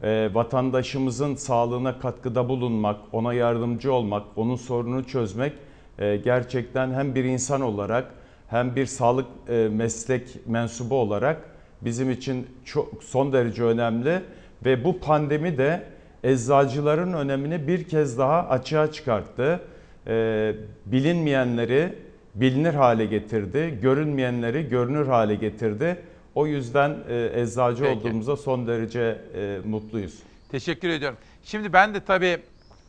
e, vatandaşımızın sağlığına katkıda bulunmak, ona yardımcı olmak, onun sorununu çözmek e, gerçekten hem bir insan olarak hem bir sağlık e, meslek mensubu olarak bizim için çok son derece önemli ve bu pandemi de eczacıların önemini bir kez daha açığa çıkarttı. E, bilinmeyenleri bilinir hale getirdi, görünmeyenleri görünür hale getirdi. O yüzden e, eczacı Peki. olduğumuza son derece e, mutluyuz. Teşekkür ediyorum. Şimdi ben de tabii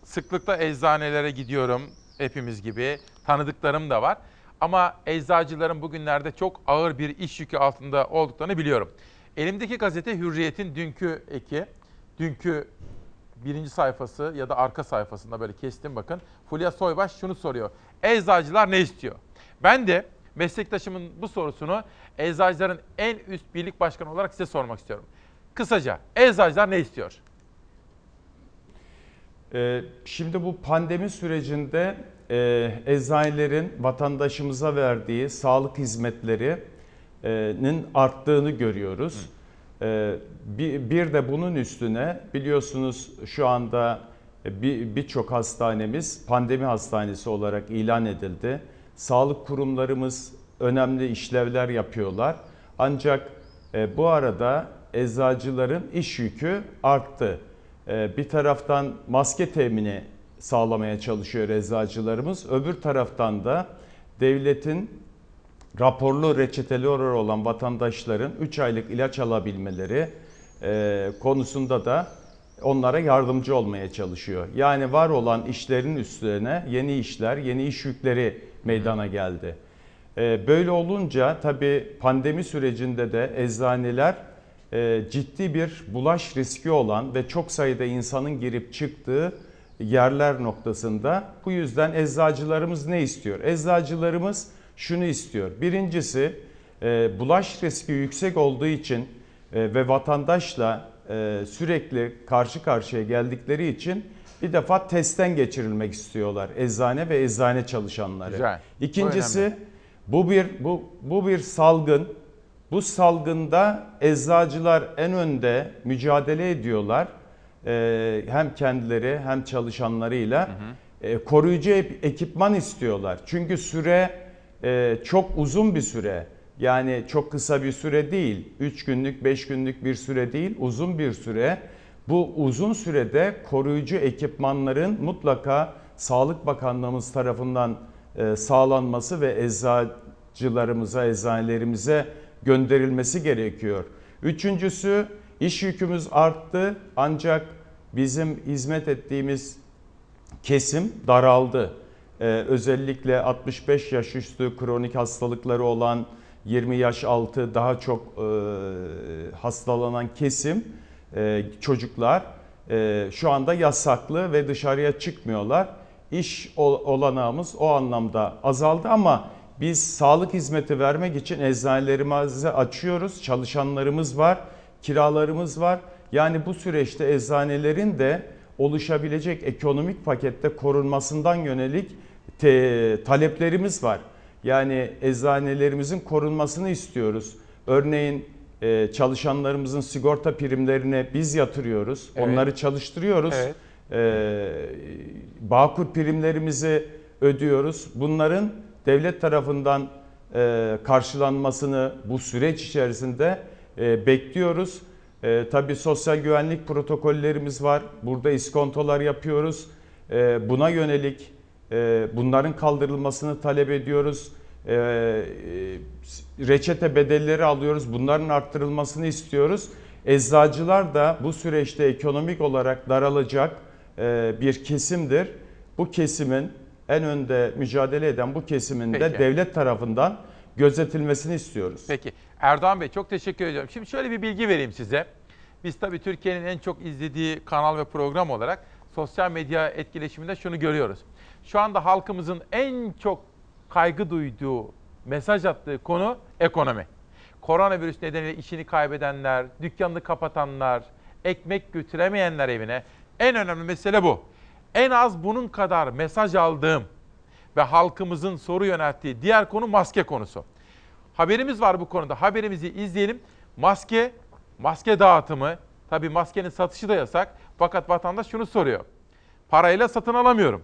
sıklıkla eczanelere gidiyorum hepimiz gibi. Tanıdıklarım da var. Ama eczacıların bugünlerde çok ağır bir iş yükü altında olduklarını biliyorum. Elimdeki gazete Hürriyet'in dünkü eki, dünkü birinci sayfası ya da arka sayfasında böyle kestim bakın. Fulya Soybaş şunu soruyor. Eczacılar ne istiyor? Ben de meslektaşımın bu sorusunu eczacıların en üst birlik başkanı olarak size sormak istiyorum. Kısaca eczacılar ne istiyor? Ee, Şimdi bu pandemi sürecinde e, eczanelerin vatandaşımıza verdiği sağlık hizmetlerinin arttığını görüyoruz. Ee, Bir bir de bunun üstüne biliyorsunuz şu anda bir- birçok hastanemiz pandemi hastanesi olarak ilan edildi. Sağlık kurumlarımız önemli işlevler yapıyorlar. Ancak e, bu arada eczacıların iş yükü arttı. Ee, Bir taraftan maske temini sağlamaya çalışıyor eczacılarımız. Öbür taraftan da devletin raporlu reçeteli olan vatandaşların 3 aylık ilaç alabilmeleri e, konusunda da onlara yardımcı olmaya çalışıyor. Yani var olan işlerin üstüne yeni işler, yeni iş yükleri meydana geldi. E, Böyle olunca tabii pandemi sürecinde de eczaneler e, ciddi bir bulaş riski olan ve çok sayıda insanın girip çıktığı yerler noktasında. Bu yüzden eczacılarımız ne istiyor? Eczacılarımız şunu istiyor. Birincisi e, bulaş riski yüksek olduğu için e, ve vatandaşla sürekli karşı karşıya geldikleri için bir defa testten geçirilmek istiyorlar eczane ve eczane çalışanları. Güzel. Bu İkincisi önemli. bu bir bu bu bir salgın. Bu salgında eczacılar en önde mücadele ediyorlar. e, hem kendileri hem çalışanlarıyla e, koruyucu ekipman istiyorlar. Çünkü süre e, çok uzun bir süre. Yani çok kısa bir süre değil. 3 günlük, 5 günlük bir süre değil, uzun bir süre. Bu uzun sürede koruyucu ekipmanların mutlaka Sağlık Bakanlığımız tarafından e, sağlanması ve eczacılarımıza, eczanelerimize gönderilmesi gerekiyor. Üçüncüsü iş yükümüz arttı ancak bizim hizmet ettiğimiz kesim daraldı. Ee, özellikle 65 yaş üstü kronik hastalıkları olan 20 yaş altı daha çok e, hastalanan kesim çocuklar e, şu anda yasaklı ve dışarıya çıkmıyorlar. İş ol- olanağımız o anlamda azaldı ama biz sağlık hizmeti vermek için eczanelerimizi açıyoruz. Çalışanlarımız var, kiralarımız var. Yani bu süreçte eczanelerin de oluşabilecek ekonomik pakette korunmasından yönelik te- taleplerimiz var. Yani eczanelerimizin korunmasını istiyoruz. Örneğin e, çalışanlarımızın sigorta primlerini biz yatırıyoruz. Evet. Onları çalıştırıyoruz. Evet. E, Bağkur primlerimizi ödüyoruz. Bunların devlet tarafından e, karşılanmasını bu süreç içerisinde e, bekliyoruz. E, tabii sosyal güvenlik protokollerimiz var. Burada iskontolar yapıyoruz. E, buna yönelik e, bunların kaldırılmasını talep ediyoruz. E, e, reçete bedelleri alıyoruz. Bunların arttırılmasını istiyoruz. Eczacılar da bu süreçte ekonomik olarak daralacak e, bir kesimdir. Bu kesimin en önde mücadele eden bu kesimin de Peki. devlet tarafından gözetilmesini istiyoruz. Peki Erdoğan Bey çok teşekkür ediyorum. Şimdi şöyle bir bilgi vereyim size. Biz tabii Türkiye'nin en çok izlediği kanal ve program olarak sosyal medya etkileşiminde şunu görüyoruz. Şu anda halkımızın en çok kaygı duyduğu, mesaj attığı konu ekonomi. Koronavirüs nedeniyle işini kaybedenler, dükkanını kapatanlar, ekmek götüremeyenler evine en önemli mesele bu. En az bunun kadar mesaj aldığım ve halkımızın soru yönelttiği diğer konu maske konusu. Haberimiz var bu konuda. Haberimizi izleyelim. Maske, maske dağıtımı. Tabii maskenin satışı da yasak. Fakat vatandaş şunu soruyor. Parayla satın alamıyorum.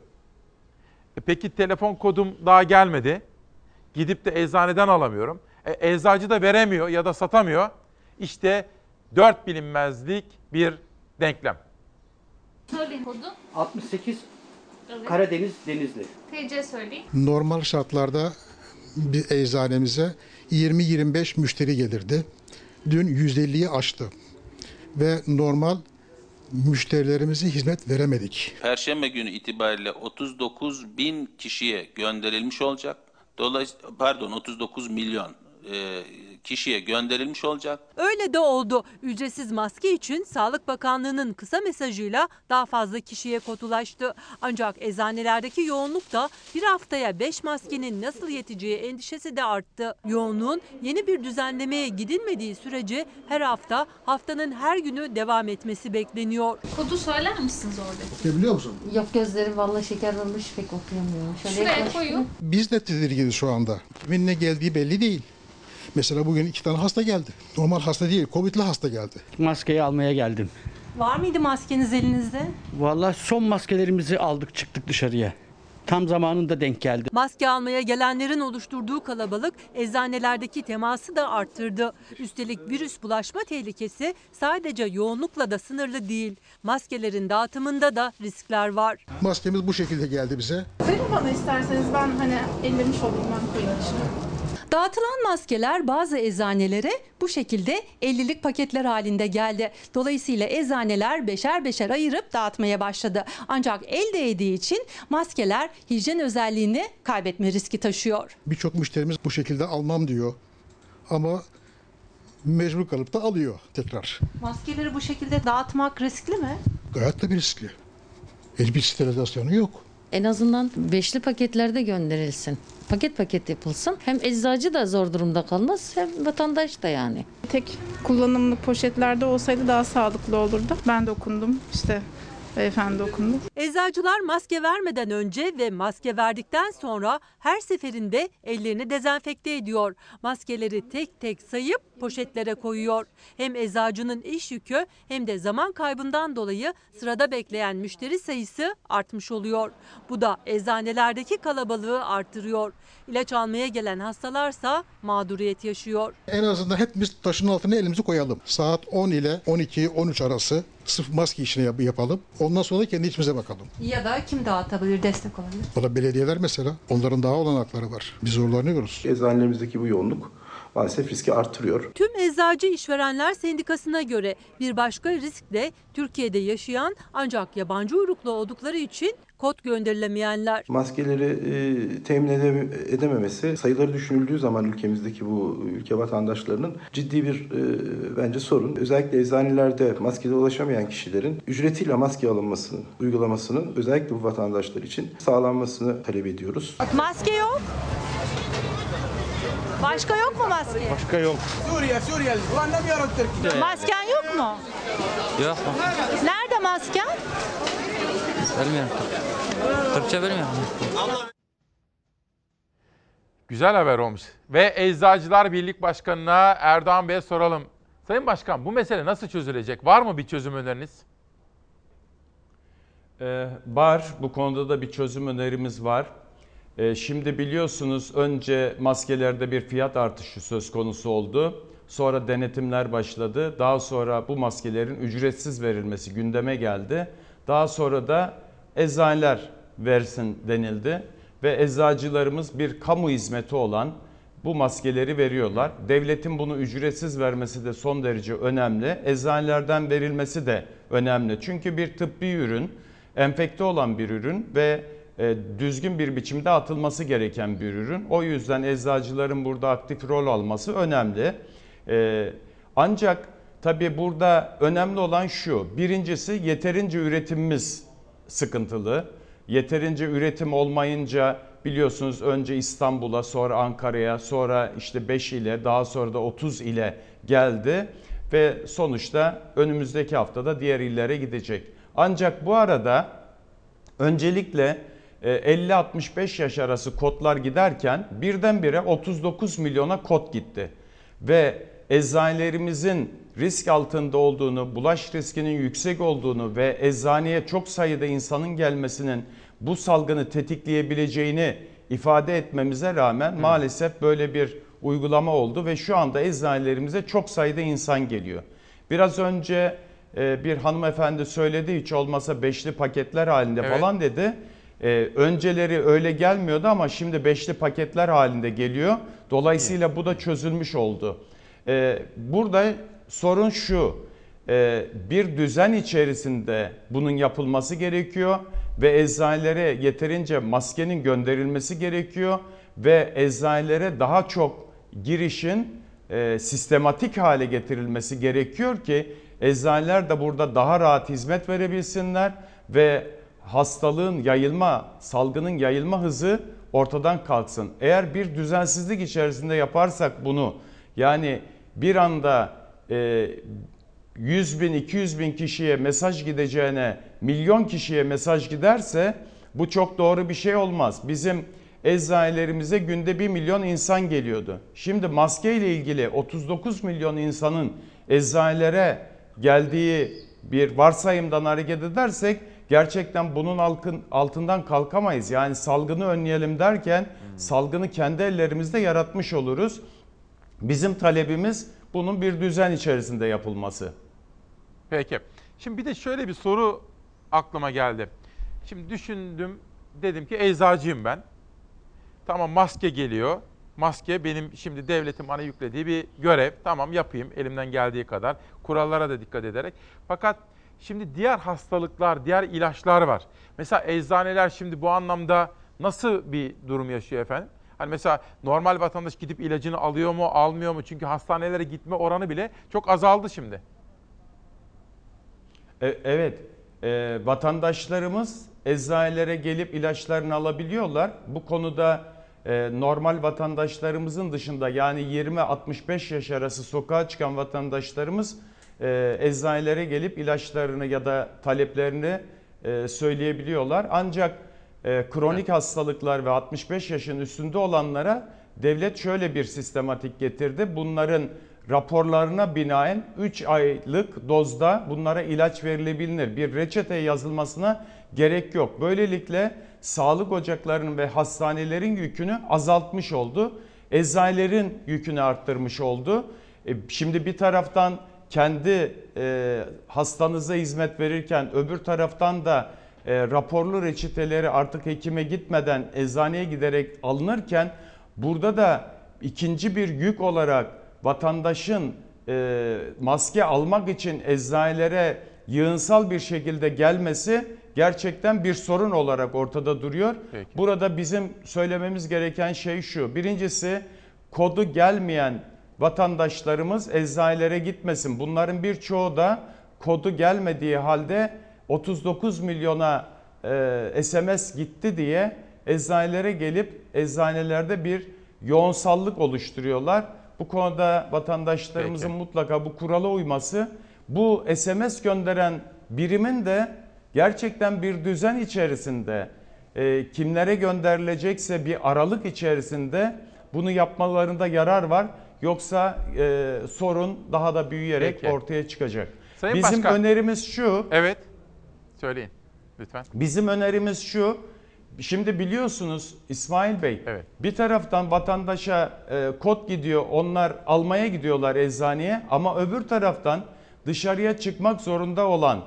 E peki telefon kodum daha gelmedi. Gidip de eczaneden alamıyorum. E, eczacı da veremiyor ya da satamıyor. İşte dört bilinmezlik bir denklem. Söyleyin kodu. 68 Evet. Karadeniz Denizli. TC söyleyin. Normal şartlarda bir eczanemize 20-25 müşteri gelirdi. Dün 150'yi aştı. Ve normal müşterilerimize hizmet veremedik. Perşembe günü itibariyle 39 bin kişiye gönderilmiş olacak. Dolayısıyla pardon 39 milyon e, kişiye gönderilmiş olacak. Öyle de oldu. Ücretsiz maske için Sağlık Bakanlığı'nın kısa mesajıyla daha fazla kişiye kod ulaştı. Ancak eczanelerdeki yoğunluk da bir haftaya 5 maskenin nasıl yeteceği endişesi de arttı. Yoğunluğun yeni bir düzenlemeye gidilmediği sürece her hafta haftanın her günü devam etmesi bekleniyor. Kodu söyler misiniz orada? Okuyabiliyor musun? Yok gözlerim vallahi şeker olmuş pek okuyamıyorum. Şöyle Şuraya koyun. Biz de tedirginiz şu anda. Kimin ne geldiği belli değil. Mesela bugün iki tane hasta geldi. Normal hasta değil, Covid'li hasta geldi. Maskeyi almaya geldim. Var mıydı maskeniz elinizde? Vallahi son maskelerimizi aldık çıktık dışarıya. Tam zamanında denk geldi. Maske almaya gelenlerin oluşturduğu kalabalık eczanelerdeki teması da arttırdı. Üstelik virüs bulaşma tehlikesi sadece yoğunlukla da sınırlı değil. Maskelerin dağıtımında da riskler var. Maskemiz bu şekilde geldi bize. Verin bana isterseniz ben hani ellemiş olayım ben koyayım içine. Dağıtılan maskeler bazı eczanelere bu şekilde 50'lik paketler halinde geldi. Dolayısıyla eczaneler beşer beşer ayırıp dağıtmaya başladı. Ancak el değdiği için maskeler hijyen özelliğini kaybetme riski taşıyor. Birçok müşterimiz bu şekilde almam diyor. Ama mecbur kalıp da alıyor tekrar. Maskeleri bu şekilde dağıtmak riskli mi? Gayet de bir riskli. Hiçbir sterilizasyonu yok. En azından beşli paketlerde gönderilsin. Paket paket yapılsın. Hem eczacı da zor durumda kalmaz hem vatandaş da yani. Tek kullanımlık poşetlerde olsaydı daha sağlıklı olurdu. Ben dokundum işte beyefendi dokundu. Eczacılar maske vermeden önce ve maske verdikten sonra her seferinde ellerini dezenfekte ediyor. Maskeleri tek tek sayıp poşetlere koyuyor. Hem eczacının iş yükü hem de zaman kaybından dolayı sırada bekleyen müşteri sayısı artmış oluyor. Bu da eczanelerdeki kalabalığı arttırıyor. İlaç almaya gelen hastalarsa mağduriyet yaşıyor. En azından hepimiz taşın altına elimizi koyalım. Saat 10 ile 12-13 arası sırf maske işini yap- yapalım. Ondan sonra da kendi içimize bakalım. Ya da kim dağıtabilir, destek olabilir? O da belediyeler mesela. Onların daha olanakları var. Biz zorlanıyoruz. Eczanelerimizdeki bu yoğunluk maalesef riski artırıyor. Tüm Eczacı İşverenler Sendikası'na göre bir başka risk de Türkiye'de yaşayan ancak yabancı uyruklu oldukları için kod gönderilemeyenler. Maskeleri e, temin ede- edememesi sayıları düşünüldüğü zaman ülkemizdeki bu ülke vatandaşlarının ciddi bir e, bence sorun. Özellikle eczanelerde maskeye ulaşamayan kişilerin ücretiyle maske alınmasını, uygulamasının özellikle bu vatandaşlar için sağlanmasını talep ediyoruz. Maske yok. Başka yok mu maske? Başka yok. Suriye, Suriye. Masken yok mu? Yok. Nerede masken? Bilmiyorum. Türkçe bilmiyorum. Güzel haber olmuş. Ve Eczacılar Birlik Başkanı'na Erdoğan Bey'e soralım. Sayın Başkan bu mesele nasıl çözülecek? Var mı bir çözüm öneriniz? Ee, var. Bu konuda da bir çözüm önerimiz var. Ee, şimdi biliyorsunuz önce maskelerde bir fiyat artışı söz konusu oldu. Sonra denetimler başladı. Daha sonra bu maskelerin ücretsiz verilmesi gündeme geldi. Daha sonra da eczaneler versin denildi. Ve eczacılarımız bir kamu hizmeti olan bu maskeleri veriyorlar. Devletin bunu ücretsiz vermesi de son derece önemli. Eczanelerden verilmesi de önemli. Çünkü bir tıbbi ürün, enfekte olan bir ürün ve e, düzgün bir biçimde atılması gereken bir ürün. O yüzden eczacıların burada aktif rol alması önemli. E, ancak tabii burada önemli olan şu. Birincisi yeterince üretimimiz sıkıntılı. Yeterince üretim olmayınca biliyorsunuz önce İstanbul'a sonra Ankara'ya sonra işte 5 ile daha sonra da 30 ile geldi ve sonuçta önümüzdeki haftada diğer illere gidecek. Ancak bu arada öncelikle e, 50-65 yaş arası kodlar giderken birdenbire 39 milyona kod gitti. Ve eczanelerimizin risk altında olduğunu, bulaş riskinin yüksek olduğunu ve eczaneye çok sayıda insanın gelmesinin bu salgını tetikleyebileceğini ifade etmemize rağmen maalesef böyle bir uygulama oldu ve şu anda eczanelerimize çok sayıda insan geliyor. Biraz önce e, bir hanımefendi söyledi hiç olmasa beşli paketler halinde Evet. falan dedi. E, önceleri öyle gelmiyordu ama şimdi beşli paketler halinde geliyor. Dolayısıyla bu da çözülmüş oldu. E, burada sorun şu. e, bir düzen içerisinde bunun yapılması gerekiyor ve eczanelere yeterince maskenin gönderilmesi gerekiyor ve eczanelere daha çok girişin e, sistematik hale getirilmesi gerekiyor ki eczaneler de burada daha rahat hizmet verebilsinler ve hastalığın yayılma, salgının yayılma hızı ortadan kalksın. Eğer bir düzensizlik içerisinde yaparsak bunu yani bir anda 100 bin 200 bin kişiye mesaj gideceğine milyon kişiye mesaj giderse bu çok doğru bir şey olmaz. Bizim eczanelerimize günde 1 milyon insan geliyordu. Şimdi maske ile ilgili 39 milyon insanın eczanelere geldiği bir varsayımdan hareket edersek gerçekten bunun altın- altından kalkamayız. Yani salgını önleyelim derken salgını kendi ellerimizde yaratmış oluruz. Bizim talebimiz bunun bir düzen içerisinde yapılması. Peki. Şimdi bir de şöyle bir soru aklıma geldi. Şimdi düşündüm, dedim ki eczacıyım ben. Tamam maske geliyor. Maske benim şimdi devletin bana yüklediği bir görev. Tamam yapayım elimden geldiği kadar. Kurallara da dikkat ederek. Fakat şimdi diğer hastalıklar, diğer ilaçlar var. Mesela eczaneler şimdi bu anlamda nasıl bir durum yaşıyor efendim? Hani mesela normal vatandaş gidip ilacını alıyor mu, almıyor mu? Çünkü hastanelere gitme oranı bile çok azaldı şimdi. E- Evet, e, vatandaşlarımız eczanelere gelip ilaçlarını alabiliyorlar. Bu konuda e, normal vatandaşlarımızın dışında yani 20-65 yaş arası sokağa çıkan vatandaşlarımız e, eczanelere gelip ilaçlarını ya da taleplerini e, söyleyebiliyorlar. Ancak e, kronik hastalıklar ve 65 yaşın üstünde olanlara devlet şöyle bir sistematik getirdi. Bunların raporlarına binaen 3 aylık dozda bunlara ilaç verilebilir. Bir reçete yazılmasına gerek yok. Böylelikle sağlık ocaklarının ve hastanelerin yükünü azaltmış oldu. Eczanelerin yükünü arttırmış oldu. E, şimdi bir taraftan kendi e, hastanıza hizmet verirken öbür taraftan da e, raporlu reçeteleri artık hekime gitmeden eczaneye giderek alınırken burada da ikinci bir yük olarak vatandaşın e, maske almak için eczanelere yığınsal bir şekilde gelmesi gerçekten bir sorun olarak ortada duruyor. Peki. Burada bizim söylememiz gereken şey şu. Birincisi kodu gelmeyen vatandaşlarımız eczanelere gitmesin. Bunların birçoğu da kodu gelmediği halde 39 milyona e, SMS gitti diye eczanelere gelip eczanelerde bir yoğunsallık oluşturuyorlar. Bu konuda vatandaşlarımızın Peki. mutlaka bu kurala uyması, bu SMS gönderen birimin de gerçekten bir düzen içerisinde e, kimlere gönderilecekse bir aralık içerisinde bunu yapmalarında yarar var. Yoksa e, sorun daha da büyüyerek Peki. ortaya çıkacak. Sayın Bizim Başkan. önerimiz şu. Evet. Söyleyin lütfen. Bizim önerimiz şu. Şimdi biliyorsunuz İsmail Bey Evet. bir taraftan vatandaşa e, kod gidiyor onlar almaya gidiyorlar eczaneye ama öbür taraftan dışarıya çıkmak zorunda olan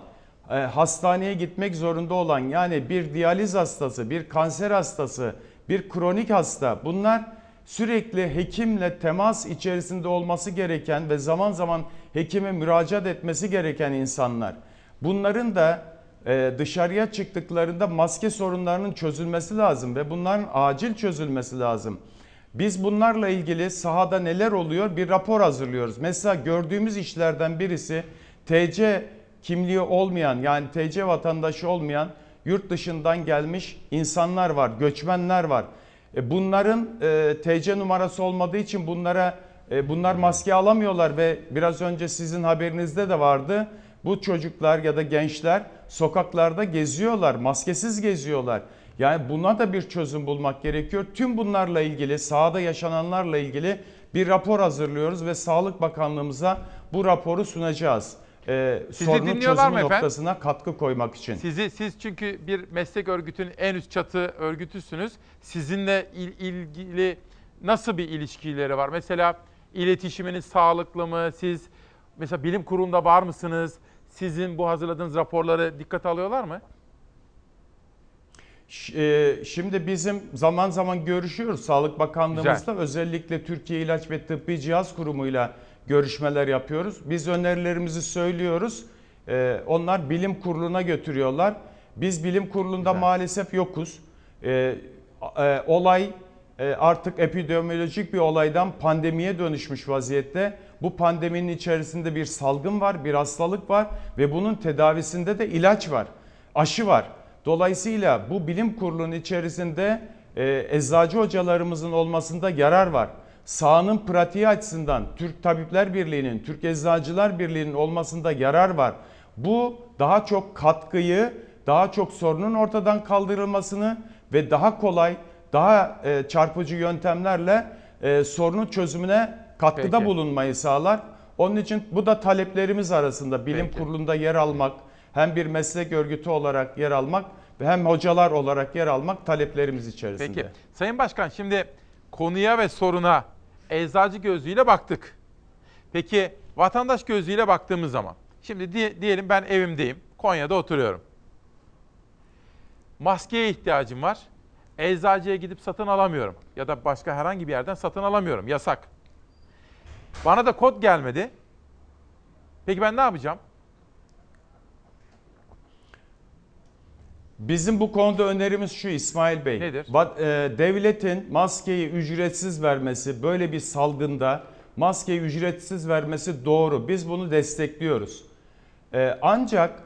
e, hastaneye gitmek zorunda olan yani bir diyaliz hastası bir kanser hastası bir kronik hasta bunlar sürekli hekimle temas içerisinde olması gereken ve zaman zaman hekime müracaat etmesi gereken insanlar. Bunların da dışarıya çıktıklarında maske sorunlarının çözülmesi lazım ve bunların acil çözülmesi lazım. Biz bunlarla ilgili sahada neler oluyor bir rapor hazırlıyoruz. Mesela gördüğümüz işlerden birisi TC kimliği olmayan yani TC vatandaşı olmayan yurt dışından gelmiş insanlar var, göçmenler var. E, Bunların e, TC numarası olmadığı için bunlara e, bunlar maske alamıyorlar ve biraz önce sizin haberinizde de vardı. Bu çocuklar ya da gençler sokaklarda geziyorlar, maskesiz geziyorlar. Yani buna da bir çözüm bulmak gerekiyor. Tüm bunlarla ilgili, sahada yaşananlarla ilgili bir rapor hazırlıyoruz ve Sağlık Bakanlığımıza bu raporu sunacağız. Ee, Sizi sorunun dinliyorlar çözümü mı efendim? noktasına katkı koymak için. Sizi siz çünkü bir meslek örgütünün en üst çatı örgütüsünüz. Sizinle il- ilgili nasıl bir ilişkileri var? Mesela iletişiminiz sağlıklı mı? Siz mesela bilim kurulunda var mısınız? Sizin bu hazırladığınız raporları dikkate alıyorlar mı? E, Şimdi bizim zaman zaman görüşüyoruz Sağlık Bakanlığımızla özellikle Türkiye İlaç ve Tıbbi Cihaz Kurumu'yla görüşmeler yapıyoruz. Biz önerilerimizi söylüyoruz. E, Onlar bilim kuruluna götürüyorlar. Biz bilim kurulunda maalesef yokuz. E, Olay artık epidemiolojik bir olaydan pandemiye dönüşmüş vaziyette. Bu pandeminin içerisinde bir salgın var, bir hastalık var ve bunun tedavisinde de ilaç var, aşı var. Dolayısıyla bu bilim kurulunun içerisinde e, eczacı hocalarımızın olmasında yarar var. Sahanın pratiği açısından Türk Tabipler Birliği'nin, Türk Eczacılar Birliği'nin olmasında yarar var. Bu daha çok katkıyı, daha çok sorunun ortadan kaldırılmasını ve daha kolay, daha e, çarpıcı yöntemlerle e, sorunun çözümüne katkıda Peki. bulunmayı sağlar. Onun için bu da taleplerimiz arasında bilim Peki. kurulunda yer almak, hem bir meslek örgütü olarak yer almak ve hem hocalar olarak yer almak taleplerimiz içerisinde. Peki. Sayın Başkan şimdi konuya ve soruna eczacı gözüyle baktık. Peki vatandaş gözüyle baktığımız zaman şimdi di- diyelim ben evimdeyim. Konya'da oturuyorum. Maskeye ihtiyacım var. Eczacıya gidip satın alamıyorum ya da başka herhangi bir yerden satın alamıyorum. Yasak. Bana da kod gelmedi. Peki ben ne yapacağım? Bizim bu konuda önerimiz şu İsmail Bey. Nedir? E, devletin maskeyi ücretsiz vermesi böyle bir salgında maskeyi ücretsiz vermesi doğru. Biz bunu destekliyoruz. E, ancak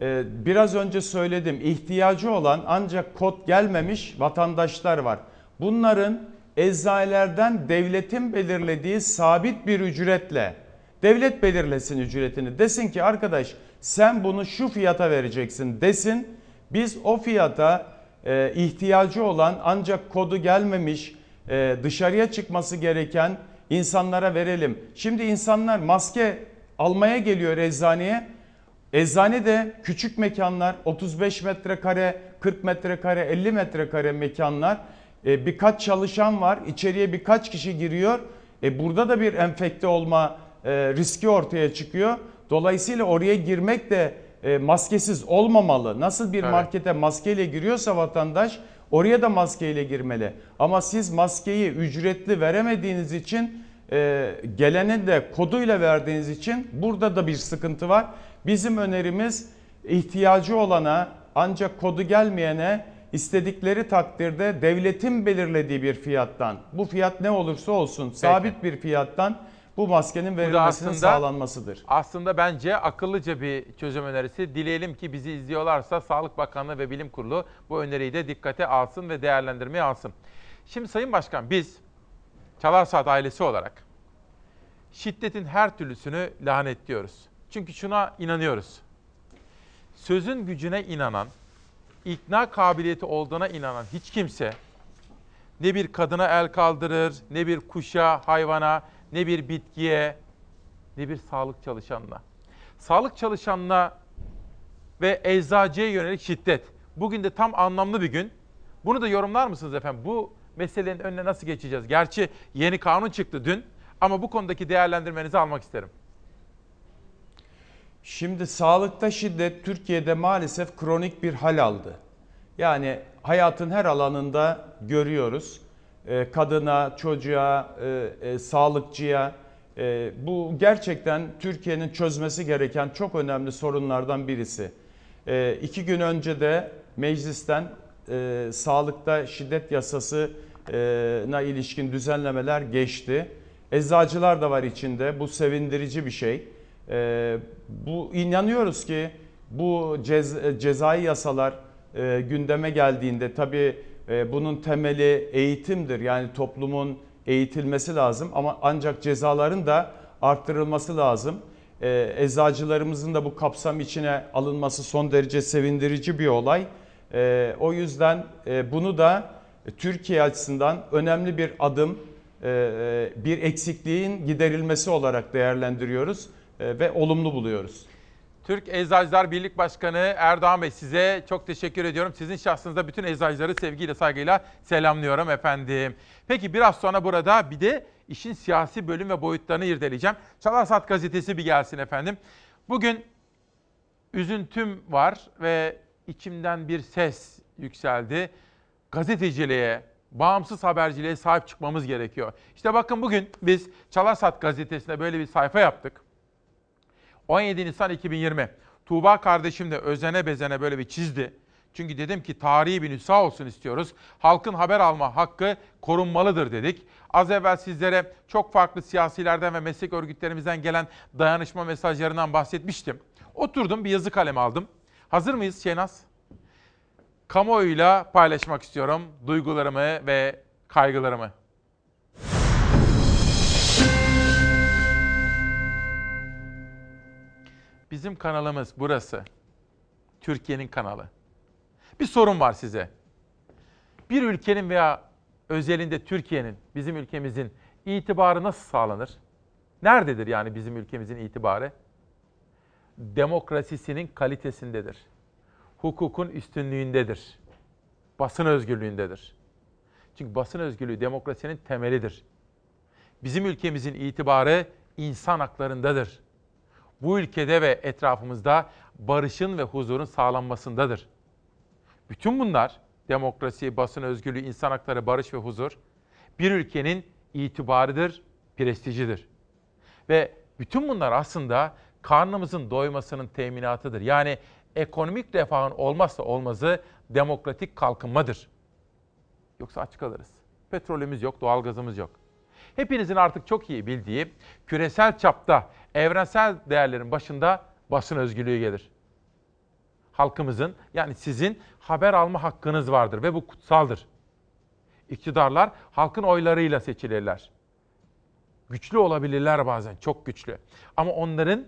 e, biraz önce söyledim ihtiyacı olan ancak kod gelmemiş vatandaşlar var. Bunların eczanelerden devletin belirlediği sabit bir ücretle devlet belirlesin ücretini. Desin ki arkadaş sen bunu şu fiyata vereceksin desin Biz o fiyata e, ihtiyacı olan ancak kodu gelmemiş e, dışarıya çıkması gereken insanlara verelim. Şimdi insanlar maske almaya geliyor eczaneye. Eczane de küçük mekanlar 35 metrekare, 40 metrekare, 50 metrekare mekanlar. E, birkaç çalışan var. içeriye birkaç kişi giriyor. E, burada da bir enfekte olma e, riski ortaya çıkıyor. Dolayısıyla oraya girmek de e, maskesiz olmamalı. Nasıl bir Evet. markete maskeyle giriyorsa vatandaş oraya da maskeyle girmeli. Ama siz maskeyi ücretli veremediğiniz için e, gelene de koduyla verdiğiniz için burada da bir sıkıntı var. Bizim önerimiz ihtiyacı olana ancak kodu gelmeyene istedikleri takdirde devletin belirlediği bir fiyattan bu fiyat ne olursa olsun sabit bir fiyattan bu maskenin verilmesinin aslında- sağlanmasıdır. Aslında bence akıllıca bir çözüm önerisi. Dileyelim ki bizi izliyorlarsa Sağlık Bakanlığı ve Bilim Kurulu bu öneriyi de dikkate alsın ve değerlendirmeye alsın. Şimdi Sayın Başkan biz Çalar Saat ailesi olarak şiddetin her türlüsünü lanetliyoruz. Çünkü şuna inanıyoruz. Sözün gücüne inanan, ikna kabiliyeti olduğuna inanan hiç kimse ne bir kadına el kaldırır, ne bir kuşa, hayvana, ne bir bitkiye, ne bir sağlık çalışanına. Sağlık çalışanına ve eczacıya yönelik şiddet. Bugün de tam anlamlı bir gün. Bunu da yorumlar mısınız efendim? Bu meselenin önüne nasıl geçeceğiz? Gerçi yeni kanun çıktı dün ama bu konudaki değerlendirmenizi almak isterim. Şimdi sağlıkta şiddet Türkiye'de maalesef kronik bir hal aldı. Yani hayatın her alanında görüyoruz. Ee, Kadına, çocuğa, e, e, sağlıkçıya e, bu gerçekten Türkiye'nin çözmesi gereken çok önemli sorunlardan birisi. E, iki gün önce de meclisten sağlıkta şiddet yasasına ilişkin düzenlemeler geçti. Eczacılar da var içinde. Bu sevindirici bir şey. Ee, bu inanıyoruz ki bu cez, cezai yasalar e, gündeme geldiğinde tabii e, bunun temeli eğitimdir. Yani toplumun eğitilmesi lazım ama ancak cezaların da arttırılması lazım. E, eczacılarımızın da bu kapsam içine alınması son derece sevindirici bir olay. E, o yüzden e, bunu da Türkiye açısından önemli bir adım, e, bir eksikliğin giderilmesi olarak değerlendiriyoruz e, ve olumlu buluyoruz. Türk Eczacılar Birlik Başkanı Erdoğan Bey size çok teşekkür ediyorum. Sizin şahsınızda bütün eczacıları sevgiyle saygıyla selamlıyorum efendim. Peki biraz sonra burada bir de işin siyasi bölüm ve boyutlarını irdeleyeceğim. Çalar Saat gazetesi bir gelsin efendim. Bugün üzüntüm var ve içimden bir ses yükseldi. Gazeteciliğe, bağımsız haberciliğe sahip çıkmamız gerekiyor. İşte bakın bugün biz Çalar Saat gazetesine böyle bir sayfa yaptık. 17 Nisan 2020. Tuğba kardeşim de özene bezene böyle bir çizdi. Çünkü dedim ki tarihi bir nüsha olsun istiyoruz. Halkın haber alma hakkı korunmalıdır dedik. Az evvel sizlere çok farklı siyasilerden ve meslek örgütlerimizden gelen dayanışma mesajlarından bahsetmiştim. Oturdum bir yazı kalem aldım. Hazır mıyız Şenaz? Kamuoyuyla paylaşmak istiyorum duygularımı ve kaygılarımı. Bizim kanalımız burası. Türkiye'nin kanalı. Bir sorun var size. Bir ülkenin veya özelinde Türkiye'nin, bizim ülkemizin itibarı nasıl sağlanır? Nerededir yani bizim ülkemizin itibarı? Demokrasisinin kalitesindedir. Hukukun üstünlüğündedir. Basın özgürlüğündedir. Çünkü basın özgürlüğü demokrasinin temelidir. Bizim ülkemizin itibarı insan haklarındadır bu ülkede ve etrafımızda barışın ve huzurun sağlanmasındadır. Bütün bunlar demokrasi, basın özgürlüğü, insan hakları, barış ve huzur bir ülkenin itibarıdır, prestijidir. Ve bütün bunlar aslında karnımızın doymasının teminatıdır. Yani ekonomik refahın olmazsa olmazı demokratik kalkınmadır. Yoksa aç kalırız. Petrolümüz yok, doğalgazımız yok. Hepinizin artık çok iyi bildiği küresel çapta evrensel değerlerin başında basın özgürlüğü gelir. Halkımızın yani sizin haber alma hakkınız vardır ve bu kutsaldır. İktidarlar halkın oylarıyla seçilirler. Güçlü olabilirler bazen, çok güçlü. Ama onların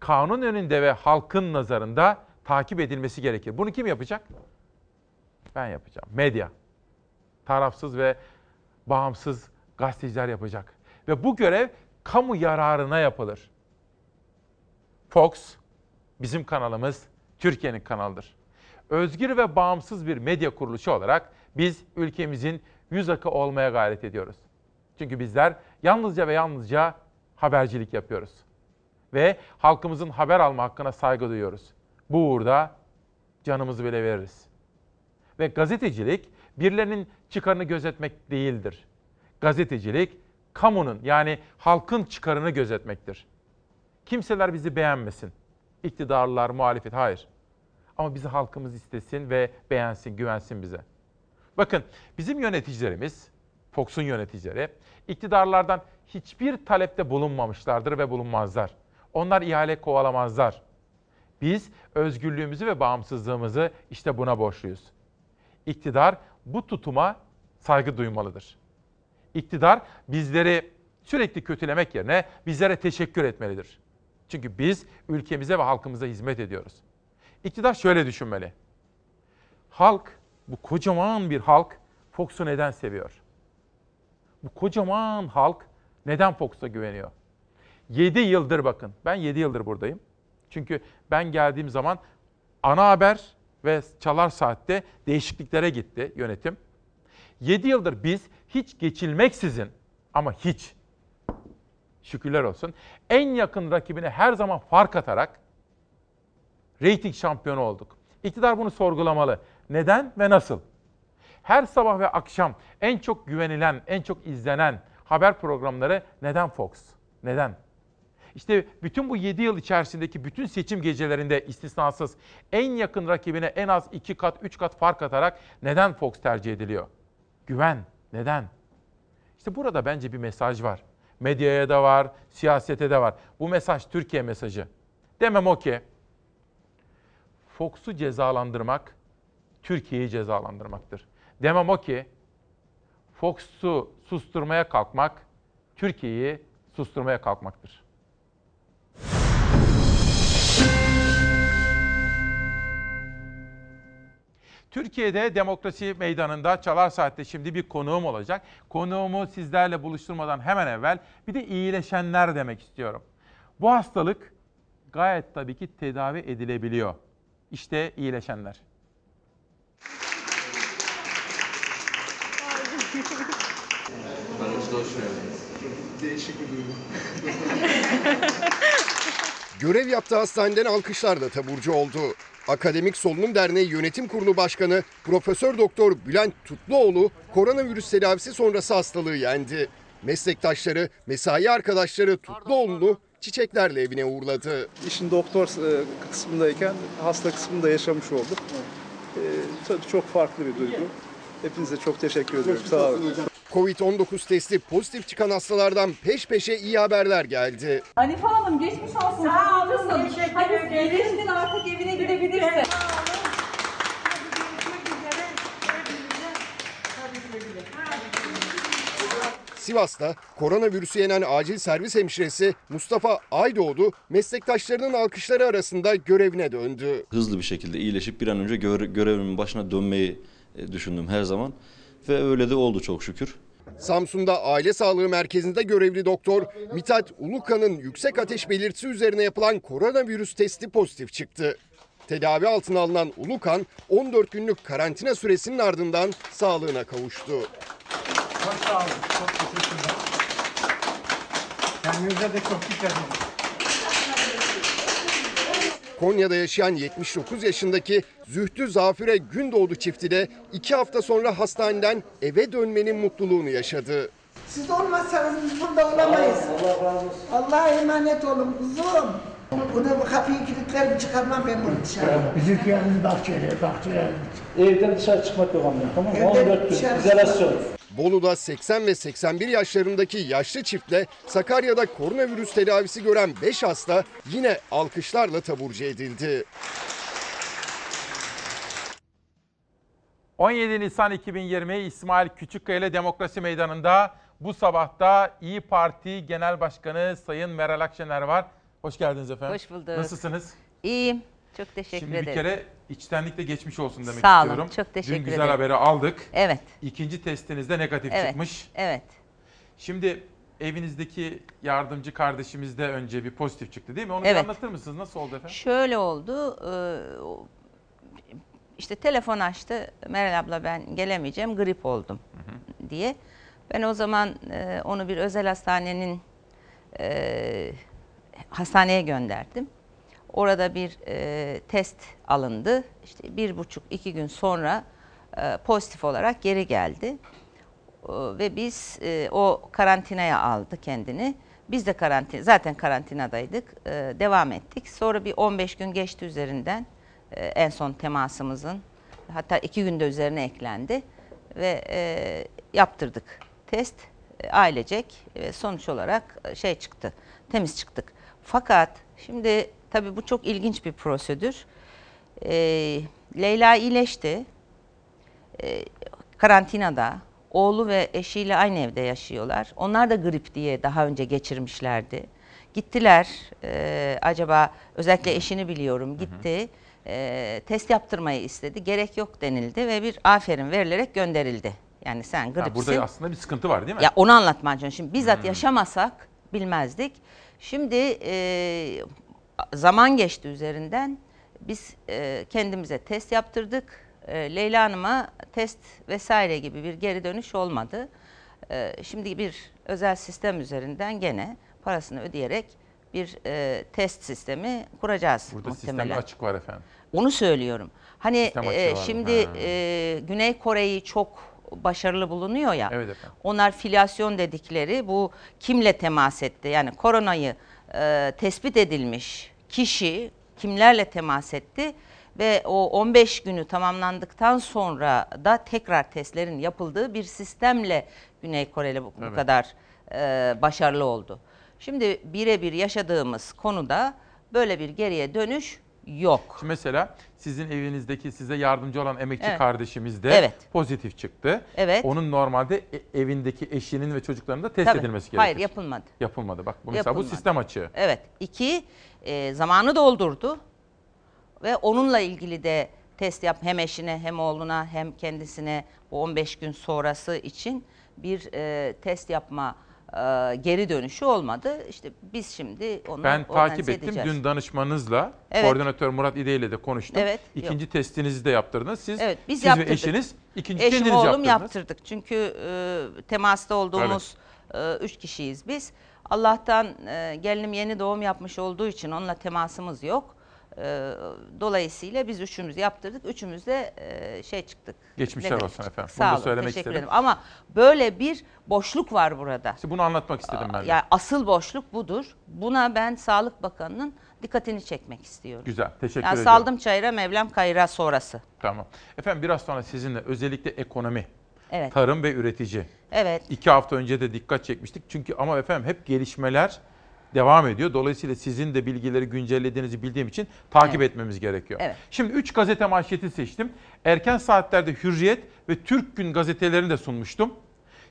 kanun önünde ve halkın nazarında takip edilmesi gerekir. Bunu kim yapacak? Ben yapacağım. Medya. Tarafsız ve bağımsız gazeteciler yapacak. Ve bu görev kamu yararına yapılır. Fox bizim kanalımız Türkiye'nin kanalıdır. Özgür ve bağımsız bir medya kuruluşu olarak biz ülkemizin yüz akı olmaya gayret ediyoruz. Çünkü bizler yalnızca ve yalnızca habercilik yapıyoruz. Ve halkımızın haber alma hakkına saygı duyuyoruz. Bu uğurda canımızı bile veririz. Ve gazetecilik birilerinin çıkarını gözetmek değildir. Gazetecilik kamunun yani halkın çıkarını gözetmektir. Kimseler bizi beğenmesin. İktidarlılar, muhalefet hayır. Ama bizi halkımız istesin ve beğensin, güvensin bize. Bakın bizim yöneticilerimiz, Fox'un yöneticileri iktidarlardan hiçbir talepte bulunmamışlardır ve bulunmazlar. Onlar ihale kovalamazlar. Biz özgürlüğümüzü ve bağımsızlığımızı işte buna borçluyuz. İktidar bu tutuma saygı duymalıdır. İktidar bizleri sürekli kötülemek yerine bizlere teşekkür etmelidir. Çünkü biz ülkemize ve halkımıza hizmet ediyoruz. İktidar şöyle düşünmeli. Halk, bu kocaman bir halk Fox'u neden seviyor? Bu kocaman halk neden Fox'a güveniyor? 7 yıldır bakın, ben 7 yıldır buradayım. Çünkü ben geldiğim zaman ana haber ve çalar saatte değişikliklere gitti yönetim. 7 yıldır biz hiç geçilmeksizin ama hiç şükürler olsun en yakın rakibine her zaman fark atarak reyting şampiyonu olduk. İktidar bunu sorgulamalı. Neden ve nasıl? Her sabah ve akşam en çok güvenilen, en çok izlenen haber programları neden Fox? Neden? İşte bütün bu 7 yıl içerisindeki bütün seçim gecelerinde istisnasız en yakın rakibine en az 2 kat, 3 kat fark atarak neden Fox tercih ediliyor? Güven. Neden? İşte burada bence bir mesaj var. Medyaya da var, siyasete de var. Bu mesaj Türkiye mesajı. Demem o ki Fox'u cezalandırmak Türkiye'yi cezalandırmaktır. Demem o ki Fox'u susturmaya kalkmak Türkiye'yi susturmaya kalkmaktır. Türkiye'de demokrasi meydanında Çalar Saat'te şimdi bir konuğum olacak. Konuğumu sizlerle buluşturmadan hemen evvel bir de iyileşenler demek istiyorum. Bu hastalık gayet tabii ki tedavi edilebiliyor. İşte iyileşenler. Değişik bir duygu. Görev yaptığı hastaneden alkışlarla taburcu oldu. Akademik Solunum Derneği Yönetim Kurulu Başkanı Profesör Doktor Bülent Tutluoğlu koronavirüs tedavisi sonrası hastalığı yendi. Meslektaşları, mesai arkadaşları Tutluoğlu'nu çiçeklerle evine uğurladı. İşin doktor e, kısmındayken hasta kısmında yaşamış olduk. Ee, tabii çok farklı bir duygu. Hepinize çok teşekkür ediyorum. Sağ olun. Covid-19 testi pozitif çıkan hastalardan peş peşe iyi haberler geldi. Hanife Hanım geçmiş olsun. Sağ olun. Hadi iyileştin artık evine gidebilirsin. Sivas'ta koronavirüsü yenen acil servis hemşiresi Mustafa Aydoğdu meslektaşlarının alkışları arasında görevine döndü. Hızlı bir şekilde iyileşip bir an önce göre- görevimin başına dönmeyi e, düşündüm her zaman ve öyle de oldu çok şükür. Samsun'da aile sağlığı merkezinde görevli doktor Mithat Ulukan'ın yüksek ateş belirtisi üzerine yapılan koronavirüs testi pozitif çıktı. Tedavi altına alınan Ulukan 14 günlük karantina süresinin ardından sağlığına kavuştu. Çok sağ olun. Çok teşekkürler. Kendinize de çok dikkat edin. Konya'da yaşayan 79 yaşındaki Zühtü Zafire Gündoğdu çifti de iki hafta sonra hastaneden eve dönmenin mutluluğunu yaşadı. Siz olmazsanız biz burada olamayız. Allah'a emanet olun kuzum. Bunu bu kapıyı kilitler çıkarmam ben bunu dışarı. Bizimki yalnız bahçeli, bahçeli. Evden dışarı çıkmak yok amca tamam mı? Evden 14 gün dışarı izolasyon. Bolu'da 80 ve 81 yaşlarındaki yaşlı çiftle Sakarya'da koronavirüs tedavisi gören 5 hasta yine alkışlarla taburcu edildi. 17 Nisan 2020 İsmail Küçükkaya ile Demokrasi Meydanı'nda bu sabahta İyi Parti Genel Başkanı Sayın Meral Akşener var. Hoş geldiniz efendim. Hoş bulduk. Nasılsınız? İyiyim. Çok teşekkür Şimdi ederim. bir kere içtenlikle geçmiş olsun demek Sağ olun, istiyorum. çok teşekkür Dün güzel ederim. haberi aldık. Evet. İkinci testinizde negatif Evet, çıkmış. Evet. Şimdi evinizdeki yardımcı kardeşimiz de önce bir pozitif çıktı değil mi? Onu Evet. anlatır mısınız? Nasıl oldu efendim? Şöyle oldu. e, işte telefon açtı. Meral abla ben gelemeyeceğim. Grip oldum diye. Ben o zaman e, onu bir özel hastanenin e, hastaneye gönderdim. Orada bir e, test alındı. İşte bir buçuk iki gün sonra e, pozitif olarak geri geldi. O- ve biz e, o karantinaya aldı kendini. Biz de karantin zaten karantinadaydık. E, devam ettik. Sonra bir 15 gün geçti üzerinden e, en son temasımızın. Hatta iki günde üzerine eklendi ve e, yaptırdık test e, ailecek ve sonuç olarak e, şey çıktı. Temiz çıktık. Fakat şimdi tabii bu çok ilginç bir prosedür. E, Leyla iyileşti e, karantinada. Oğlu ve eşiyle aynı evde yaşıyorlar. Onlar da grip diye daha önce geçirmişlerdi. Gittiler. e, acaba özellikle eşini biliyorum gitti. e, test yaptırmayı istedi. Gerek yok denildi ve bir aferin verilerek gönderildi. Yani sen gripsin. burada aslında bir sıkıntı var değil mi? Ya onu anlatman çalışıyorum. Şimdi bizzat Hmm. yaşamasak bilmezdik. Şimdi e, zaman geçti üzerinden. Biz e, kendimize test yaptırdık. E, Leyla Hanım'a test vesaire gibi bir geri dönüş olmadı. E, şimdi bir özel sistem üzerinden gene parasını ödeyerek bir e, test sistemi kuracağız Burada muhtemelen. sistemde açık var efendim. Onu söylüyorum. Hani e, şimdi Ha. e, Güney Kore'yi çok başarılı bulunuyor ya. Evet efendim. Onlar filyasyon dedikleri bu kimle temas etti? Yani koronayı e, tespit edilmiş kişi kimlerle temas etti? Ve o 15 günü tamamlandıktan sonra da tekrar testlerin yapıldığı bir sistemle Güney Koreli bu, bu Evet. kadar e, başarılı oldu. Şimdi birebir yaşadığımız konuda böyle bir geriye dönüş yok. Şimdi mesela sizin evinizdeki size yardımcı olan emekçi Evet. kardeşimiz de Evet. pozitif çıktı. Evet. Onun normalde e- evindeki eşinin ve çocuklarının da test Tabii. edilmesi gerekir. Hayır yapılmadı. Yapılmadı. Bak bu mesela Yapılmadı. bu sistem açığı. Evet. İki, e, zamanı doldurdu ve onunla ilgili de test yap hem eşine hem oğluna hem kendisine bu 15 gün sonrası için bir e, test yapma e, geri dönüşü olmadı. İşte biz şimdi onu Ben takip ettim. edeceğiz. Dün danışmanınızla, Evet. koordinatör Murat İde ile de konuştum. Evet, İkinci testinizi de yaptırdınız. Siz, Evet, biz siz yaptırdık. ve eşiniz ikinci Eşim kendiniz oğlum yaptırdınız. yaptırdık. Çünkü e, temasta olduğumuz e, üç kişiyiz biz. Allah'tan e, gelinim yeni doğum yapmış olduğu için onunla temasımız yok. E, dolayısıyla biz üçümüz yaptırdık. Üçümüz de e, şey çıktık. Geçmişler olsun çıktık. efendim. Bunu Sağ da olun, söylemek teşekkür istedim. ederim. Ama böyle bir boşluk var burada. İşte bunu anlatmak istedim ben de. Yani asıl boşluk budur. Buna ben Sağlık Bakanı'nın dikkatini çekmek istiyorum. Güzel, teşekkür yani ediyorum. saldım çayıra Mevlam kayıra sonrası. Tamam. Efendim biraz sonra sizinle özellikle ekonomi, Evet. tarım ve üretici. Evet. İki hafta önce de dikkat çekmiştik. Çünkü ama efendim hep gelişmeler devam ediyor. Dolayısıyla sizin de bilgileri güncellediğinizi bildiğim için takip Evet. etmemiz gerekiyor. Evet. Şimdi 3 gazete manşeti seçtim. Erken saatlerde Hürriyet ve Türk Gün gazetelerini de sunmuştum.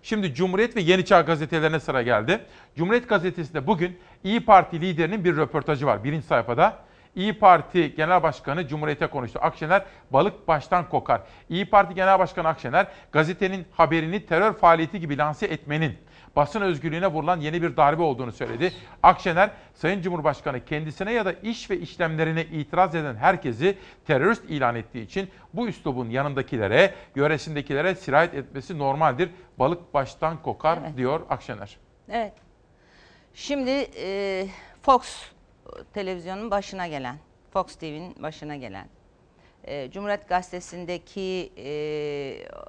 Şimdi Cumhuriyet ve Yeni Çağ gazetelerine sıra geldi. Cumhuriyet gazetesinde bugün İyi Parti liderinin bir röportajı var birinci sayfada. İyi Parti Genel Başkanı Cumhuriyet'e konuştu. Akşener balık baştan kokar. İyi Parti Genel Başkanı Akşener gazetenin haberini terör faaliyeti gibi lanse etmenin basın özgürlüğüne vurulan yeni bir darbe olduğunu söyledi. Akşener, Sayın Cumhurbaşkanı kendisine ya da iş ve işlemlerine itiraz eden herkesi terörist ilan ettiği için bu üslubun yanındakilere, yöresindekilere sirayet etmesi normaldir. Balık baştan kokar Evet. diyor Akşener. Evet. Şimdi e, Fox televizyonun başına gelen, Fox TV'nin başına gelen, e, Cumhuriyet Gazetesi'ndeki e,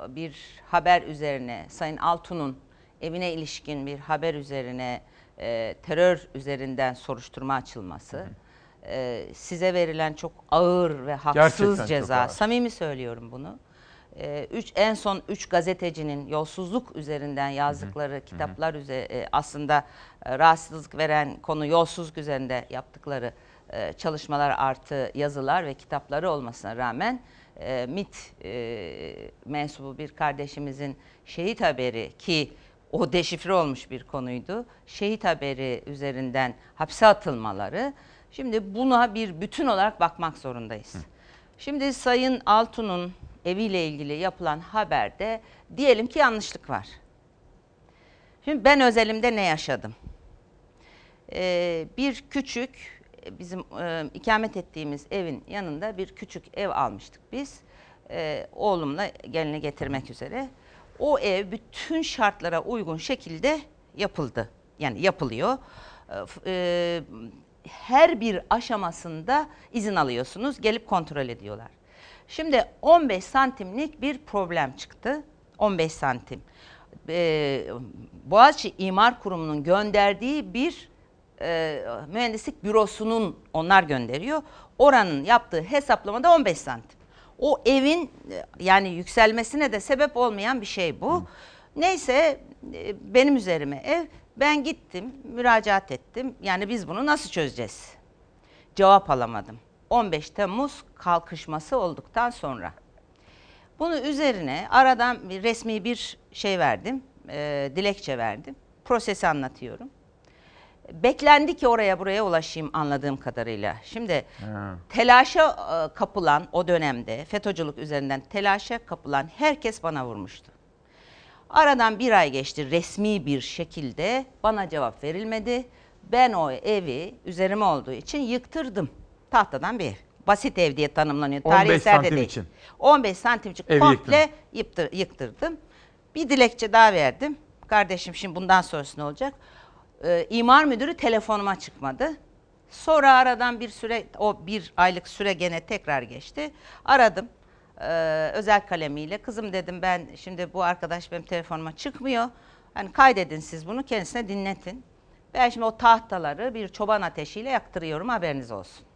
bir haber üzerine, Sayın Altun'un evine ilişkin bir haber üzerine e, terör üzerinden soruşturma açılması, e, size verilen çok ağır ve haksız Gerçekten ceza, samimi söylüyorum bunu. Ee, üç, en son üç gazetecinin yolsuzluk üzerinden yazdıkları kitaplar üzerine aslında e, rahatsızlık veren konu yolsuzluk üzerinde yaptıkları e, çalışmalar artı yazılar ve kitapları olmasına rağmen e, MIT e, mensubu bir kardeşimizin şehit haberi ki o deşifre olmuş bir konuydu. Şehit haberi üzerinden hapse atılmaları Şimdi buna bir bütün olarak bakmak zorundayız. Şimdi Sayın Altun'un eviyle ilgili yapılan haberde diyelim ki yanlışlık var. Şimdi ben özelimde ne yaşadım? Ee, bir küçük e, bizim e, ikamet ettiğimiz evin yanında bir küçük ev almıştık biz. Ee, oğlumla gelini getirmek üzere. O ev bütün şartlara uygun şekilde yapıldı. Yani yapılıyor. Ee, e, her bir aşamasında izin alıyorsunuz. Gelip kontrol ediyorlar. Şimdi 15 santimlik bir problem çıktı. 15 santim. Ee, Boğaziçi İmar Kurumu'nun gönderdiği bir e, mühendislik bürosunun onlar gönderiyor. Oranın yaptığı hesaplamada 15 santim. O evin e, yani yükselmesine de sebep olmayan bir şey bu. Neyse e, benim üzerime ev. Ben gittim, müracaat ettim. Yani biz bunu nasıl çözeceğiz? Cevap alamadım. 15 Temmuz kalkışması olduktan sonra. Bunu üzerine aradan bir resmi bir şey verdim, e, dilekçe verdim. Prosesi anlatıyorum. Beklendi ki oraya buraya ulaşayım anladığım kadarıyla. Şimdi telaşa e, kapılan o dönemde FETÖ'cülük üzerinden telaşa kapılan herkes bana vurmuştu. Aradan bir ay geçti resmi bir şekilde bana cevap verilmedi. Ben o evi üzerime olduğu için yıktırdım. Tahtadan bir ev. Basit ev diye tanımlanıyor. 15 Tarihi eserde santim değil. için. 15 santimcik Evi komple yıktır, yıktırdım. Bir dilekçe daha verdim. Kardeşim şimdi bundan sonrası ne olacak? Ee, imar müdürü telefonuma çıkmadı. Sonra aradan bir süre, o bir aylık süre gene tekrar geçti. Aradım ee, özel kalemiyle. Kızım dedim ben şimdi bu arkadaş benim telefonuma çıkmıyor. Hani kaydedin siz bunu kendisine dinletin. Ben şimdi o tahtaları bir çoban ateşiyle yaktırıyorum haberiniz olsun.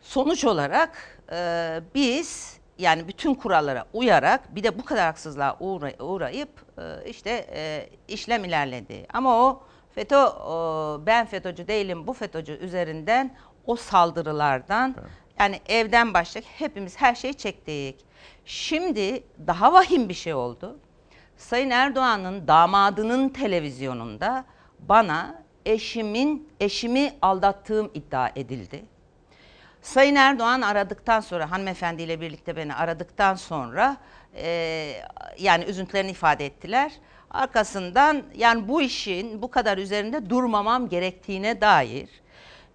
Sonuç olarak e, biz yani bütün kurallara uyarak bir de bu kadar haksızlığa uğra- uğrayıp e, işte e, işlem ilerledi. Ama o FETÖ ben FETÖ'cü değilim bu FETÖ'cü üzerinden o saldırılardan yani evden başlayıp hepimiz her şeyi çektik. Şimdi daha vahim bir şey oldu. Sayın Erdoğan'ın damadının televizyonunda bana eşimin eşimi aldattığım iddia edildi. Sayın Erdoğan aradıktan sonra hanımefendiyle birlikte beni aradıktan sonra e, yani üzüntülerini ifade ettiler. Arkasından yani bu işin bu kadar üzerinde durmamam gerektiğine dair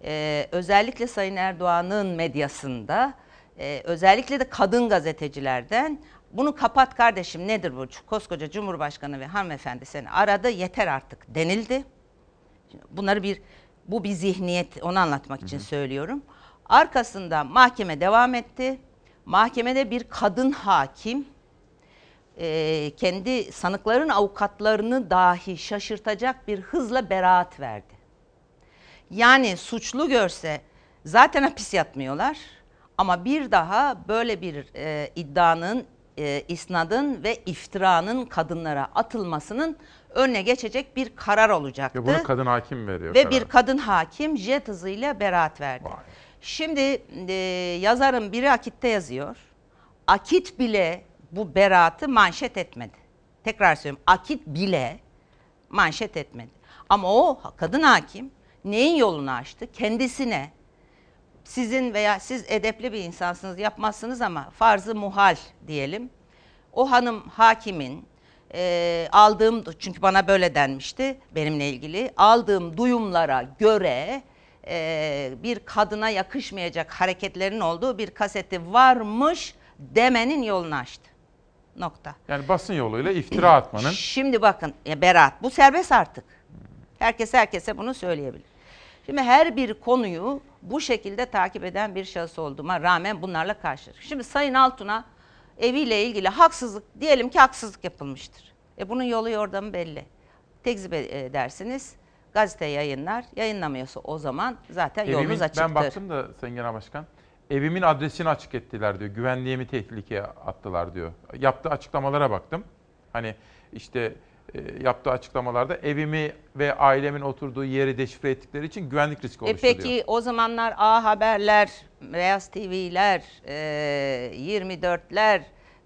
e, özellikle Sayın Erdoğan'ın medyasında e, özellikle de kadın gazetecilerden bunu kapat kardeşim nedir bu koskoca Cumhurbaşkanı ve hanımefendi seni aradı yeter artık denildi. Bunları bir bu bir zihniyet onu anlatmak için söylüyorum. Arkasında mahkeme devam etti. Mahkemede bir kadın hakim e, kendi sanıkların avukatlarını dahi şaşırtacak bir hızla beraat verdi. Yani suçlu görse zaten hapis yatmıyorlar ama bir daha böyle bir e, iddianın, e, isnadın ve iftiranın kadınlara atılmasının önüne geçecek bir karar olacaktı. Ve bunu kadın hakim veriyor. Ve kararı. bir kadın hakim jet hızıyla beraat verdi. Şimdi e, yazarın biri Akit'te yazıyor. Akit bile bu beraatı manşet etmedi. Tekrar söylüyorum. Akit bile manşet etmedi. Ama o kadın hakim neyin yolunu açtı? Kendisine sizin veya siz edepli bir insansınız yapmazsınız ama farzı muhal diyelim. O hanım hakimin e, aldığım çünkü bana böyle denmişti benimle ilgili aldığım duyumlara göre e, bir kadına yakışmayacak hareketlerin olduğu bir kaseti varmış demenin yolunu açtı. Nokta. Yani basın yoluyla iftira atmanın. Şimdi bakın ya beraat bu serbest artık. Herkes herkese bunu söyleyebilir. Şimdi her bir konuyu bu şekilde takip eden bir şahıs olduğuma rağmen bunlarla karşılaştık. Şimdi Sayın Altun'a eviyle ilgili haksızlık diyelim ki haksızlık yapılmıştır. E bunun yolu yordamı belli. Tekzip edersiniz, gazete yayınlar, yayınlamıyorsa o zaman zaten Evimin, yolunuz açıktır. ben baktım da Sayın Genel Başkan. Evimin adresini açık ettiler diyor. Güvenliğimi tehlikeye attılar diyor. Yaptığı açıklamalara baktım. Hani işte e, yaptığı açıklamalarda evimi ve ailemin oturduğu yeri deşifre ettikleri için güvenlik riski E oluştu peki diyor. o zamanlar A Haberler, Beyaz TV'ler, e, 24'ler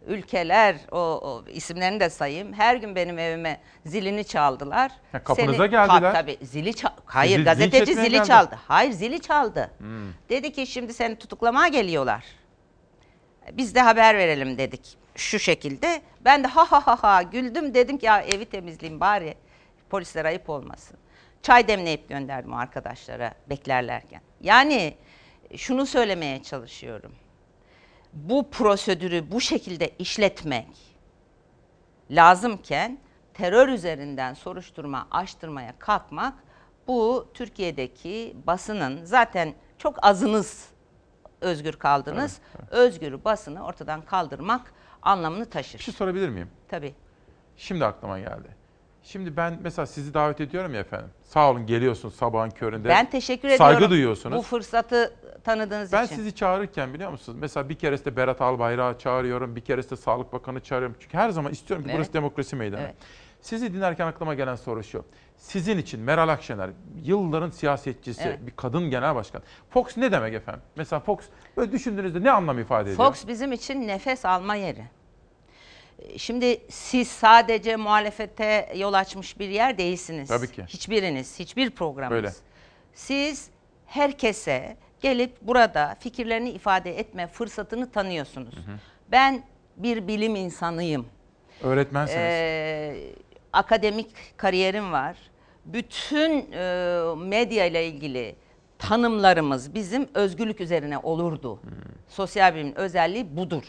ülkeler, o, o isimlerini de sayayım. Her gün benim evime zilini çaldılar. Ha, kapınıza Seni- geldiler. Tabii, tabii zili çal- Hayır, Zil- zil gazeteci çekmeye zili geldi. çaldı. Hayır, zili çaldı. Hmm. Dedi ki şimdi seni tutuklamaya geliyorlar. Biz de haber verelim dedik şu şekilde. Ben de ha ha ha ha güldüm dedim ki ya evi temizleyeyim bari polislere ayıp olmasın. Çay demleyip gönderdim arkadaşlara beklerlerken. Yani şunu söylemeye çalışıyorum. Bu prosedürü bu şekilde işletmek lazımken terör üzerinden soruşturma açtırmaya kalkmak bu Türkiye'deki basının zaten çok azınız özgür kaldınız. Özgür basını ortadan kaldırmak anlamını taşır. Bir şey sorabilir miyim? Tabii. Şimdi aklıma geldi. Şimdi ben mesela sizi davet ediyorum ya efendim. Sağ olun geliyorsunuz sabahın köründe. Ben teşekkür Saygı ediyorum. duyuyorsunuz. Bu fırsatı tanıdığınız Ben için. sizi çağırırken biliyor musunuz? Mesela bir keresinde Berat Albayrak'ı çağırıyorum, bir keresinde Sağlık Bakanı çağırıyorum. Çünkü her zaman istiyorum ki Evet. burası demokrasi meydanı. Evet. Sizi dinlerken aklıma gelen soru şu. Sizin için Meral Akşener, yılların siyasetçisi, Evet. bir kadın genel başkan. Fox ne demek efendim? Mesela Fox böyle düşündüğünüzde ne anlam ifade ediyor? Fox bizim için nefes alma yeri. Şimdi siz sadece muhalefete yol açmış bir yer değilsiniz. Tabii ki. Hiçbiriniz, hiçbir programınız. Öyle. Siz herkese gelip burada fikirlerini ifade etme fırsatını tanıyorsunuz. Ben bir bilim insanıyım. Öğretmensiniz. Ee, akademik kariyerim var. Bütün e, medya ile ilgili tanımlarımız bizim özgürlük üzerine olurdu. Sosyal bilimin özelliği budur.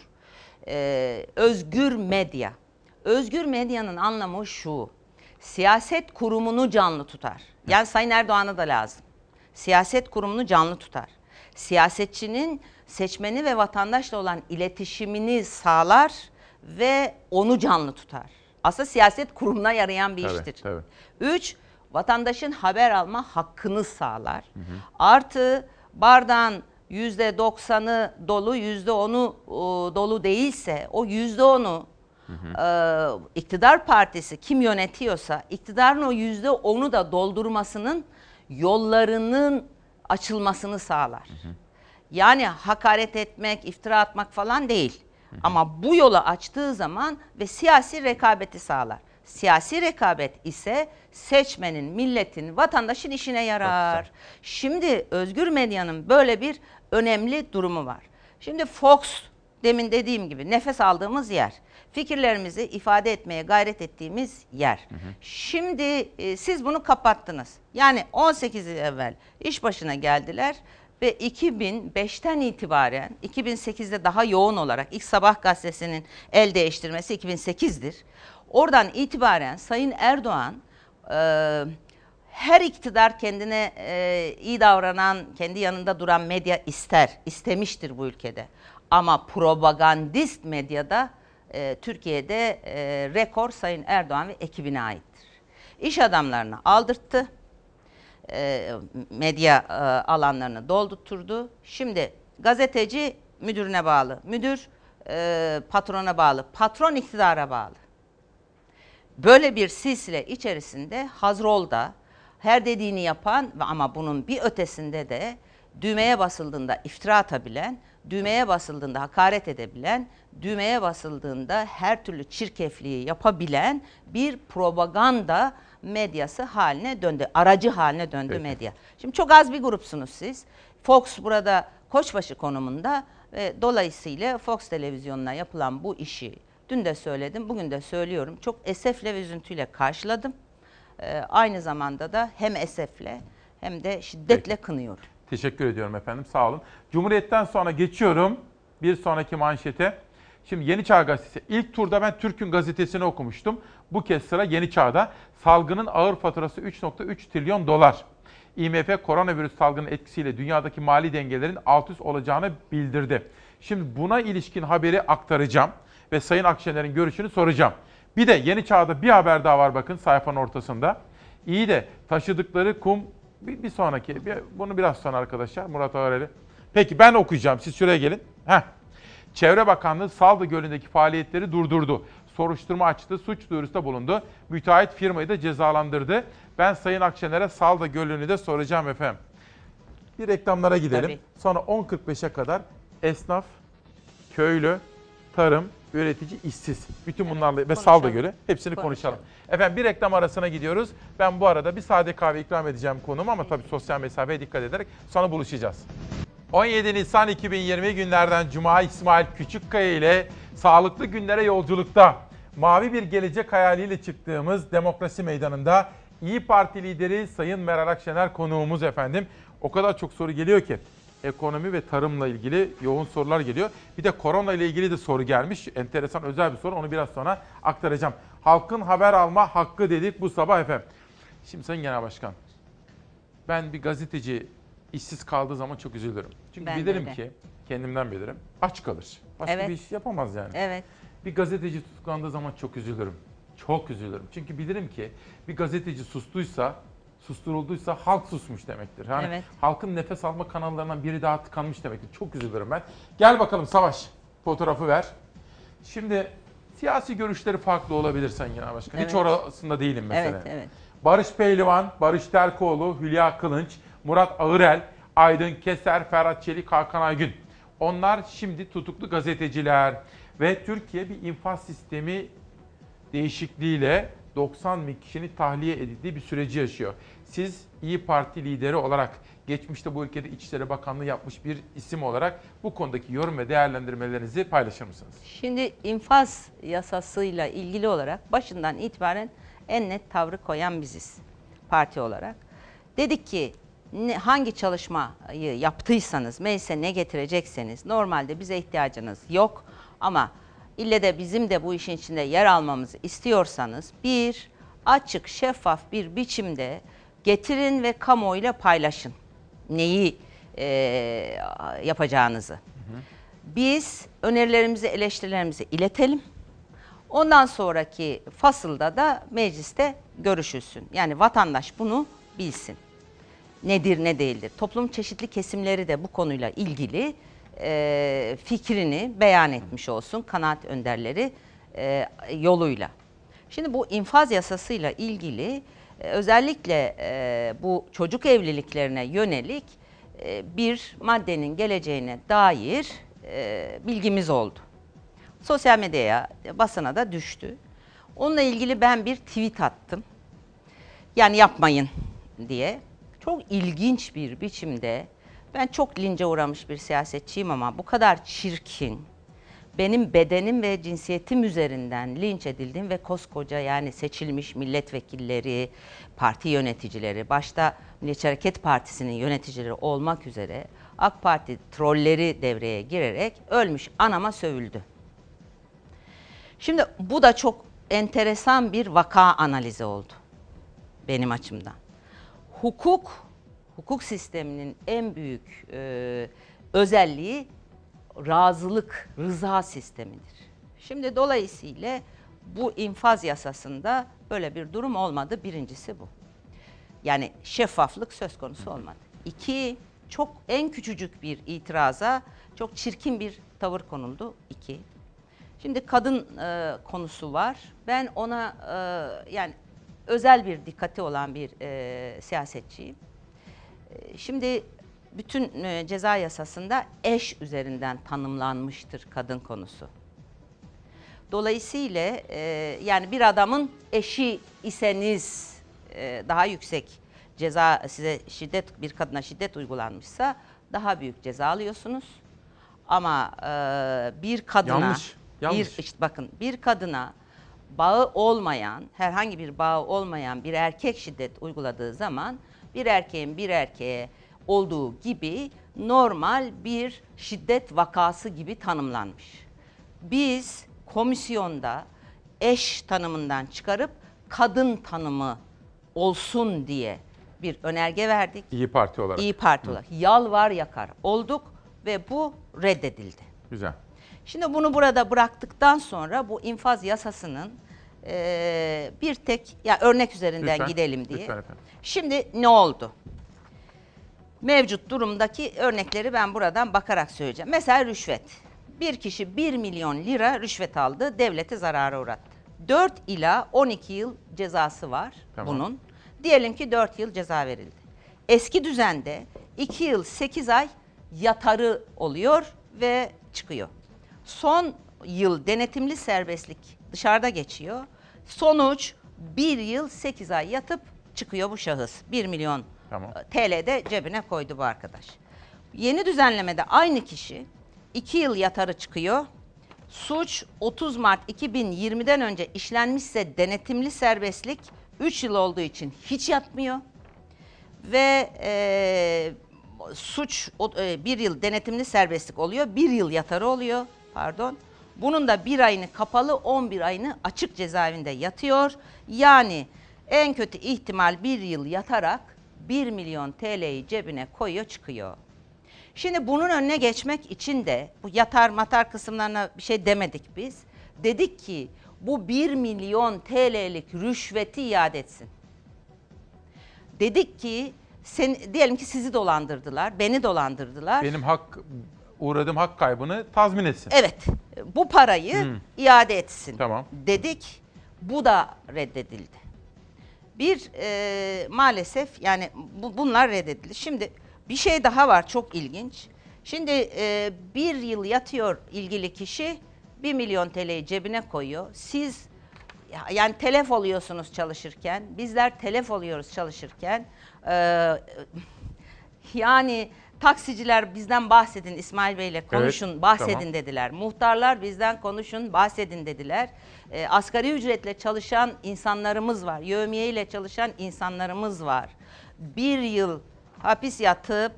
Ee, özgür medya. Özgür medyanın anlamı şu. Siyaset kurumunu canlı tutar. Yani Sayın Erdoğan'a da lazım. Siyaset kurumunu canlı tutar. Siyasetçinin seçmeni ve vatandaşla olan iletişimini sağlar ve onu canlı tutar. Aslında siyaset kurumuna yarayan bir Tabii, iştir. tabii. Üç, vatandaşın haber alma hakkını sağlar. Artı bardağın yüzde doksanı dolu, yüzde onu e, dolu değilse o yüzde onu e, iktidar partisi kim yönetiyorsa iktidarın o yüzde onu da doldurmasının yollarının açılmasını sağlar. Yani hakaret etmek, iftira atmak falan değil. Ama bu yolu açtığı zaman ve siyasi rekabeti sağlar. Siyasi rekabet ise seçmenin, milletin, vatandaşın işine yarar. Şimdi özgür medyanın böyle bir önemli durumu var. Şimdi Fox demin dediğim gibi nefes aldığımız yer. Fikirlerimizi ifade etmeye gayret ettiğimiz yer. Şimdi e, siz bunu kapattınız. Yani 18 yıl evvel iş başına geldiler ve 2005'ten itibaren 2008'de daha yoğun olarak ilk Sabah gazetesinin el değiştirmesi 2008'dir. Oradan itibaren Sayın Erdoğan e, her iktidar kendine e, iyi davranan, kendi yanında duran medya ister, istemiştir bu ülkede. Ama propagandist medyada e, Türkiye'de e, rekor Sayın Erdoğan ve ekibine aittir. İş adamlarını aldırttı e, medya e, alanlarını doldurtturdu. Şimdi gazeteci müdürüne bağlı, müdür e, patrona bağlı, patron iktidara bağlı. Böyle bir silsile içerisinde Hazrol'da her dediğini yapan ama bunun bir ötesinde de düğmeye basıldığında iftira atabilen, düğmeye basıldığında hakaret edebilen, düğmeye basıldığında her türlü çirkefliği yapabilen bir propaganda medyası haline döndü. Aracı haline döndü Peki. medya. Şimdi çok az bir grupsunuz siz. Fox burada koçbaşı konumunda ve dolayısıyla Fox televizyonuna yapılan bu işi dün de söyledim, bugün de söylüyorum. Çok esefle ve üzüntüyle karşıladım. Ee, aynı zamanda da hem esefle hem de şiddetle kınıyorum. Teşekkür ediyorum efendim. Sağ olun. Cumhuriyet'ten sonra geçiyorum bir sonraki manşete. Şimdi Yeni Çağ Gazetesi. İlk turda ben Türk'ün gazetesini okumuştum. Bu kez sıra Yeni Çağ'da. Salgının ağır faturası 3.3 trilyon dolar. IMF koronavirüs salgının etkisiyle dünyadaki mali dengelerin alt üst olacağını bildirdi. Şimdi buna ilişkin haberi aktaracağım ve Sayın Akşener'in görüşünü soracağım. Bir de Yeni Çağ'da bir haber daha var bakın sayfanın ortasında. İyi de taşıdıkları kum bir, bir sonraki, bir, bunu biraz sonra arkadaşlar Murat Ağareli. Peki ben okuyacağım, siz şuraya gelin. Heh. Çevre Bakanlığı Saldı Gölü'ndeki faaliyetleri durdurdu. Soruşturma açtı, suç duyurusunda bulundu. Müteahhit firmayı da cezalandırdı. Ben Sayın Akşener'e Saldı Gölü'nü de soracağım efendim. Bir reklamlara gidelim. Tabii. Sonra 10.45'e kadar esnaf, köylü, tarım üretici işsiz. Bütün bunlarla ve salda konuşalım. göre hepsini konuşalım. Efendim bir reklam arasına gidiyoruz. Ben bu arada bir sade kahve ikram edeceğim konuğum ama tabii sosyal mesafeye dikkat ederek sonra buluşacağız. 17 Nisan 2020 günlerden Cuma İsmail Küçükkaya ile sağlıklı günlere yolculukta mavi bir gelecek hayaliyle çıktığımız demokrasi meydanında İyi Parti lideri Sayın Meral Akşener konuğumuz efendim. O kadar çok soru geliyor ki ekonomi ve tarımla ilgili yoğun sorular geliyor. Bir de korona ile ilgili de soru gelmiş. Enteresan özel bir soru onu biraz sonra aktaracağım. Halkın haber alma hakkı dedik bu sabah efendim. Şimdi Sayın Genel Başkan ben bir gazeteci işsiz kaldığı zaman çok üzülürüm. Çünkü Ben bilirim öyle. ki kendimden bilirim aç kalır. Başka Evet. bir iş yapamaz yani. Evet. Bir gazeteci tutuklandığı zaman çok üzülürüm. Çok üzülürüm. Çünkü bilirim ki bir gazeteci sustuysa, susturulduysa halk susmuş demektir. Yani Evet. halkın nefes alma kanallarından biri daha tıkanmış demektir. Çok üzülürüm ben. Gel bakalım Savaş. Fotoğrafı ver. Şimdi siyasi görüşleri farklı olabilir Sayın Genel Başkan. Hiç Evet. orasında değilim mesela. Evet, evet. Barış Pehlivan, Barış Terkoğlu, Hülya Kılınç, Murat Ağırel, Aydın Keser, Ferhat Çelik, Hakan Aygün. Onlar şimdi tutuklu gazeteciler ve Türkiye bir infaz sistemi değişikliğiyle 90 bin kişinin tahliye edildiği bir süreci yaşıyor. Siz İyi Parti lideri olarak geçmişte bu ülkede İçişleri Bakanlığı yapmış bir isim olarak bu konudaki yorum ve değerlendirmelerinizi paylaşır mısınız? Şimdi infaz yasasıyla ilgili olarak başından itibaren en net tavrı koyan biziz parti olarak. Dedik ki ne, hangi çalışmayı yaptıysanız, meclise ne getirecekseniz normalde bize ihtiyacınız yok ama ille de bizim de bu işin içinde yer almamızı istiyorsanız bir açık, şeffaf bir biçimde getirin ve kamuoyuyla paylaşın neyi eee, yapacağınızı. Biz önerilerimizi, eleştirilerimizi iletelim. Ondan sonraki fasılda da mecliste görüşülsün. Yani vatandaş bunu bilsin. Nedir ne değildir. Toplum çeşitli kesimleri de bu konuyla ilgili e, fikrini beyan etmiş olsun kanaat önderleri e, yoluyla. Şimdi bu infaz yasasıyla ilgili e, özellikle e, bu çocuk evliliklerine yönelik e, bir maddenin geleceğine dair e, bilgimiz oldu. Sosyal medyaya, basına da düştü. Onunla ilgili ben bir tweet attım. Yani yapmayın diye. Çok ilginç bir biçimde ben çok lince uğramış bir siyasetçiyim ama bu kadar çirkin, benim bedenim ve cinsiyetim üzerinden linç edildiğim ve koskoca yani seçilmiş milletvekilleri, parti yöneticileri, başta Milliyetçi Hareket Partisi'nin yöneticileri olmak üzere AK Parti trolleri devreye girerek ölmüş anama sövüldü. Şimdi bu da çok enteresan bir vaka analizi oldu benim açımdan. Hukuk, hukuk sisteminin en büyük e, özelliği razılık, rıza sistemidir. Şimdi dolayısıyla bu infaz yasasında böyle bir durum olmadı. Birincisi bu. Yani şeffaflık söz konusu olmadı. İki, çok en küçücük bir itiraza çok çirkin bir tavır konuldu. İki. Şimdi kadın e, konusu var. Ben ona e, yani özel bir dikkati olan bir e, siyasetçiyim. E, şimdi bütün e, ceza yasasında eş üzerinden tanımlanmıştır kadın konusu. Dolayısıyla e, yani bir adamın eşi iseniz e, daha yüksek ceza size şiddet bir kadına şiddet uygulanmışsa daha büyük ceza alıyorsunuz. Ama e, bir kadına Yanlış, yanlış. bir işte bakın bir kadına bağı olmayan herhangi bir bağı olmayan bir erkek şiddet uyguladığı zaman bir erkeğin bir erkeğe olduğu gibi normal bir şiddet vakası gibi tanımlanmış. Biz komisyonda eş tanımından çıkarıp kadın tanımı olsun diye bir önerge verdik. İyi Parti olarak. İyi Parti olarak. Yalvar yakar olduk ve bu reddedildi. Güzel. Şimdi bunu burada bıraktıktan sonra bu infaz yasasının eee, bir tek ya örnek üzerinden Lütfen, gidelim diye. lütfen efendim. Şimdi ne oldu? Mevcut durumdaki örnekleri ben buradan bakarak söyleyeceğim. Mesela rüşvet. Bir kişi 1 milyon lira rüşvet aldı, devlete zarara uğrattı. 4 ila 12 yıl cezası var Tamam. bunun. Diyelim ki 4 yıl ceza verildi. Eski düzende 2 yıl 8 ay yatarı oluyor ve çıkıyor. Son yıl denetimli serbestlik dışarıda geçiyor. Sonuç 1 yıl 8 ay yatıp çıkıyor bu şahıs. 1 milyon Tamam. TL'de cebine koydu bu arkadaş. Yeni düzenlemede aynı kişi 2 yıl yatarı çıkıyor. Suç 30 Mart 2020'den önce işlenmişse denetimli serbestlik 3 yıl olduğu için hiç yatmıyor. Ve e, suç o- e, bir yıl denetimli serbestlik oluyor. Bir yıl yatarı oluyor. Pardon. Bunun da bir ayını kapalı 11 ayını açık cezaevinde yatıyor. Yani en kötü ihtimal bir yıl yatarak 1 milyon TL'yi cebine koyuyor çıkıyor. Şimdi bunun önüne geçmek için de bu yatar matar kısımlarına bir şey demedik biz. Dedik ki bu 1 milyon TL'lik rüşveti iade etsin. Dedik ki sen, diyelim ki sizi dolandırdılar, beni dolandırdılar. Benim hak uğradığım hak kaybını tazmin etsin. Evet, bu parayı Hmm. iade etsin. Tamam. Dedik, bu da reddedildi. Bir e, maalesef yani bu, bunlar reddedildi. Şimdi bir şey daha var çok ilginç. Şimdi e, bir yıl yatıyor ilgili kişi 1 milyon TL'yi cebine koyuyor. Siz ya- yani telef oluyorsunuz çalışırken, bizler telef oluyoruz çalışırken. Ee, yani taksiciler bizden bahsedin İsmail Bey'le konuşun, Evet, bahsedin tamam. dediler. Muhtarlar bizden konuşun, bahsedin dediler. Ee, asgari ücretle çalışan insanlarımız var. Yövmiye ile çalışan insanlarımız var. Bir yıl hapis yatıp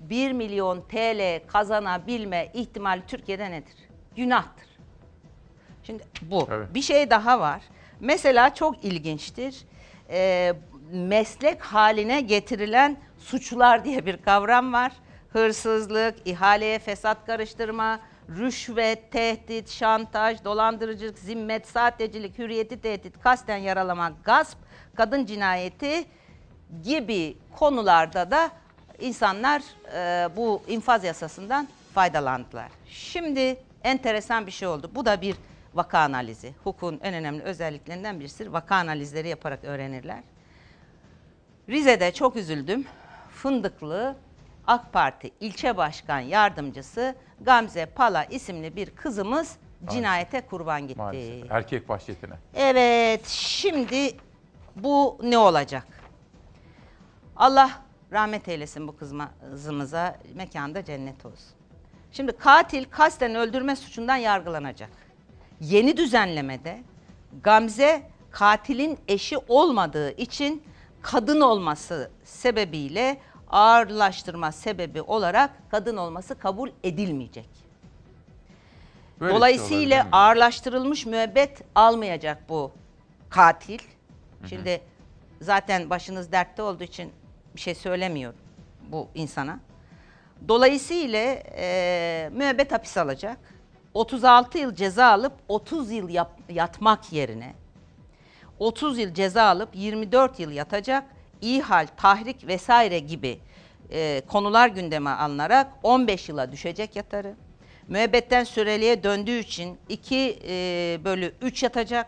1 milyon TL kazanabilme ihtimali Türkiye'de nedir? Günahtır. Şimdi bu. Bir şey daha var. Mesela çok ilginçtir. Ee, meslek haline getirilen suçlar diye bir kavram var. Hırsızlık, ihaleye fesat karıştırma, rüşvet, tehdit, şantaj, dolandırıcılık, zimmet, sahtecilik, hürriyeti tehdit, kasten yaralama, gasp, kadın cinayeti gibi konularda da insanlar e, bu infaz yasasından faydalandılar. Şimdi enteresan bir şey oldu. Bu da bir vaka analizi. Hukukun en önemli özelliklerinden birisi vaka analizleri yaparak öğrenirler. Rize'de çok üzüldüm. Fındıklı AK Parti ilçe başkan yardımcısı Gamze Pala isimli bir kızımız cinayete kurban gitti. Maalesef. Erkek vahşetine. Evet, şimdi bu ne olacak? Allah rahmet eylesin bu kızımıza, mekanda cennet olsun. Şimdi katil kasten öldürme suçundan yargılanacak. Yeni düzenlemede Gamze katilin eşi olmadığı için kadın olması sebebiyle ağırlaştırma sebebi olarak kadın olması kabul edilmeyecek. Böyle Dolayısıyla şey olabilir mi? ağırlaştırılmış müebbet almayacak bu katil. Şimdi zaten başınız dertte olduğu için bir şey söylemiyorum bu insana. Dolayısıyla e, müebbet hapis alacak. 36 yıl ceza alıp 30 yıl yap- yatmak yerine 30 yıl ceza alıp 24 yıl yatacak. İhal, tahrik vesaire gibi e, konular gündeme alınarak 15 yıla düşecek yatarı. Müebbetten süreliğe döndüğü için 2 bölü 3 yatacak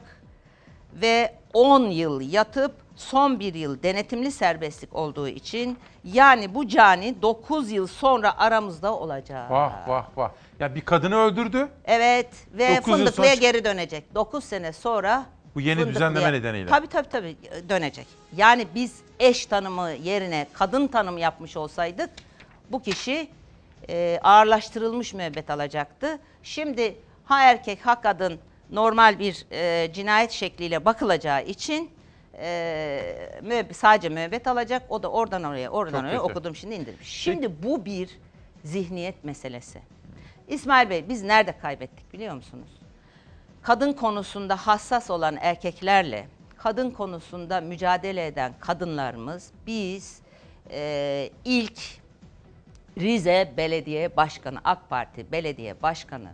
ve 10 yıl yatıp son bir yıl denetimli serbestlik olduğu için yani bu cani 9 yıl sonra aramızda olacak. Vah vah vah. Ya bir kadını öldürdü. Evet ve Fındıklı'ya sonra- geri dönecek. 9 sene sonra Bu yeni Fındıklı'ya- düzenleme nedeniyle. Tabii tabii tabii dönecek. Yani biz eş tanımı yerine kadın tanımı yapmış olsaydık bu kişi e, ağırlaştırılmış müebbet alacaktı. Şimdi ha erkek ha kadın normal bir e, cinayet şekliyle bakılacağı için e, müebbet, sadece müebbet alacak. O da oradan oraya oradan Çok oraya kötü. okudum şimdi indirmiş. Şimdi bu bir zihniyet meselesi. İsmail Bey biz nerede kaybettik biliyor musunuz? Kadın konusunda hassas olan erkeklerle kadın konusunda mücadele eden kadınlarımız biz e, ilk Rize Belediye Başkanı AK Parti Belediye Başkanı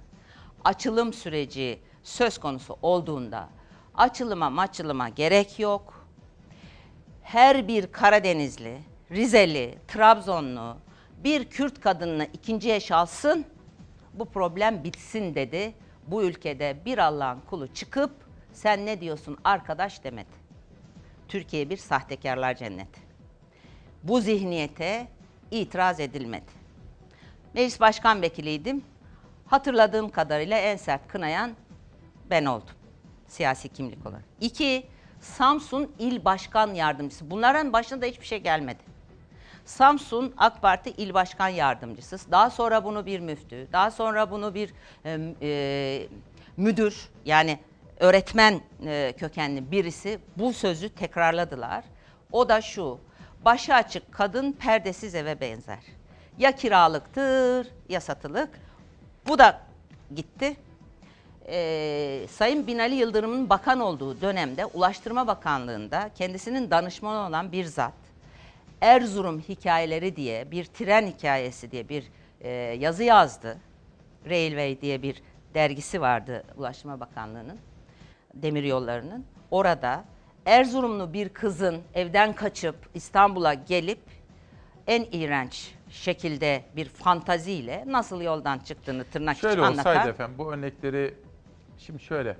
açılım süreci söz konusu olduğunda açılıma maçılıma gerek yok. Her bir Karadenizli, Rizeli, Trabzonlu bir Kürt kadınını ikinci eş alsın bu problem bitsin dedi. Bu ülkede bir Allah'ın kulu çıkıp sen ne diyorsun arkadaş demedi. Türkiye bir sahtekarlar cenneti. Bu zihniyete itiraz edilmedi. Meclis Başkan Vekiliydim. hatırladığım kadarıyla en sert kınayan ben oldum siyasi kimlik olarak. İki, Samsun İl Başkan Yardımcısı. Bunların başına da hiçbir şey gelmedi. Samsun AK Parti İl Başkan Yardımcısı. Daha sonra bunu bir müftü, daha sonra bunu bir e, e, müdür yani öğretmen e, kökenli birisi bu sözü tekrarladılar. O da şu, başı açık kadın perdesiz eve benzer. Ya kiralıktır ya satılık. Bu da gitti. Ee, Sayın Binali Yıldırım'ın bakan olduğu dönemde Ulaştırma Bakanlığı'nda kendisinin danışmanı olan bir zat Erzurum hikayeleri diye bir tren hikayesi diye bir e, yazı yazdı. Railway diye bir dergisi vardı Ulaştırma Bakanlığı'nın, demir yollarının. Orada Erzurumlu bir kızın evden kaçıp İstanbul'a gelip en iğrenç şekilde bir fantaziyle nasıl yoldan çıktığını tırnak içi Şöyle anlatan. olsaydı efendim bu örnekleri şimdi şöyle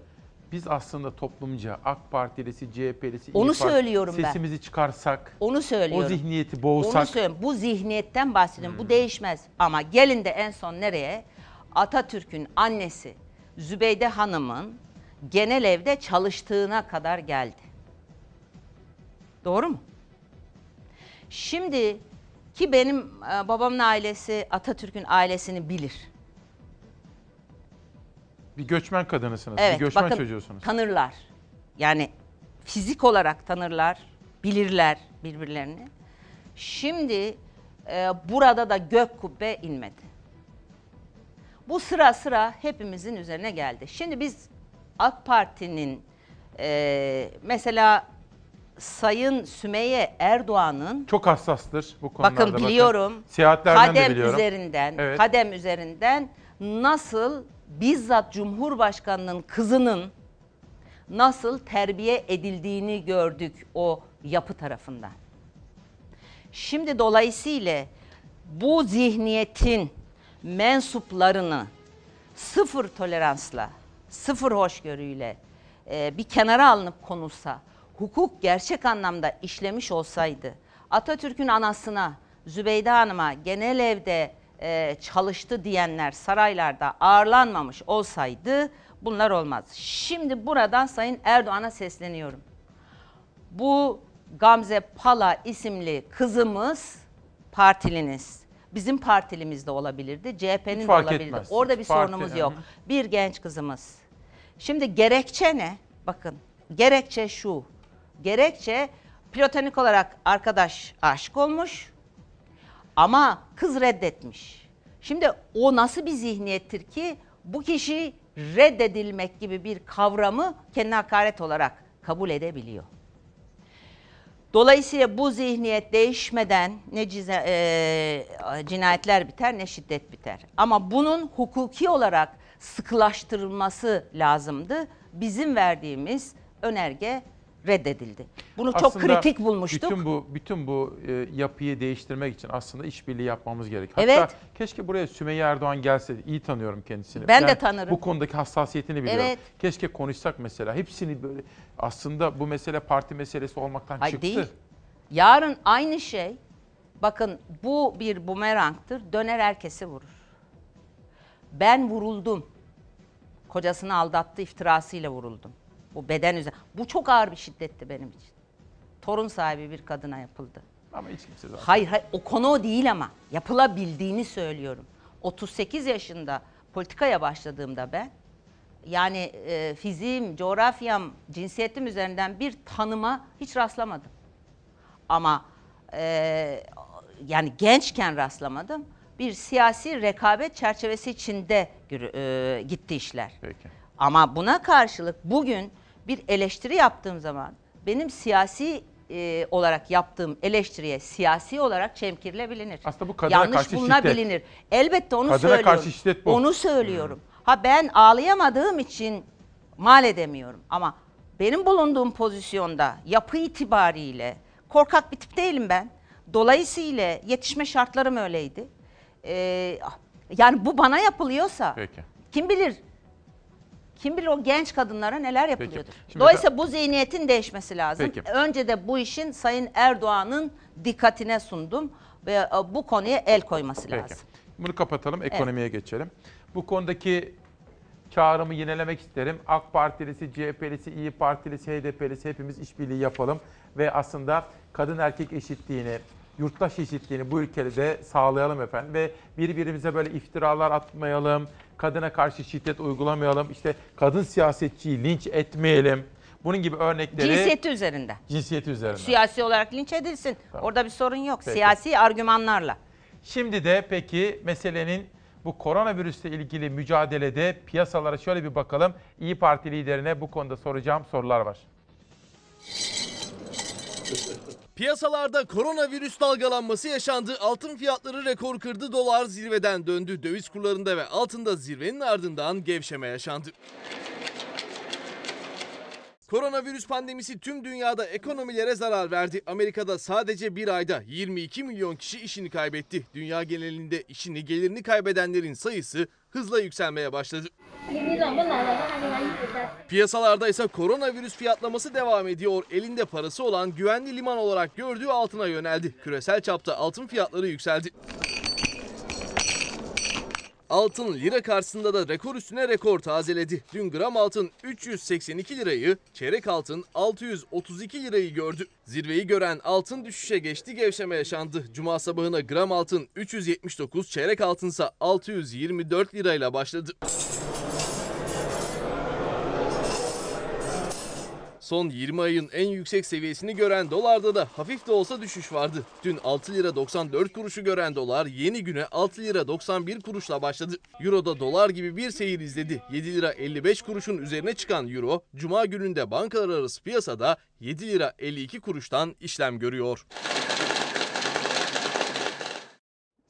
biz aslında toplumca AK Partilisi, CHP'lisi, Onu İYİ Parti söylüyorum ben. sesimizi çıkarsak, Onu söylüyorum. o zihniyeti Onu boğsak, söylüyorum. Bu zihniyetten bahsediyorum. Hmm. Bu değişmez. Ama gelin de en son nereye? Atatürk'ün annesi Zübeyde Hanım'ın genel evde çalıştığına kadar geldi. Doğru mu? Şimdi ki benim e, babamın ailesi Atatürk'ün ailesini bilir. Bir göçmen kadınısınız, Evet, bir göçmen bakın çocuğusunuz. tanırlar. Yani fizik olarak tanırlar, bilirler birbirlerini. Şimdi e, burada da gök kubbe inmedi. Bu sıra sıra hepimizin üzerine geldi. Şimdi biz AK Parti'nin e, mesela Sayın Sümeyye Erdoğan'ın Çok hassastır bu konularda. Bakın biliyorum. Seyahatlerden kadem de biliyorum. üzerinden, Evet. kadem üzerinden nasıl bizzat Cumhurbaşkanının kızının nasıl terbiye edildiğini gördük o yapı tarafından. Şimdi dolayısıyla bu zihniyetin mensuplarını sıfır toleransla, sıfır hoşgörüyle e, bir kenara alınıp konulsa, hukuk gerçek anlamda işlemiş olsaydı, Atatürk'ün anasına, Zübeyde Hanım'a genel evde e, çalıştı diyenler saraylarda ağırlanmamış olsaydı bunlar olmaz. Şimdi buradan Sayın Erdoğan'a sesleniyorum. Bu Gamze Pala isimli kızımız partiliniz. Bizim partilimiz de olabilirdi, CHP'nin de olabilirdi. etmez. Orada bir fark sorunumuz yok. Hı. Bir genç kızımız. Şimdi gerekçe ne? Bakın gerekçe şu. Gerekçe platonik olarak arkadaş aşık olmuş ama kız reddetmiş. Şimdi o nasıl bir zihniyettir ki bu kişi reddedilmek gibi bir kavramı kendi hakaret olarak kabul edebiliyor. Dolayısıyla bu zihniyet değişmeden ne cize- e, cinayetler biter ne şiddet biter. Ama bunun hukuki olarak sıkılaştırılması lazımdı. Bizim verdiğimiz önerge reddedildi. Bunu çok Aslında kritik bulmuştuk. Bütün bu bütün bu e, yapıyı değiştirmek için aslında işbirliği yapmamız gerek. Evet. Hatta keşke buraya Sümeyye Erdoğan gelseydi. İyi tanıyorum kendisini. Ben de tanırım. Bu konudaki hassasiyetini biliyorum. Evet. Keşke konuşsak mesela. Hepsini böyle aslında bu mesele parti meselesi olmaktan Hayır çıktı. değil. Yarın aynı şey, bakın bu bir bumerangtır, döner herkesi vurur. Ben vuruldum. Kocasını aldattı iftirasıyla vuruldum. Bu beden üzerine. Bu çok ağır bir şiddetti benim için. Torun sahibi bir kadına yapıldı. Ama hiç kimse zaten. Hayır, hayır o konu o değil ama yapılabildiğini söylüyorum. 38 yaşında politikaya başladığımda ben yani e, fiziğim, coğrafyam, cinsiyetim üzerinden bir tanıma hiç rastlamadım. Ama e, yani gençken rastlamadım. Bir siyasi rekabet çerçevesi içinde e, gitti işler. Peki. Ama buna karşılık bugün bir eleştiri yaptığım zaman benim siyasi e, olarak yaptığım eleştiriye siyasi olarak çemkirilebilir. Aslında bu kadına Yanlış karşı bulunabilir. Elbette onu Kadına söylüyorum. karşı şiddet bu. Onu söylüyorum. Ha ben ağlayamadığım için mal edemiyorum ama benim bulunduğum pozisyonda yapı itibariyle korkak bir tip değilim ben. Dolayısıyla yetişme şartlarım öyleydi. Ee, yani bu bana yapılıyorsa Peki. kim bilir kim bilir o genç kadınlara neler yapılıyordur. Şimdi Dolayısıyla bu zihniyetin değişmesi lazım. Peki. Önce de bu işin Sayın Erdoğan'ın dikkatine sundum ve e, bu konuya el koyması Peki. lazım. Bunu kapatalım, ekonomiye geçelim. Bu konudaki çağrımı yinelemek isterim. AK Partilisi, CHP'lisi, İyi Partilisi, HDP'lisi hepimiz işbirliği yapalım. Ve aslında kadın erkek eşitliğini, yurttaş eşitliğini bu ülkede de sağlayalım efendim. Ve birbirimize böyle iftiralar atmayalım, kadına karşı şiddet uygulamayalım, işte kadın siyasetçiyi linç etmeyelim. Bunun gibi örnekleri... Cinsiyeti üzerinden. Cinsiyeti üzerinden. Siyasi olarak linç edilsin. Orada bir sorun yok. Peki. Siyasi argümanlarla. Şimdi de peki meselenin bu koronavirüsle ilgili mücadelede piyasalara şöyle bir bakalım. İyi Parti liderine bu konuda soracağım sorular var. Piyasalarda koronavirüs dalgalanması yaşandı. Altın fiyatları rekor kırdı. Dolar zirveden döndü. Döviz kurlarında ve altında zirvenin ardından gevşeme yaşandı. Koronavirüs pandemisi tüm dünyada ekonomilere zarar verdi. Amerika'da sadece bir ayda 22 milyon kişi işini kaybetti. Dünya genelinde işini gelirini kaybedenlerin sayısı hızla yükselmeye başladı. Piyasalarda ise koronavirüs fiyatlaması devam ediyor. Elinde parası olan güvenli liman olarak gördüğü altına yöneldi. Küresel çapta altın fiyatları yükseldi. Altın lira karşısında da rekor üstüne rekor tazeledi. Dün gram altın 382 lirayı, çeyrek altın 632 lirayı gördü. Zirveyi gören altın düşüşe geçti, gevşeme yaşandı. Cuma sabahına gram altın 379, çeyrek altınsa 624 lirayla başladı. Son 20 ayın en yüksek seviyesini gören dolarda da hafif de olsa düşüş vardı. Dün 6 lira 94 kuruşu gören dolar yeni güne 6 lira 91 kuruşla başladı. Euro'da dolar gibi bir seyir izledi. 7 lira 55 kuruşun üzerine çıkan Euro, Cuma gününde bankalar arası piyasada 7 lira 52 kuruştan işlem görüyor.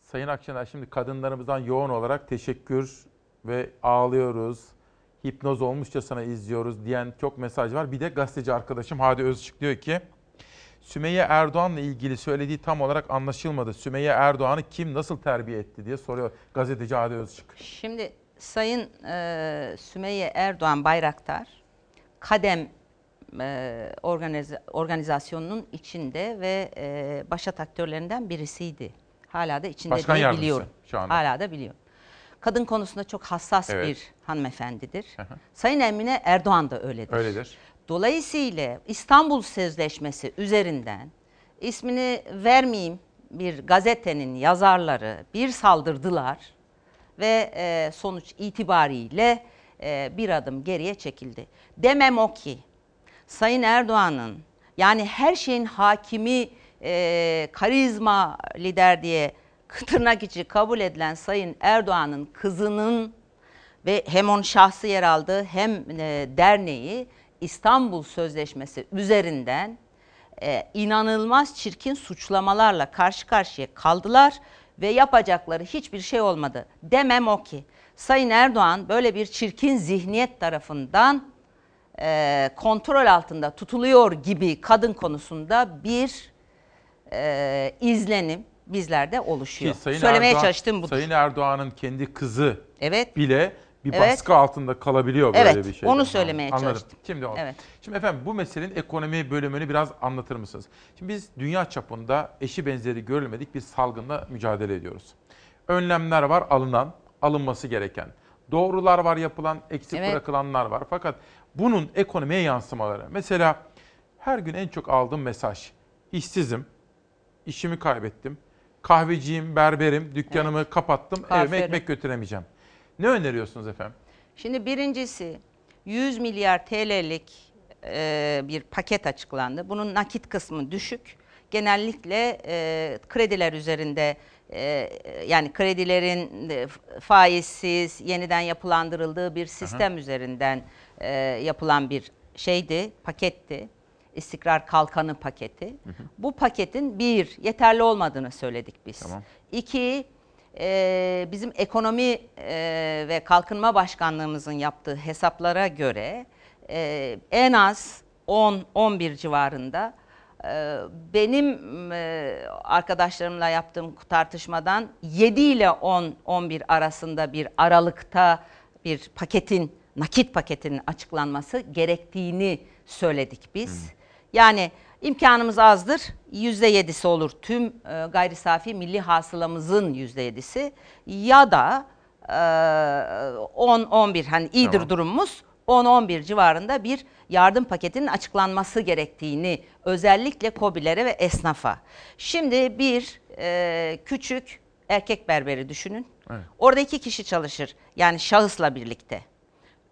Sayın Akşener şimdi kadınlarımızdan yoğun olarak teşekkür ve ağlıyoruz. Hipnoz olmuşçasına izliyoruz diyen çok mesaj var. Bir de gazeteci arkadaşım Hadi Özçık diyor ki Sümeyye Erdoğan'la ilgili söylediği tam olarak anlaşılmadı. Sümeyye Erdoğan'ı kim nasıl terbiye etti diye soruyor gazeteci Hadi Özçık. Şimdi Sayın e, Sümeyye Erdoğan Bayraktar Kadem e, organiz- organizasyonunun içinde ve e, başat aktörlerinden birisiydi. Hala da içinde Başkan diye biliyorum. şu anda. Hala da biliyorum. Kadın konusunda çok hassas Evet. bir hanımefendidir. Sayın Emine Erdoğan da öyledir. Öyledir. Dolayısıyla İstanbul Sözleşmesi üzerinden ismini vermeyeyim bir gazetenin yazarları bir saldırdılar ve e, sonuç itibariyle e, bir adım geriye çekildi. Demem o ki Sayın Erdoğan'ın yani her şeyin hakimi e, karizma lider diye tırnak içi kabul edilen Sayın Erdoğan'ın kızının ve hem onun şahsı yer aldığı hem e, derneği İstanbul Sözleşmesi üzerinden e, inanılmaz çirkin suçlamalarla karşı karşıya kaldılar ve yapacakları hiçbir şey olmadı. Demem o ki Sayın Erdoğan böyle bir çirkin zihniyet tarafından e, kontrol altında tutuluyor gibi kadın konusunda bir izlenim bizlerde oluşuyor. Ki Sayın Söylemeye Erdoğan- çalıştığım budur. Sayın Erdoğan'ın kendi kızı Evet. bile bir Evet. baskı altında kalabiliyor böyle Evet, bir şey. onu söylemeye Anladım. çalıştım. Şimdi oldu. Evet. Şimdi efendim bu meselenin ekonomi bölümünü biraz anlatır mısınız? Şimdi biz dünya çapında eşi benzeri görülmedik bir salgınla mücadele ediyoruz. Önlemler var alınan, alınması gereken. Doğrular var yapılan, eksik Evet. bırakılanlar var. Fakat bunun ekonomiye yansımaları. Mesela her gün en çok aldığım mesaj. İşsizim, işimi kaybettim. Kahveciyim, berberim, dükkanımı kapattım, evime Kuaförüm. ekmek götüremeyeceğim. Ne öneriyorsunuz efendim? Şimdi birincisi 100 milyar TL'lik e, bir paket açıklandı. Bunun nakit kısmı düşük. Genellikle e, krediler üzerinde e, yani kredilerin e, faizsiz yeniden yapılandırıldığı bir sistem üzerinden e, yapılan bir şeydi, paketti. İstikrar Kalkanı paketi. Bu paketin bir, yeterli olmadığını söyledik biz. Tamam. İki, e, bizim ekonomi e, ve kalkınma başkanlığımızın yaptığı hesaplara göre e, en az 10-11 civarında e, benim e, arkadaşlarımla yaptığım tartışmadan 7 ile 10-11 arasında bir aralıkta bir paketin nakit paketinin açıklanması gerektiğini söyledik biz. Yani İmkanımız azdır. %7'si olur tüm e, gayri safi milli hasılamızın %7'si ya da e, 10-11 hani iyidir Tamam. durumumuz 10-11 civarında bir yardım paketinin açıklanması gerektiğini özellikle KOBİ'lere ve esnafa. Şimdi bir e, küçük erkek berberi düşünün. Evet. Orada iki kişi çalışır yani şahısla birlikte.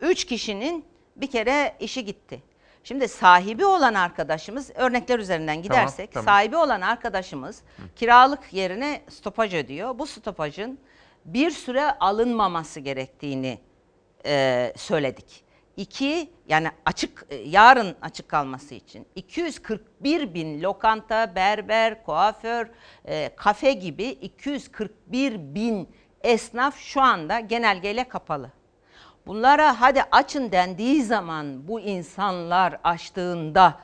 Üç kişinin bir kere işi gitti. Şimdi sahibi olan arkadaşımız örnekler üzerinden gidersek tamam. sahibi olan arkadaşımız kiralık yerine stopaj ödüyor. Bu stopajın bir süre alınmaması gerektiğini e, söyledik. İki yani açık e, yarın açık kalması için 241 bin lokanta, berber, kuaför, e, kafe gibi 241 bin esnaf şu anda genelgeyle kapalı. Bunlara hadi açın dendiği zaman bu insanlar açtığında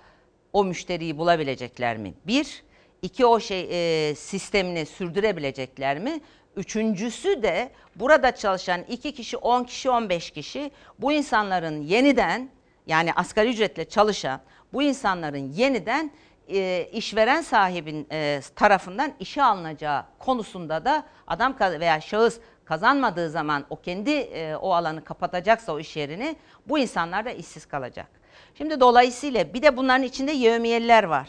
o müşteriyi bulabilecekler mi? Bir, iki o şey e, sistemini sürdürebilecekler mi? Üçüncüsü de burada çalışan iki kişi, on kişi, on beş kişi bu insanların yeniden yani asgari ücretle çalışan bu insanların yeniden e, işveren sahibin e, tarafından işe alınacağı konusunda da adam veya şahıs kazanmadığı zaman o kendi e, o alanı kapatacaksa o iş yerini bu insanlar da işsiz kalacak. Şimdi dolayısıyla bir de bunların içinde yevmiyeliler var.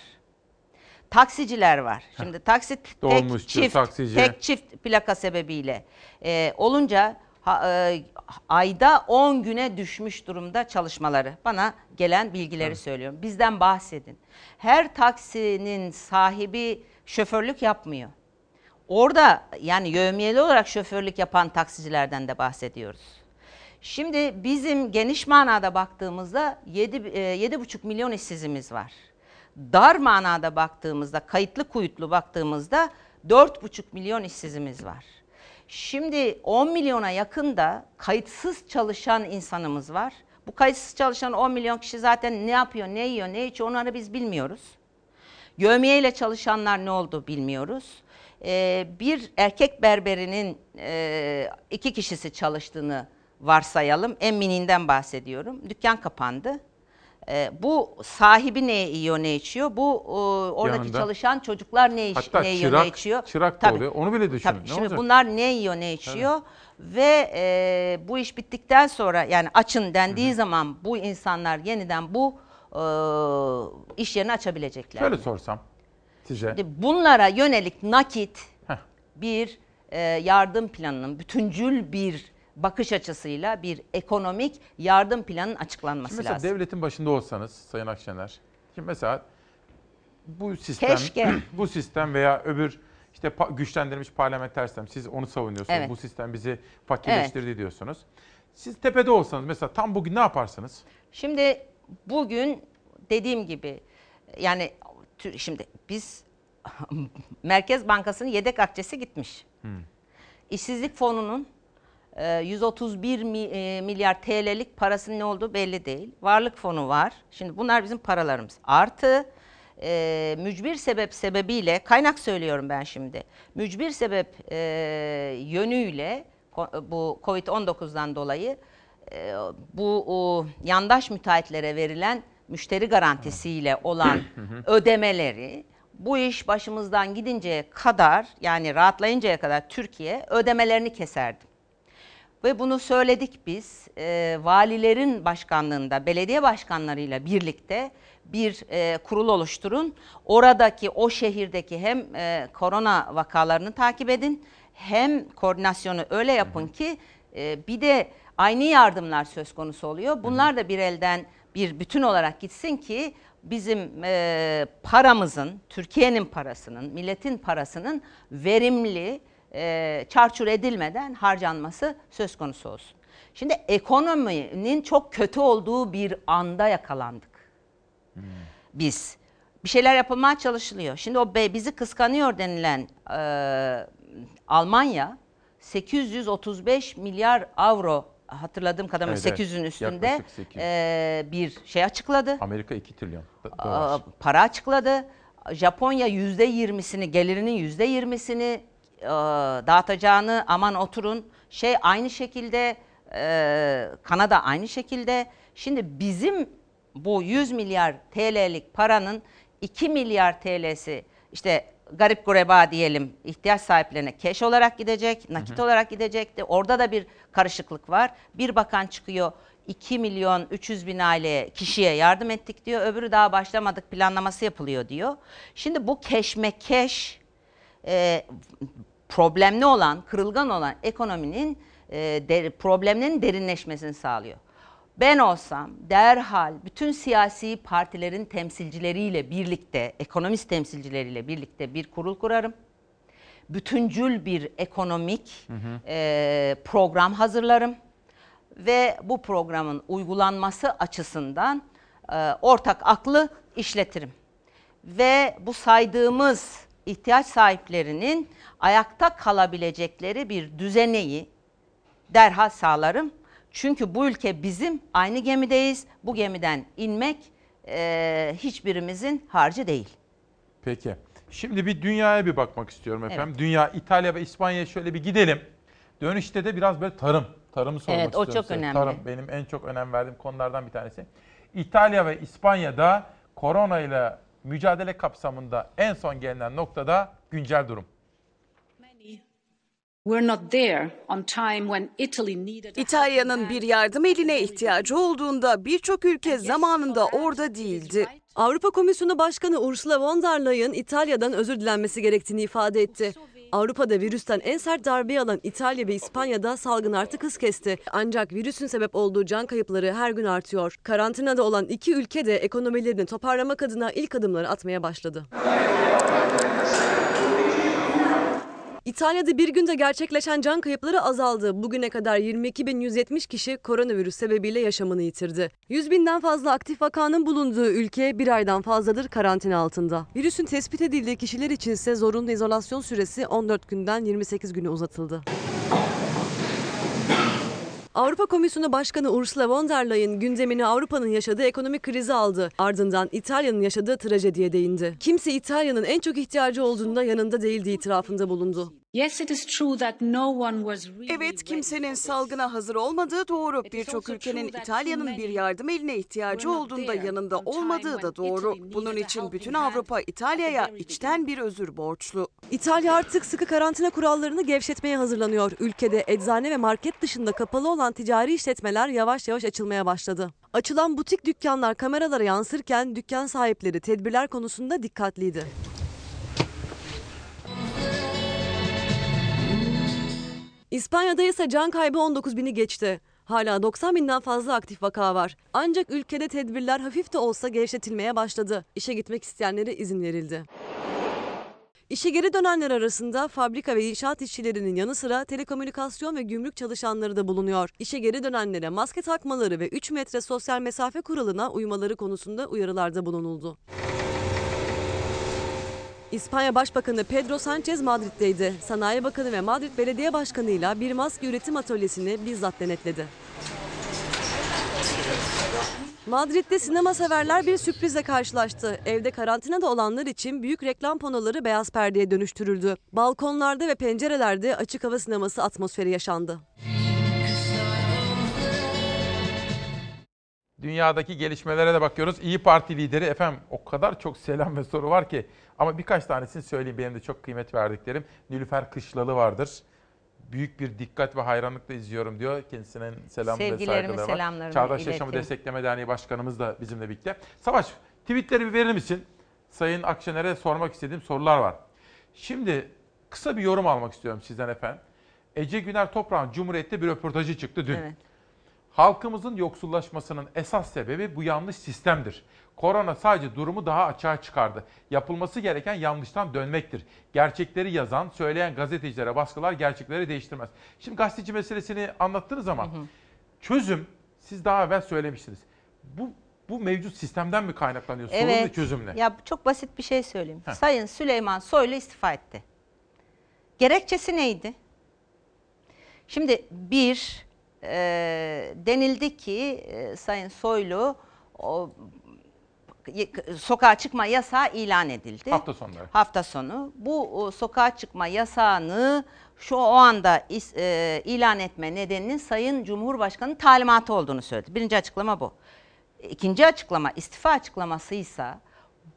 Taksiciler var. Şimdi taksit tek çift, taksici. tek çift plaka sebebiyle e, olunca ha- e, ayda 10 güne düşmüş durumda çalışmaları. Bana gelen bilgileri söylüyorum. Bizden bahsedin. Her taksinin sahibi şoförlük yapmıyor. Orada yani yövmiyeli olarak şoförlük yapan taksicilerden de bahsediyoruz. Şimdi bizim geniş manada baktığımızda 7 7,5 milyon işsizimiz var. Dar manada baktığımızda, kayıtlı kuyutlu baktığımızda 4,5 milyon işsizimiz var. Şimdi 10 milyona yakın da kayıtsız çalışan insanımız var. Bu kayıtsız çalışan 10 milyon kişi zaten ne yapıyor, ne yiyor, ne içiyor onları biz bilmiyoruz. Yövmiye ile çalışanlar ne oldu bilmiyoruz. Ee, bir erkek berberinin e, iki kişisi çalıştığını varsayalım. En mininden bahsediyorum. Dükkan kapandı. Ee, bu sahibi ne yiyor ne içiyor? Bu e, oradaki Yanında. çalışan çocuklar ne, iç, Hatta ne yiyor çırak- ne içiyor? çırak da oluyor. Onu bile düşünün. Tabii. Ne Şimdi olacak? bunlar ne yiyor ne içiyor? Ve e, bu iş bittikten sonra yani açın dendiği zaman bu insanlar yeniden bu e, iş yerini açabilecekler. Şöyle mi? sorsam Şimdi bunlara yönelik nakit bir e, yardım planının bütüncül bir bakış açısıyla bir ekonomik yardım planının açıklanması Şimdi mesela lazım. devletin başında olsanız Sayın Akşener. Şimdi mesela bu sistem Keşke. [CLEARS THROAT] bu sistem veya öbür işte güçlendirilmiş parlamenter sistem siz onu savunuyorsunuz. Evet. Bu sistem bizi fakirleştirdi diyorsunuz. Siz tepede olsanız mesela tam bugün ne yaparsınız? Şimdi bugün dediğim gibi yani şimdi biz [LAUGHS] Merkez Bankası'nın yedek akçesi gitmiş. İşsizlik fonunun e, 131 mi- e, milyar TL'lik parasının ne olduğu belli değil. Varlık fonu var. Şimdi bunlar bizim paralarımız. Artı e, mücbir sebep sebebiyle kaynak söylüyorum ben şimdi. Mücbir sebep e, yönüyle bu Covid-19'dan dolayı e, bu o, yandaş müteahhitlere verilen müşteri garantisiyle olan ödemeleri bu iş başımızdan gidinceye kadar yani rahatlayıncaya kadar Türkiye ödemelerini keserdi. Ve bunu söyledik biz e, valilerin başkanlığında belediye başkanlarıyla birlikte bir e, kurul oluşturun. Oradaki o şehirdeki hem e, korona vakalarını takip edin hem koordinasyonu öyle yapın ki e, bir de aynı yardımlar söz konusu oluyor. Bunlar da bir elden bir bütün olarak gitsin ki bizim e, paramızın, Türkiye'nin parasının, milletin parasının verimli, e, çarçur edilmeden harcanması söz konusu olsun. Şimdi ekonominin çok kötü olduğu bir anda yakalandık. Biz bir şeyler yapılmaya çalışılıyor. Şimdi o bizi kıskanıyor denilen e, Almanya 835 milyar avro hatırladığım kadarıyla Evet, evet. 800'ün üstünde Yaklaşık 800. e, bir şey açıkladı. Amerika 2 trilyon dolar. para açıkladı. Japonya yüzde yirmisini, gelirinin yüzde yirmisini e, dağıtacağını aman oturun. Şey aynı şekilde e, Kanada aynı şekilde. Şimdi bizim bu 100 milyar TL'lik paranın 2 milyar TL'si işte garip gureba diyelim ihtiyaç sahiplerine keş olarak gidecek, nakit olarak gidecekti. Orada da bir karışıklık var. Bir bakan çıkıyor 2 milyon 300 bin aileye kişiye yardım ettik diyor. Öbürü daha başlamadık planlaması yapılıyor diyor. Şimdi bu keşmekeş e, problemli olan, kırılgan olan ekonominin e, der, problemlerin derinleşmesini sağlıyor. Ben olsam derhal bütün siyasi partilerin temsilcileriyle birlikte, ekonomist temsilcileriyle birlikte bir kurul kurarım. Bütüncül bir ekonomik e, program hazırlarım ve bu programın uygulanması açısından e, ortak aklı işletirim. Ve bu saydığımız ihtiyaç sahiplerinin ayakta kalabilecekleri bir düzeneyi derhal sağlarım. Çünkü bu ülke bizim, aynı gemideyiz. Bu gemiden inmek e, hiçbirimizin harcı değil. Peki. Şimdi bir dünyaya bir bakmak istiyorum efendim. Dünya, İtalya ve İspanya'ya şöyle bir gidelim. Dönüşte de biraz böyle tarım, tarımı sormak Evet, o istiyorum çok size. önemli. Tarım benim en çok önem verdiğim konulardan bir tanesi. İtalya ve İspanya'da korona ile mücadele kapsamında en son gelinen noktada güncel durum. İtalya'nın bir yardım eline ihtiyacı olduğunda birçok ülke zamanında orada değildi. Avrupa Komisyonu Başkanı Ursula von der Leyen İtalya'dan özür dilenmesi gerektiğini ifade etti. Avrupa'da virüsten en sert darbeyi alan İtalya ve İspanya'da salgın artık hız kesti. Ancak virüsün sebep olduğu can kayıpları her gün artıyor. Karantinada olan iki ülke de ekonomilerini toparlamak adına ilk adımları atmaya başladı. İtalya'da bir günde gerçekleşen can kayıpları azaldı. Bugüne kadar 22.170 kişi koronavirüs sebebiyle yaşamını yitirdi. 100 binden fazla aktif vakanın bulunduğu ülke bir aydan fazladır karantina altında. Virüsün tespit edildiği kişiler içinse zorunlu izolasyon süresi 14 günden 28 güne uzatıldı. Avrupa Komisyonu Başkanı Ursula von der Leyen gündemini Avrupa'nın yaşadığı ekonomik krizi aldı. Ardından İtalya'nın yaşadığı trajediye değindi. Kimse İtalya'nın en çok ihtiyacı olduğunda yanında değildiği itirafında bulundu. Evet, kimsenin salgına hazır olmadığı doğru. Birçok ülkenin İtalya'nın bir yardım eline ihtiyacı olduğunda yanında olmadığı da doğru. Bunun için bütün Avrupa İtalya'ya içten bir özür borçlu. İtalya artık sıkı karantina kurallarını gevşetmeye hazırlanıyor. Ülkede eczane ve market dışında kapalı olan ticari işletmeler yavaş yavaş açılmaya başladı. Açılan butik dükkanlar kameralara yansırken dükkan sahipleri tedbirler konusunda dikkatliydi. İspanya'da ise can kaybı 19 bini geçti. Hala 90 binden fazla aktif vaka var. Ancak ülkede tedbirler hafif de olsa gevşetilmeye başladı. İşe gitmek isteyenlere izin verildi. İşe geri dönenler arasında fabrika ve inşaat işçilerinin yanı sıra telekomünikasyon ve gümrük çalışanları da bulunuyor. İşe geri dönenlere maske takmaları ve 3 metre sosyal mesafe kuralına uymaları konusunda uyarılarda bulunuldu. İspanya Başbakanı Pedro Sanchez Madrid'deydi. Sanayi Bakanı ve Madrid Belediye Başkanı ile bir maske üretim atölyesini bizzat denetledi. Madrid'de sinema severler bir sürprizle karşılaştı. Evde karantinada olanlar için büyük reklam panoları beyaz perdeye dönüştürüldü. Balkonlarda ve pencerelerde açık hava sineması atmosferi yaşandı. Dünyadaki gelişmelere de bakıyoruz. İyi Parti lideri efendim o kadar çok selam ve soru var ki ama birkaç tanesini söyleyeyim benim de çok kıymet verdiklerim. Nilüfer Kışlalı vardır. Büyük bir dikkat ve hayranlıkla izliyorum diyor. Kendisinin selam ve saygıları var. Çağdaş Yaşamı iletin. Destekleme Derneği Başkanımız da bizimle birlikte. Savaş tweetleri bir verir misin? Sayın Akşener'e sormak istediğim sorular var. Şimdi kısa bir yorum almak istiyorum sizden efendim. Ece Güner Toprağ'ın Cumhuriyet'te bir röportajı çıktı dün. Evet. Halkımızın yoksullaşmasının esas sebebi bu yanlış sistemdir. Korona sadece durumu daha açığa çıkardı. Yapılması gereken yanlıştan dönmektir. Gerçekleri yazan, söyleyen gazetecilere baskılar gerçekleri değiştirmez. Şimdi gazeteci meselesini anlattınız ama çözüm siz daha evvel söylemiştiniz. Bu bu mevcut sistemden mi kaynaklanıyor? Sorun ve çözüm ne? Ya çok basit bir şey söyleyeyim. Heh. Sayın Süleyman Soylu istifa etti. Gerekçesi neydi? Şimdi bir e, denildi ki e, Sayın Soylu o, sokağa çıkma yasağı ilan edildi. Hafta sonları. Hafta sonu. Bu sokağa çıkma yasağını şu o anda is- e, ilan etme nedeninin Sayın Cumhurbaşkanı talimatı olduğunu söyledi. Birinci açıklama bu. İkinci açıklama istifa açıklamasıysa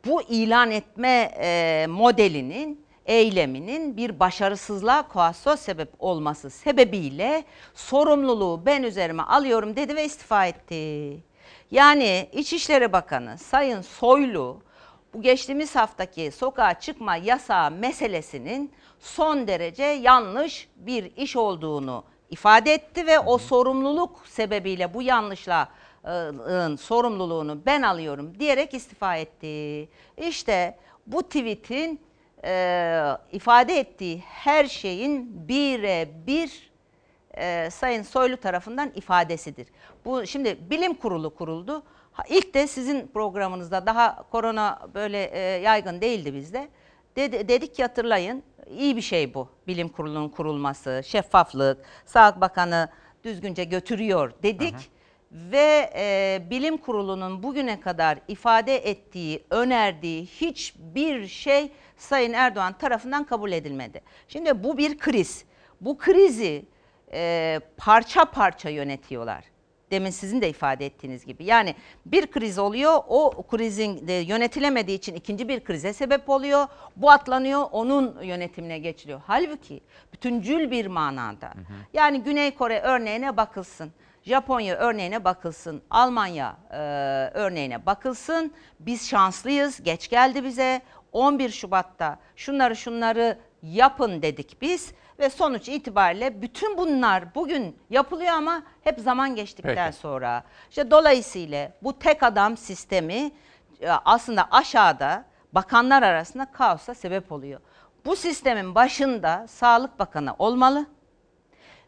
bu ilan etme e, modelinin eyleminin bir başarısızlığa koasyon sebep olması sebebiyle sorumluluğu ben üzerime alıyorum dedi ve istifa etti. Yani İçişleri Bakanı Sayın Soylu bu geçtiğimiz haftaki sokağa çıkma yasağı meselesinin son derece yanlış bir iş olduğunu ifade etti ve o sorumluluk sebebiyle bu yanlışla ın sorumluluğunu ben alıyorum diyerek istifa etti. İşte bu tweetin e, ifade ettiği her şeyin birebir e, Sayın Soylu tarafından ifadesidir. Bu şimdi bilim kurulu kuruldu. İlk de sizin programınızda daha korona böyle e, yaygın değildi bizde. Dedi, dedik ki hatırlayın iyi bir şey bu bilim kurulunun kurulması, şeffaflık, Sağlık Bakanı düzgünce götürüyor dedik. Ve e, bilim kurulunun bugüne kadar ifade ettiği, önerdiği hiçbir şey Sayın Erdoğan tarafından kabul edilmedi. Şimdi bu bir kriz. Bu krizi e, parça parça yönetiyorlar. Demin sizin de ifade ettiğiniz gibi. Yani bir kriz oluyor, o krizin de yönetilemediği için ikinci bir krize sebep oluyor. Bu atlanıyor, onun yönetimine geçiliyor. Halbuki bütüncül bir manada. Yani Güney Kore örneğine bakılsın. Japonya örneğine bakılsın, Almanya e, örneğine bakılsın. Biz şanslıyız, geç geldi bize. 11 Şubat'ta şunları şunları yapın dedik biz ve sonuç itibariyle bütün bunlar bugün yapılıyor ama hep zaman geçtikten Peki. sonra. İşte dolayısıyla bu tek adam sistemi e, aslında aşağıda bakanlar arasında kaosa sebep oluyor. Bu sistemin başında Sağlık Bakanı olmalı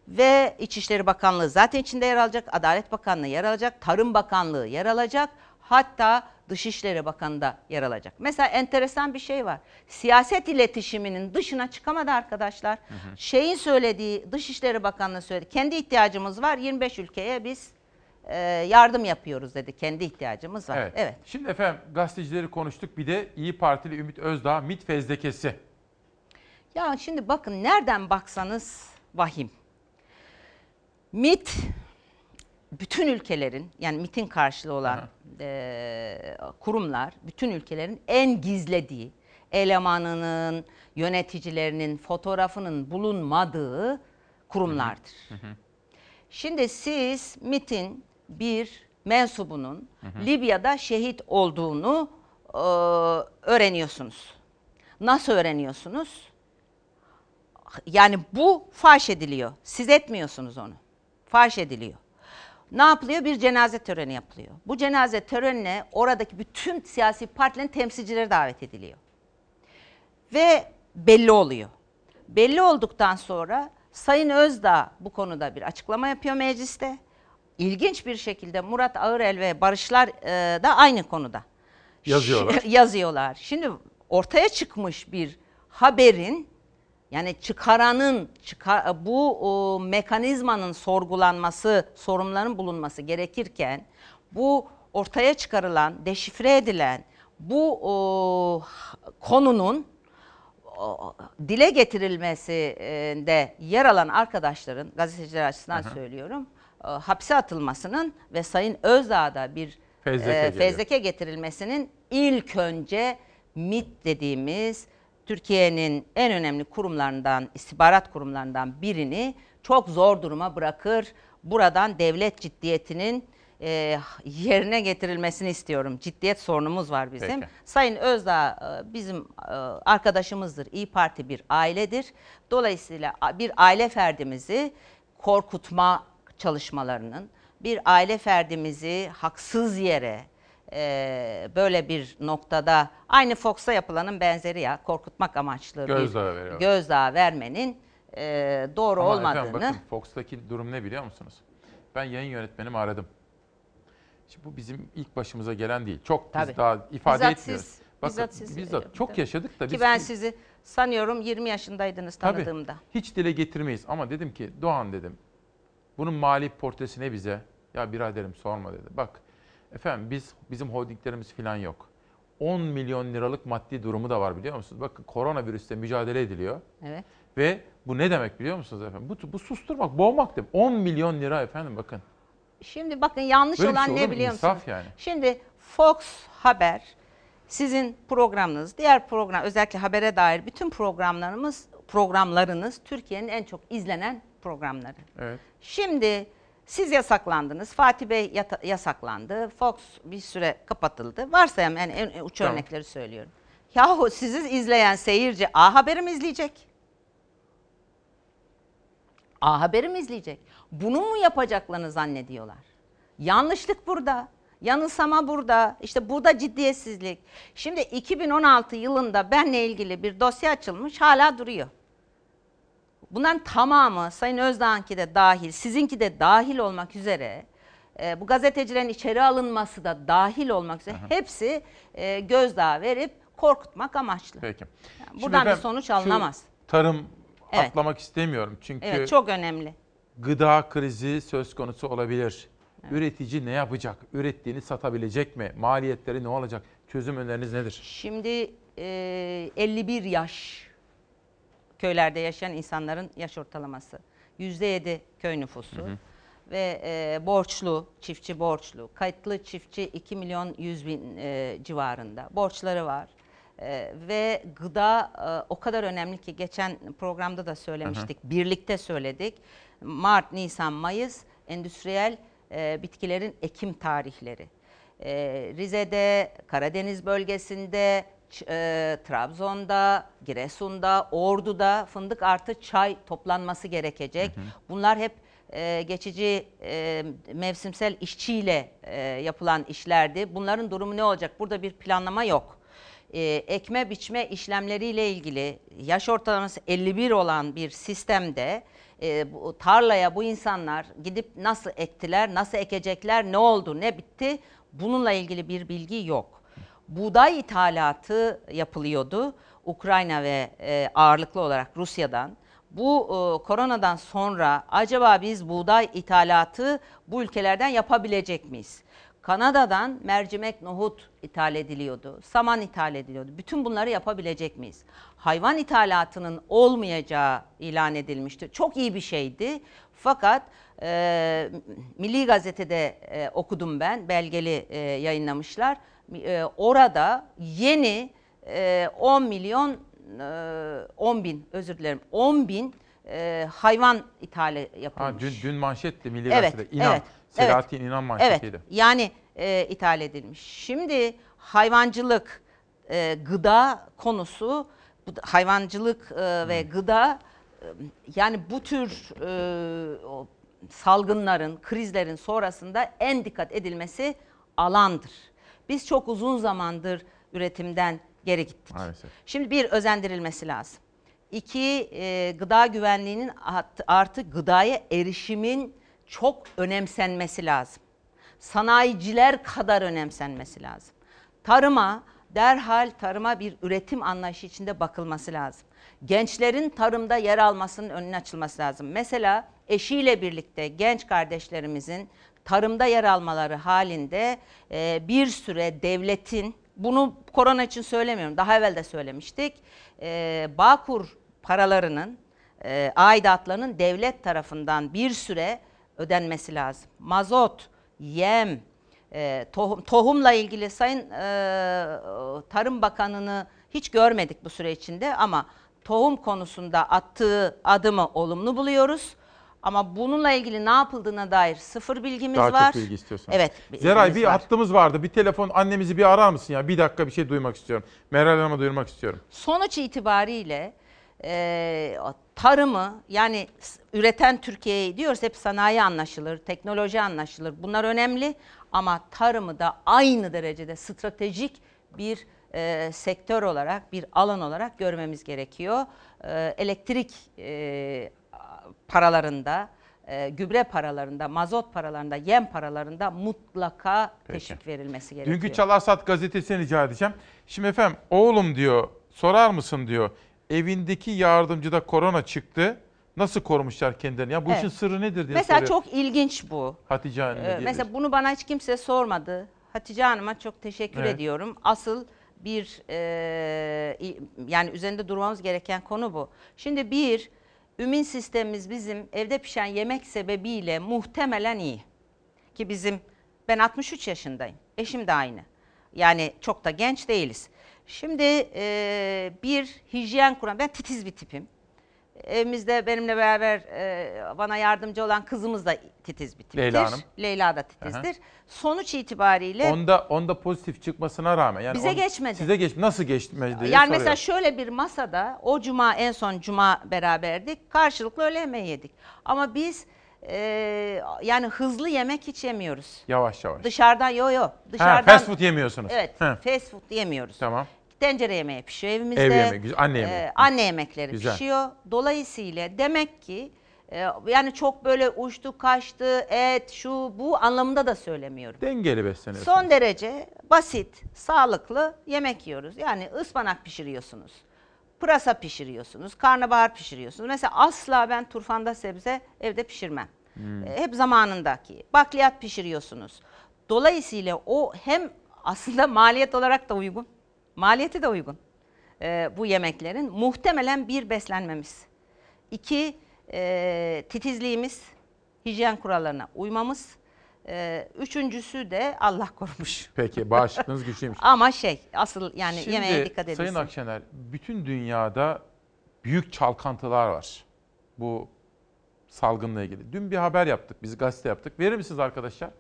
ve İçişleri Bakanlığı zaten içinde yer alacak, Adalet Bakanlığı yer alacak, Tarım Bakanlığı yer alacak, hatta Dışişleri Bakanı da yer alacak. Mesela enteresan bir şey var. Siyaset iletişiminin dışına çıkamadı arkadaşlar. Şeyin söylediği, Dışişleri Bakanlığı söyledi. Kendi ihtiyacımız var, 25 ülkeye biz e, yardım yapıyoruz dedi. Kendi ihtiyacımız var. Evet. evet. Şimdi efendim gazetecileri konuştuk. Bir de İyi Partili Ümit Özdağ MİT fezlekesi. Ya şimdi bakın nereden baksanız vahim. MIT bütün ülkelerin yani MIT'in karşılığı olan eee, kurumlar bütün ülkelerin en gizlediği elemanının, yöneticilerinin fotoğrafının bulunmadığı kurumlardır. Şimdi siz MIT'in bir mensubunun Libya'da şehit olduğunu eee, öğreniyorsunuz. Nasıl öğreniyorsunuz? Yani bu faş ediliyor. Siz etmiyorsunuz onu. Faş ediliyor. Ne yapılıyor? Bir cenaze töreni yapılıyor. Bu cenaze törenine oradaki bütün siyasi partilerin temsilcileri davet ediliyor. Ve belli oluyor. Belli olduktan sonra Sayın Özdağ bu konuda bir açıklama yapıyor mecliste. İlginç bir şekilde Murat Ağırel ve Barışlar e, da aynı konuda. Yazıyorlar. [LAUGHS] yazıyorlar. Şimdi ortaya çıkmış bir haberin yani çıkaranın çıka- bu o, mekanizmanın sorgulanması, sorunların bulunması gerekirken bu ortaya çıkarılan, deşifre edilen bu o, konunun dile getirilmesinde yer alan arkadaşların gazeteciler açısından hı. söylüyorum e, hapse atılmasının ve Sayın Özdağ'da bir Fezleke e, geliyor. fezleke getirilmesinin ilk önce MIT dediğimiz Türkiye'nin en önemli kurumlarından, istihbarat kurumlarından birini çok zor duruma bırakır. Buradan devlet ciddiyetinin e, yerine getirilmesini istiyorum. Ciddiyet sorunumuz var bizim. Peki. Sayın Özdağ e, bizim e, arkadaşımızdır. İyi Parti bir ailedir. Dolayısıyla bir aile ferdimizi korkutma çalışmalarının, bir aile ferdimizi haksız yere e, böyle bir noktada aynı Fox'a yapılanın benzeri ya korkutmak amaçlı Gözdağı bir veriyor. gözdağı vermenin e, doğru Ama olmadığını efendim bakın Fox'taki durum ne biliyor musunuz? Ben yayın yönetmenimi aradım. Şimdi bu bizim ilk başımıza gelen değil. Çok Tabii. biz daha ifade Bizzat etmiyoruz. siz- Bakın, bizzat siz- bizzat çok tabii. yaşadık da Ki biz ben sizi sanıyorum 20 yaşındaydınız Tabii, tanıdığımda. hiç dile getirmeyiz ama dedim ki Doğan dedim. Bunun mali portresi ne bize? Ya biraderim sorma dedi. Bak efendim biz bizim holdinglerimiz falan yok. 10 milyon liralık maddi durumu da var biliyor musunuz? Bakın koronavirüste mücadele ediliyor. Evet. Ve bu ne demek biliyor musunuz efendim? Bu, bu susturmak, boğmak demek. 10 milyon lira efendim bakın. Şimdi bakın yanlış Böyle olan şey ne biliyor musunuz? yani. Şimdi Fox Haber Sizin programınız, diğer program özellikle habere dair bütün programlarımız programlarınız Türkiye'nin en çok izlenen programları. Evet. Şimdi siz yasaklandınız. Fatih Bey yata- yasaklandı. Fox bir süre kapatıldı. Varsayalım yani en, uç Tamam. örnekleri söylüyorum. Yahu sizi izleyen seyirci A Haber'i mi izleyecek? A Haber'i mi izleyecek? Bunu mu yapacaklarını zannediyorlar? Yanlışlık burada. Yanılsama burada. İşte burada ciddiyetsizlik. Şimdi 2016 yılında benle ilgili bir dosya açılmış hala duruyor. Bunların tamamı Sayın Özdağ'ınki de dahil, sizinki de dahil olmak üzere, e, bu gazetecilerin içeri alınması da dahil olmak üzere hepsi e, gözdağı verip korkutmak amaçlı. Peki. Şimdi buradan bir efendim, sonuç şu alınamaz. Tarım Evet. atlamak istemiyorum çünkü Evet çok önemli. gıda krizi söz konusu olabilir. Üretici ne yapacak? Ürettiğini satabilecek mi? Maliyetleri ne olacak? Çözüm öneriniz nedir? Şimdi e, 51 yaş köylerde yaşayan insanların yaş ortalaması. %7 köy nüfusu. Hı hı. Ve e, borçlu, çiftçi borçlu. Kayıtlı çiftçi 2 milyon 100 bin e, civarında. Borçları var. E, ve gıda e, o kadar önemli ki geçen programda da söylemiştik. Birlikte söyledik. Mart, Nisan, Mayıs endüstriyel e, bitkilerin ekim tarihleri. E, Rize'de, Karadeniz bölgesinde, e, Trabzon'da, Giresun'da, Ordu'da fındık artı çay toplanması gerekecek. Bunlar hep e, geçici e, mevsimsel işçiyle e, yapılan işlerdi. Bunların durumu ne olacak? Burada bir planlama yok. E, ekme biçme işlemleriyle ilgili yaş ortalaması 51 olan bir sistemde e, bu tarlaya bu insanlar gidip nasıl ektiler, nasıl ekecekler, ne oldu, ne bitti bununla ilgili bir bilgi yok. Buğday ithalatı yapılıyordu Ukrayna ve e, ağırlıklı olarak Rusya'dan. Bu e, koronadan sonra acaba biz buğday ithalatı bu ülkelerden yapabilecek miyiz? Kanada'dan mercimek, nohut ithal ediliyordu, saman ithal ediliyordu. Bütün bunları yapabilecek miyiz? Hayvan ithalatının olmayacağı ilan edilmişti. Çok iyi bir şeydi. Fakat e, Milli Gazete'de e, okudum ben, belgeli e, yayınlamışlar. E, orada yeni e, 10 milyon, e, 10 bin özür dilerim, 10 bin e, hayvan ithali yapılmış. Ha, dün, dün manşetti Milli Evet, Gazete'de. İnan. evet, Selahattin İnan manşetiydi. Evet, yani e, ithal edilmiş. Şimdi hayvancılık, e, gıda konusu, hayvancılık e, ve gıda e, yani bu tür e, o salgınların, krizlerin sonrasında en dikkat edilmesi alandır. Biz çok uzun zamandır üretimden geri gittik. Maalesef. Şimdi bir özendirilmesi lazım. İki, e, gıda güvenliğinin art- artı gıdaya erişimin çok önemsenmesi lazım. Sanayiciler kadar önemsenmesi lazım. Tarıma, derhal tarıma bir üretim anlayışı içinde bakılması lazım. Gençlerin tarımda yer almasının önüne açılması lazım. Mesela eşiyle birlikte genç kardeşlerimizin tarımda yer almaları halinde e, bir süre devletin, bunu korona için söylemiyorum, daha evvel de söylemiştik, e, Bağkur paralarının, e, aidatlarının devlet tarafından bir süre ödenmesi lazım. Mazot, yem, e, tohum, tohumla ilgili Sayın e, Tarım Bakanı'nı hiç görmedik bu süre içinde ama tohum konusunda attığı adımı olumlu buluyoruz. Ama bununla ilgili ne yapıldığına dair sıfır bilgimiz Daha var. çok bilgi istiyorsanız. Evet. Zeray bir var. hattımız vardı. Bir telefon annemizi bir arar mısın ya? Bir dakika bir şey duymak istiyorum. Meral Hanım'a duyurmak istiyorum. Sonuç itibariyle e, tarımı yani üreten Türkiye'yi diyoruz hep sanayi anlaşılır, teknoloji anlaşılır. Bunlar önemli ama tarımı da aynı derecede stratejik bir e, sektör olarak, bir alan olarak görmemiz gerekiyor. E, elektrik e, paralarında, e, gübre paralarında, mazot paralarında, yem paralarında mutlaka Peki. teşvik verilmesi gerekiyor. Dünkü Çalarsat gazetesini rica edeceğim. Şimdi efendim oğlum diyor sorar mısın diyor. Evindeki yardımcıda korona çıktı. Nasıl korumuşlar kendilerini? Ya bu Evet. işin sırrı nedir diye Mesela soruyor. çok ilginç bu. Hatice Hanım Ee, mesela bunu bana hiç kimse sormadı. Hatice Hanım'a çok teşekkür Evet. ediyorum. Asıl bir e, yani üzerinde durmamız gereken konu bu. Şimdi bir ümün sistemimiz bizim evde pişen yemek sebebiyle muhtemelen iyi. Ki bizim ben 63 yaşındayım. Eşim de aynı. Yani çok da genç değiliz. Şimdi e, bir hijyen kuran, ben titiz bir tipim. Evimizde benimle beraber e, bana yardımcı olan kızımız da titiz bir tiptir. Leyla Hanım. Leyla da titizdir. Sonuç itibariyle Onda onda pozitif çıkmasına rağmen yani Bize on- geçmedi. Size geç nasıl geçmedi yani mesela soruyorum. şöyle bir masada o cuma en son cuma beraberdik. Karşılıklı öğle yemeği yedik. Ama biz e, yani hızlı yemek hiç yemiyoruz. Yavaş yavaş. Dışarıdan yo yo. Ha, Dışarıdan fast food yemiyorsunuz. Evet, Ha. fast food yemiyoruz. Tamam. Tencere yemeği pişiyor evimizde. Ev yemeği, güzel, anne yemeği. Ee, anne yemekleri Güzel. pişiyor. Dolayısıyla demek ki e, yani çok böyle uçtu kaçtı et şu bu anlamında da söylemiyorum. Dengeli besleniyorsunuz. Son derece basit, sağlıklı yemek yiyoruz. Yani ıspanak pişiriyorsunuz. Pırasa pişiriyorsunuz, karnabahar pişiriyorsunuz. Mesela asla ben turfanda sebze evde pişirmem. Hmm. E, Hep zamanındaki. Bakliyat pişiriyorsunuz. Dolayısıyla o hem aslında [LAUGHS] maliyet olarak da uygun. Maliyeti de uygun. e, bu yemeklerin. Muhtemelen bir beslenmemiz. İki, e, titizliğimiz, hijyen kurallarına uymamız. E, üçüncüsü de Allah korumuş. [LAUGHS] Peki bağışıklığınız güçlüymüş. Ama şey asıl yani Şimdi yemeğe dikkat edilsin. Sayın Akşener bütün dünyada büyük çalkantılar var. Bu salgınla ilgili. Dün bir haber yaptık. Biz gazete yaptık. Verir misiniz arkadaşlar?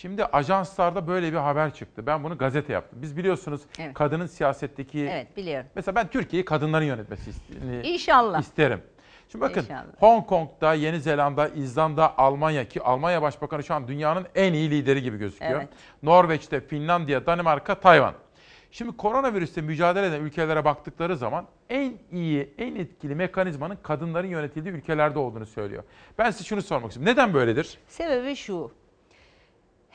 Şimdi ajanslarda böyle bir haber çıktı. Ben bunu gazete yaptım. Biz biliyorsunuz Evet. kadının siyasetteki... Evet biliyorum. Mesela ben Türkiye'yi kadınların yönetmesi ist- İnşallah. isterim. Şimdi bakın İnşallah. Hong Kong'da, Yeni Zelanda, İzlanda, Almanya ki Almanya Başbakanı şu an dünyanın en iyi lideri gibi gözüküyor. Evet. Norveç'te, Finlandiya, Danimarka, Tayvan. Şimdi koronavirüsle mücadele eden ülkelere baktıkları zaman en iyi, en etkili mekanizmanın kadınların yönetildiği ülkelerde olduğunu söylüyor. Ben size şunu sormak istiyorum. Neden böyledir? Sebebi şu.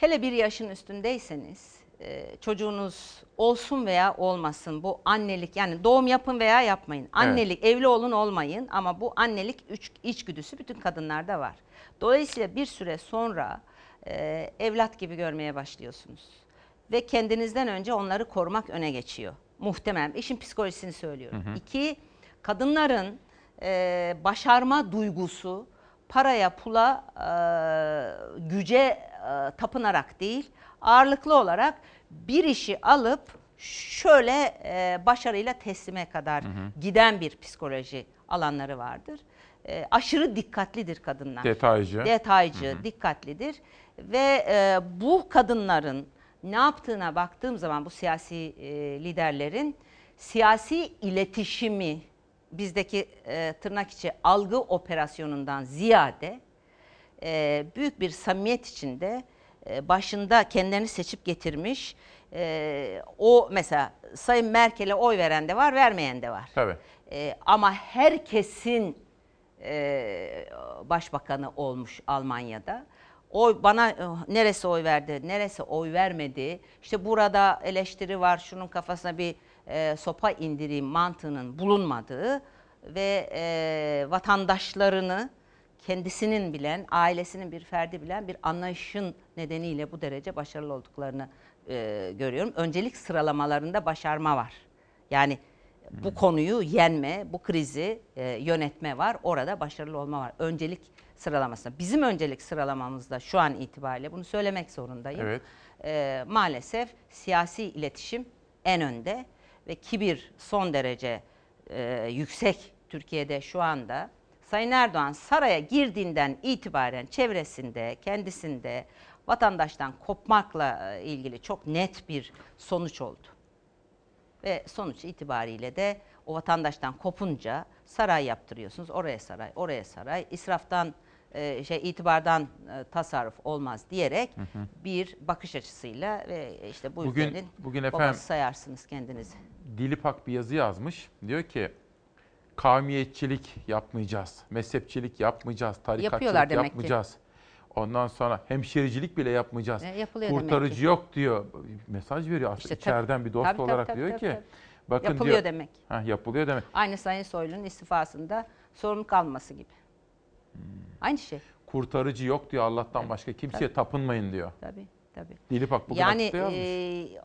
Hele bir yaşın üstündeyseniz e, çocuğunuz olsun veya olmasın bu annelik yani doğum yapın veya yapmayın. Annelik evli olun olmayın ama bu annelik üç, içgüdüsü bütün kadınlarda var. Dolayısıyla bir süre sonra e, evlat gibi görmeye başlıyorsunuz. Ve kendinizden önce onları korumak öne geçiyor. Muhtemelen işin psikolojisini söylüyorum. Hı hı. İki, kadınların e, başarma duygusu paraya, pula, e, güce e, tapınarak değil, ağırlıklı olarak bir işi alıp şöyle e, başarıyla teslime kadar Hı hı. giden bir psikoloji alanları vardır. E, aşırı dikkatlidir kadınlar. Detaycı. Detaycı, Hı hı. dikkatlidir ve e, bu kadınların ne yaptığına baktığım zaman bu siyasi e, liderlerin siyasi iletişimi bizdeki e, tırnak içi algı operasyonundan ziyade e, büyük bir samimiyet içinde e, başında kendilerini seçip getirmiş e, o mesela Sayın Merkel'e oy veren de var vermeyen de var. Tabii. E, ama herkesin e, başbakanı olmuş Almanya'da. Oy bana e, neresi oy verdi, neresi oy vermedi. İşte burada eleştiri var, şunun kafasına bir e, sopa indireyim mantığının bulunmadığı ve e, vatandaşlarını kendisinin bilen, ailesinin bir ferdi bilen bir anlayışın nedeniyle bu derece başarılı olduklarını e, görüyorum. Öncelik sıralamalarında başarma var. Yani bu konuyu yenme, bu krizi e, yönetme var. Orada başarılı olma var. Öncelik sıralamasında. Bizim öncelik sıralamamızda şu an itibariyle bunu söylemek zorundayım. Evet. E, maalesef siyasi iletişim en önde ve kibir son derece e, yüksek Türkiye'de şu anda. Sayın Erdoğan saraya girdiğinden itibaren çevresinde, kendisinde vatandaştan kopmakla e, ilgili çok net bir sonuç oldu. Ve sonuç itibariyle de o vatandaştan kopunca saray yaptırıyorsunuz. Oraya saray, oraya saray. İsraftan, e, şey itibardan e, tasarruf olmaz diyerek Hı hı. bir bakış açısıyla ve işte bu Bugün- ülkenin bugün babası efendim- sayarsınız kendinizi. Dilipak bir yazı yazmış. Diyor ki kavmiyetçilik yapmayacağız, mezhepçilik yapmayacağız, tarikatçılık demek ki. yapmayacağız. Ondan sonra hemşiricilik bile yapmayacağız. E, Kurtarıcı yok diyor. Mesaj veriyor aslında İşte tabii. içeriden bir dost Tabii, tabii, olarak tabii, diyor tabii, ki tabii. bakın Yapılıyor diyor. demek. Ha, yapılıyor demek. Aynı Sayın Soylu'nun istifasında sorumluluk alması gibi. Hmm. Aynı şey. Kurtarıcı yok diyor Allah'tan başka kimseye tabii. tapınmayın diyor. Tabii, tabii. Dilipak bugün yani e,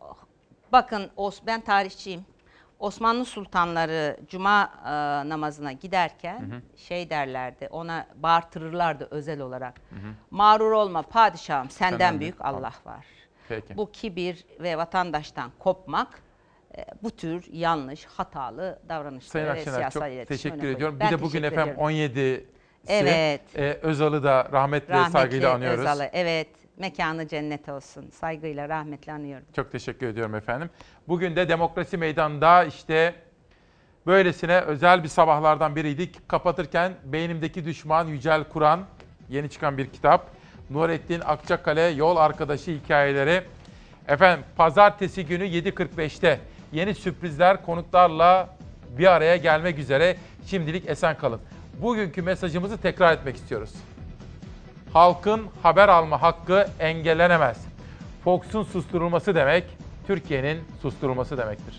bakın ben tarihçiyim. Osmanlı sultanları cuma e, namazına giderken Hı hı. şey derlerdi ona bağırtırırlardı özel olarak. Hı hı. Mağrur olma padişahım senden, Senden büyük büyük Allah var. Peki. Bu kibir ve vatandaştan kopmak e, bu tür yanlış, hatalı davranışları Sayın Akşener siyasal çok teşekkür ediyorum. Bir Ben de bugün efendim ediyorum. 17 Evet. e, Özal'ı da rahmetle, Rahmetli saygıyla anıyoruz. Özal'ı, evet. Mekanı cennet olsun. Saygıyla, rahmetle anıyorum. Çok teşekkür ediyorum efendim. Bugün de Demokrasi Meydanı'nda işte böylesine özel bir sabahlardan biriydik. Kapatırken Beynimdeki Düşman Yücel Kur'an yeni çıkan bir kitap. Nurettin Akçakale Yol Arkadaşı Hikayeleri. Efendim pazartesi günü 7.45'te yeni sürprizler konuklarla bir araya gelmek üzere. Şimdilik esen kalın. Bugünkü mesajımızı tekrar etmek istiyoruz. Halkın haber alma hakkı engellenemez. Fox'un susturulması demek, Türkiye'nin susturulması demektir.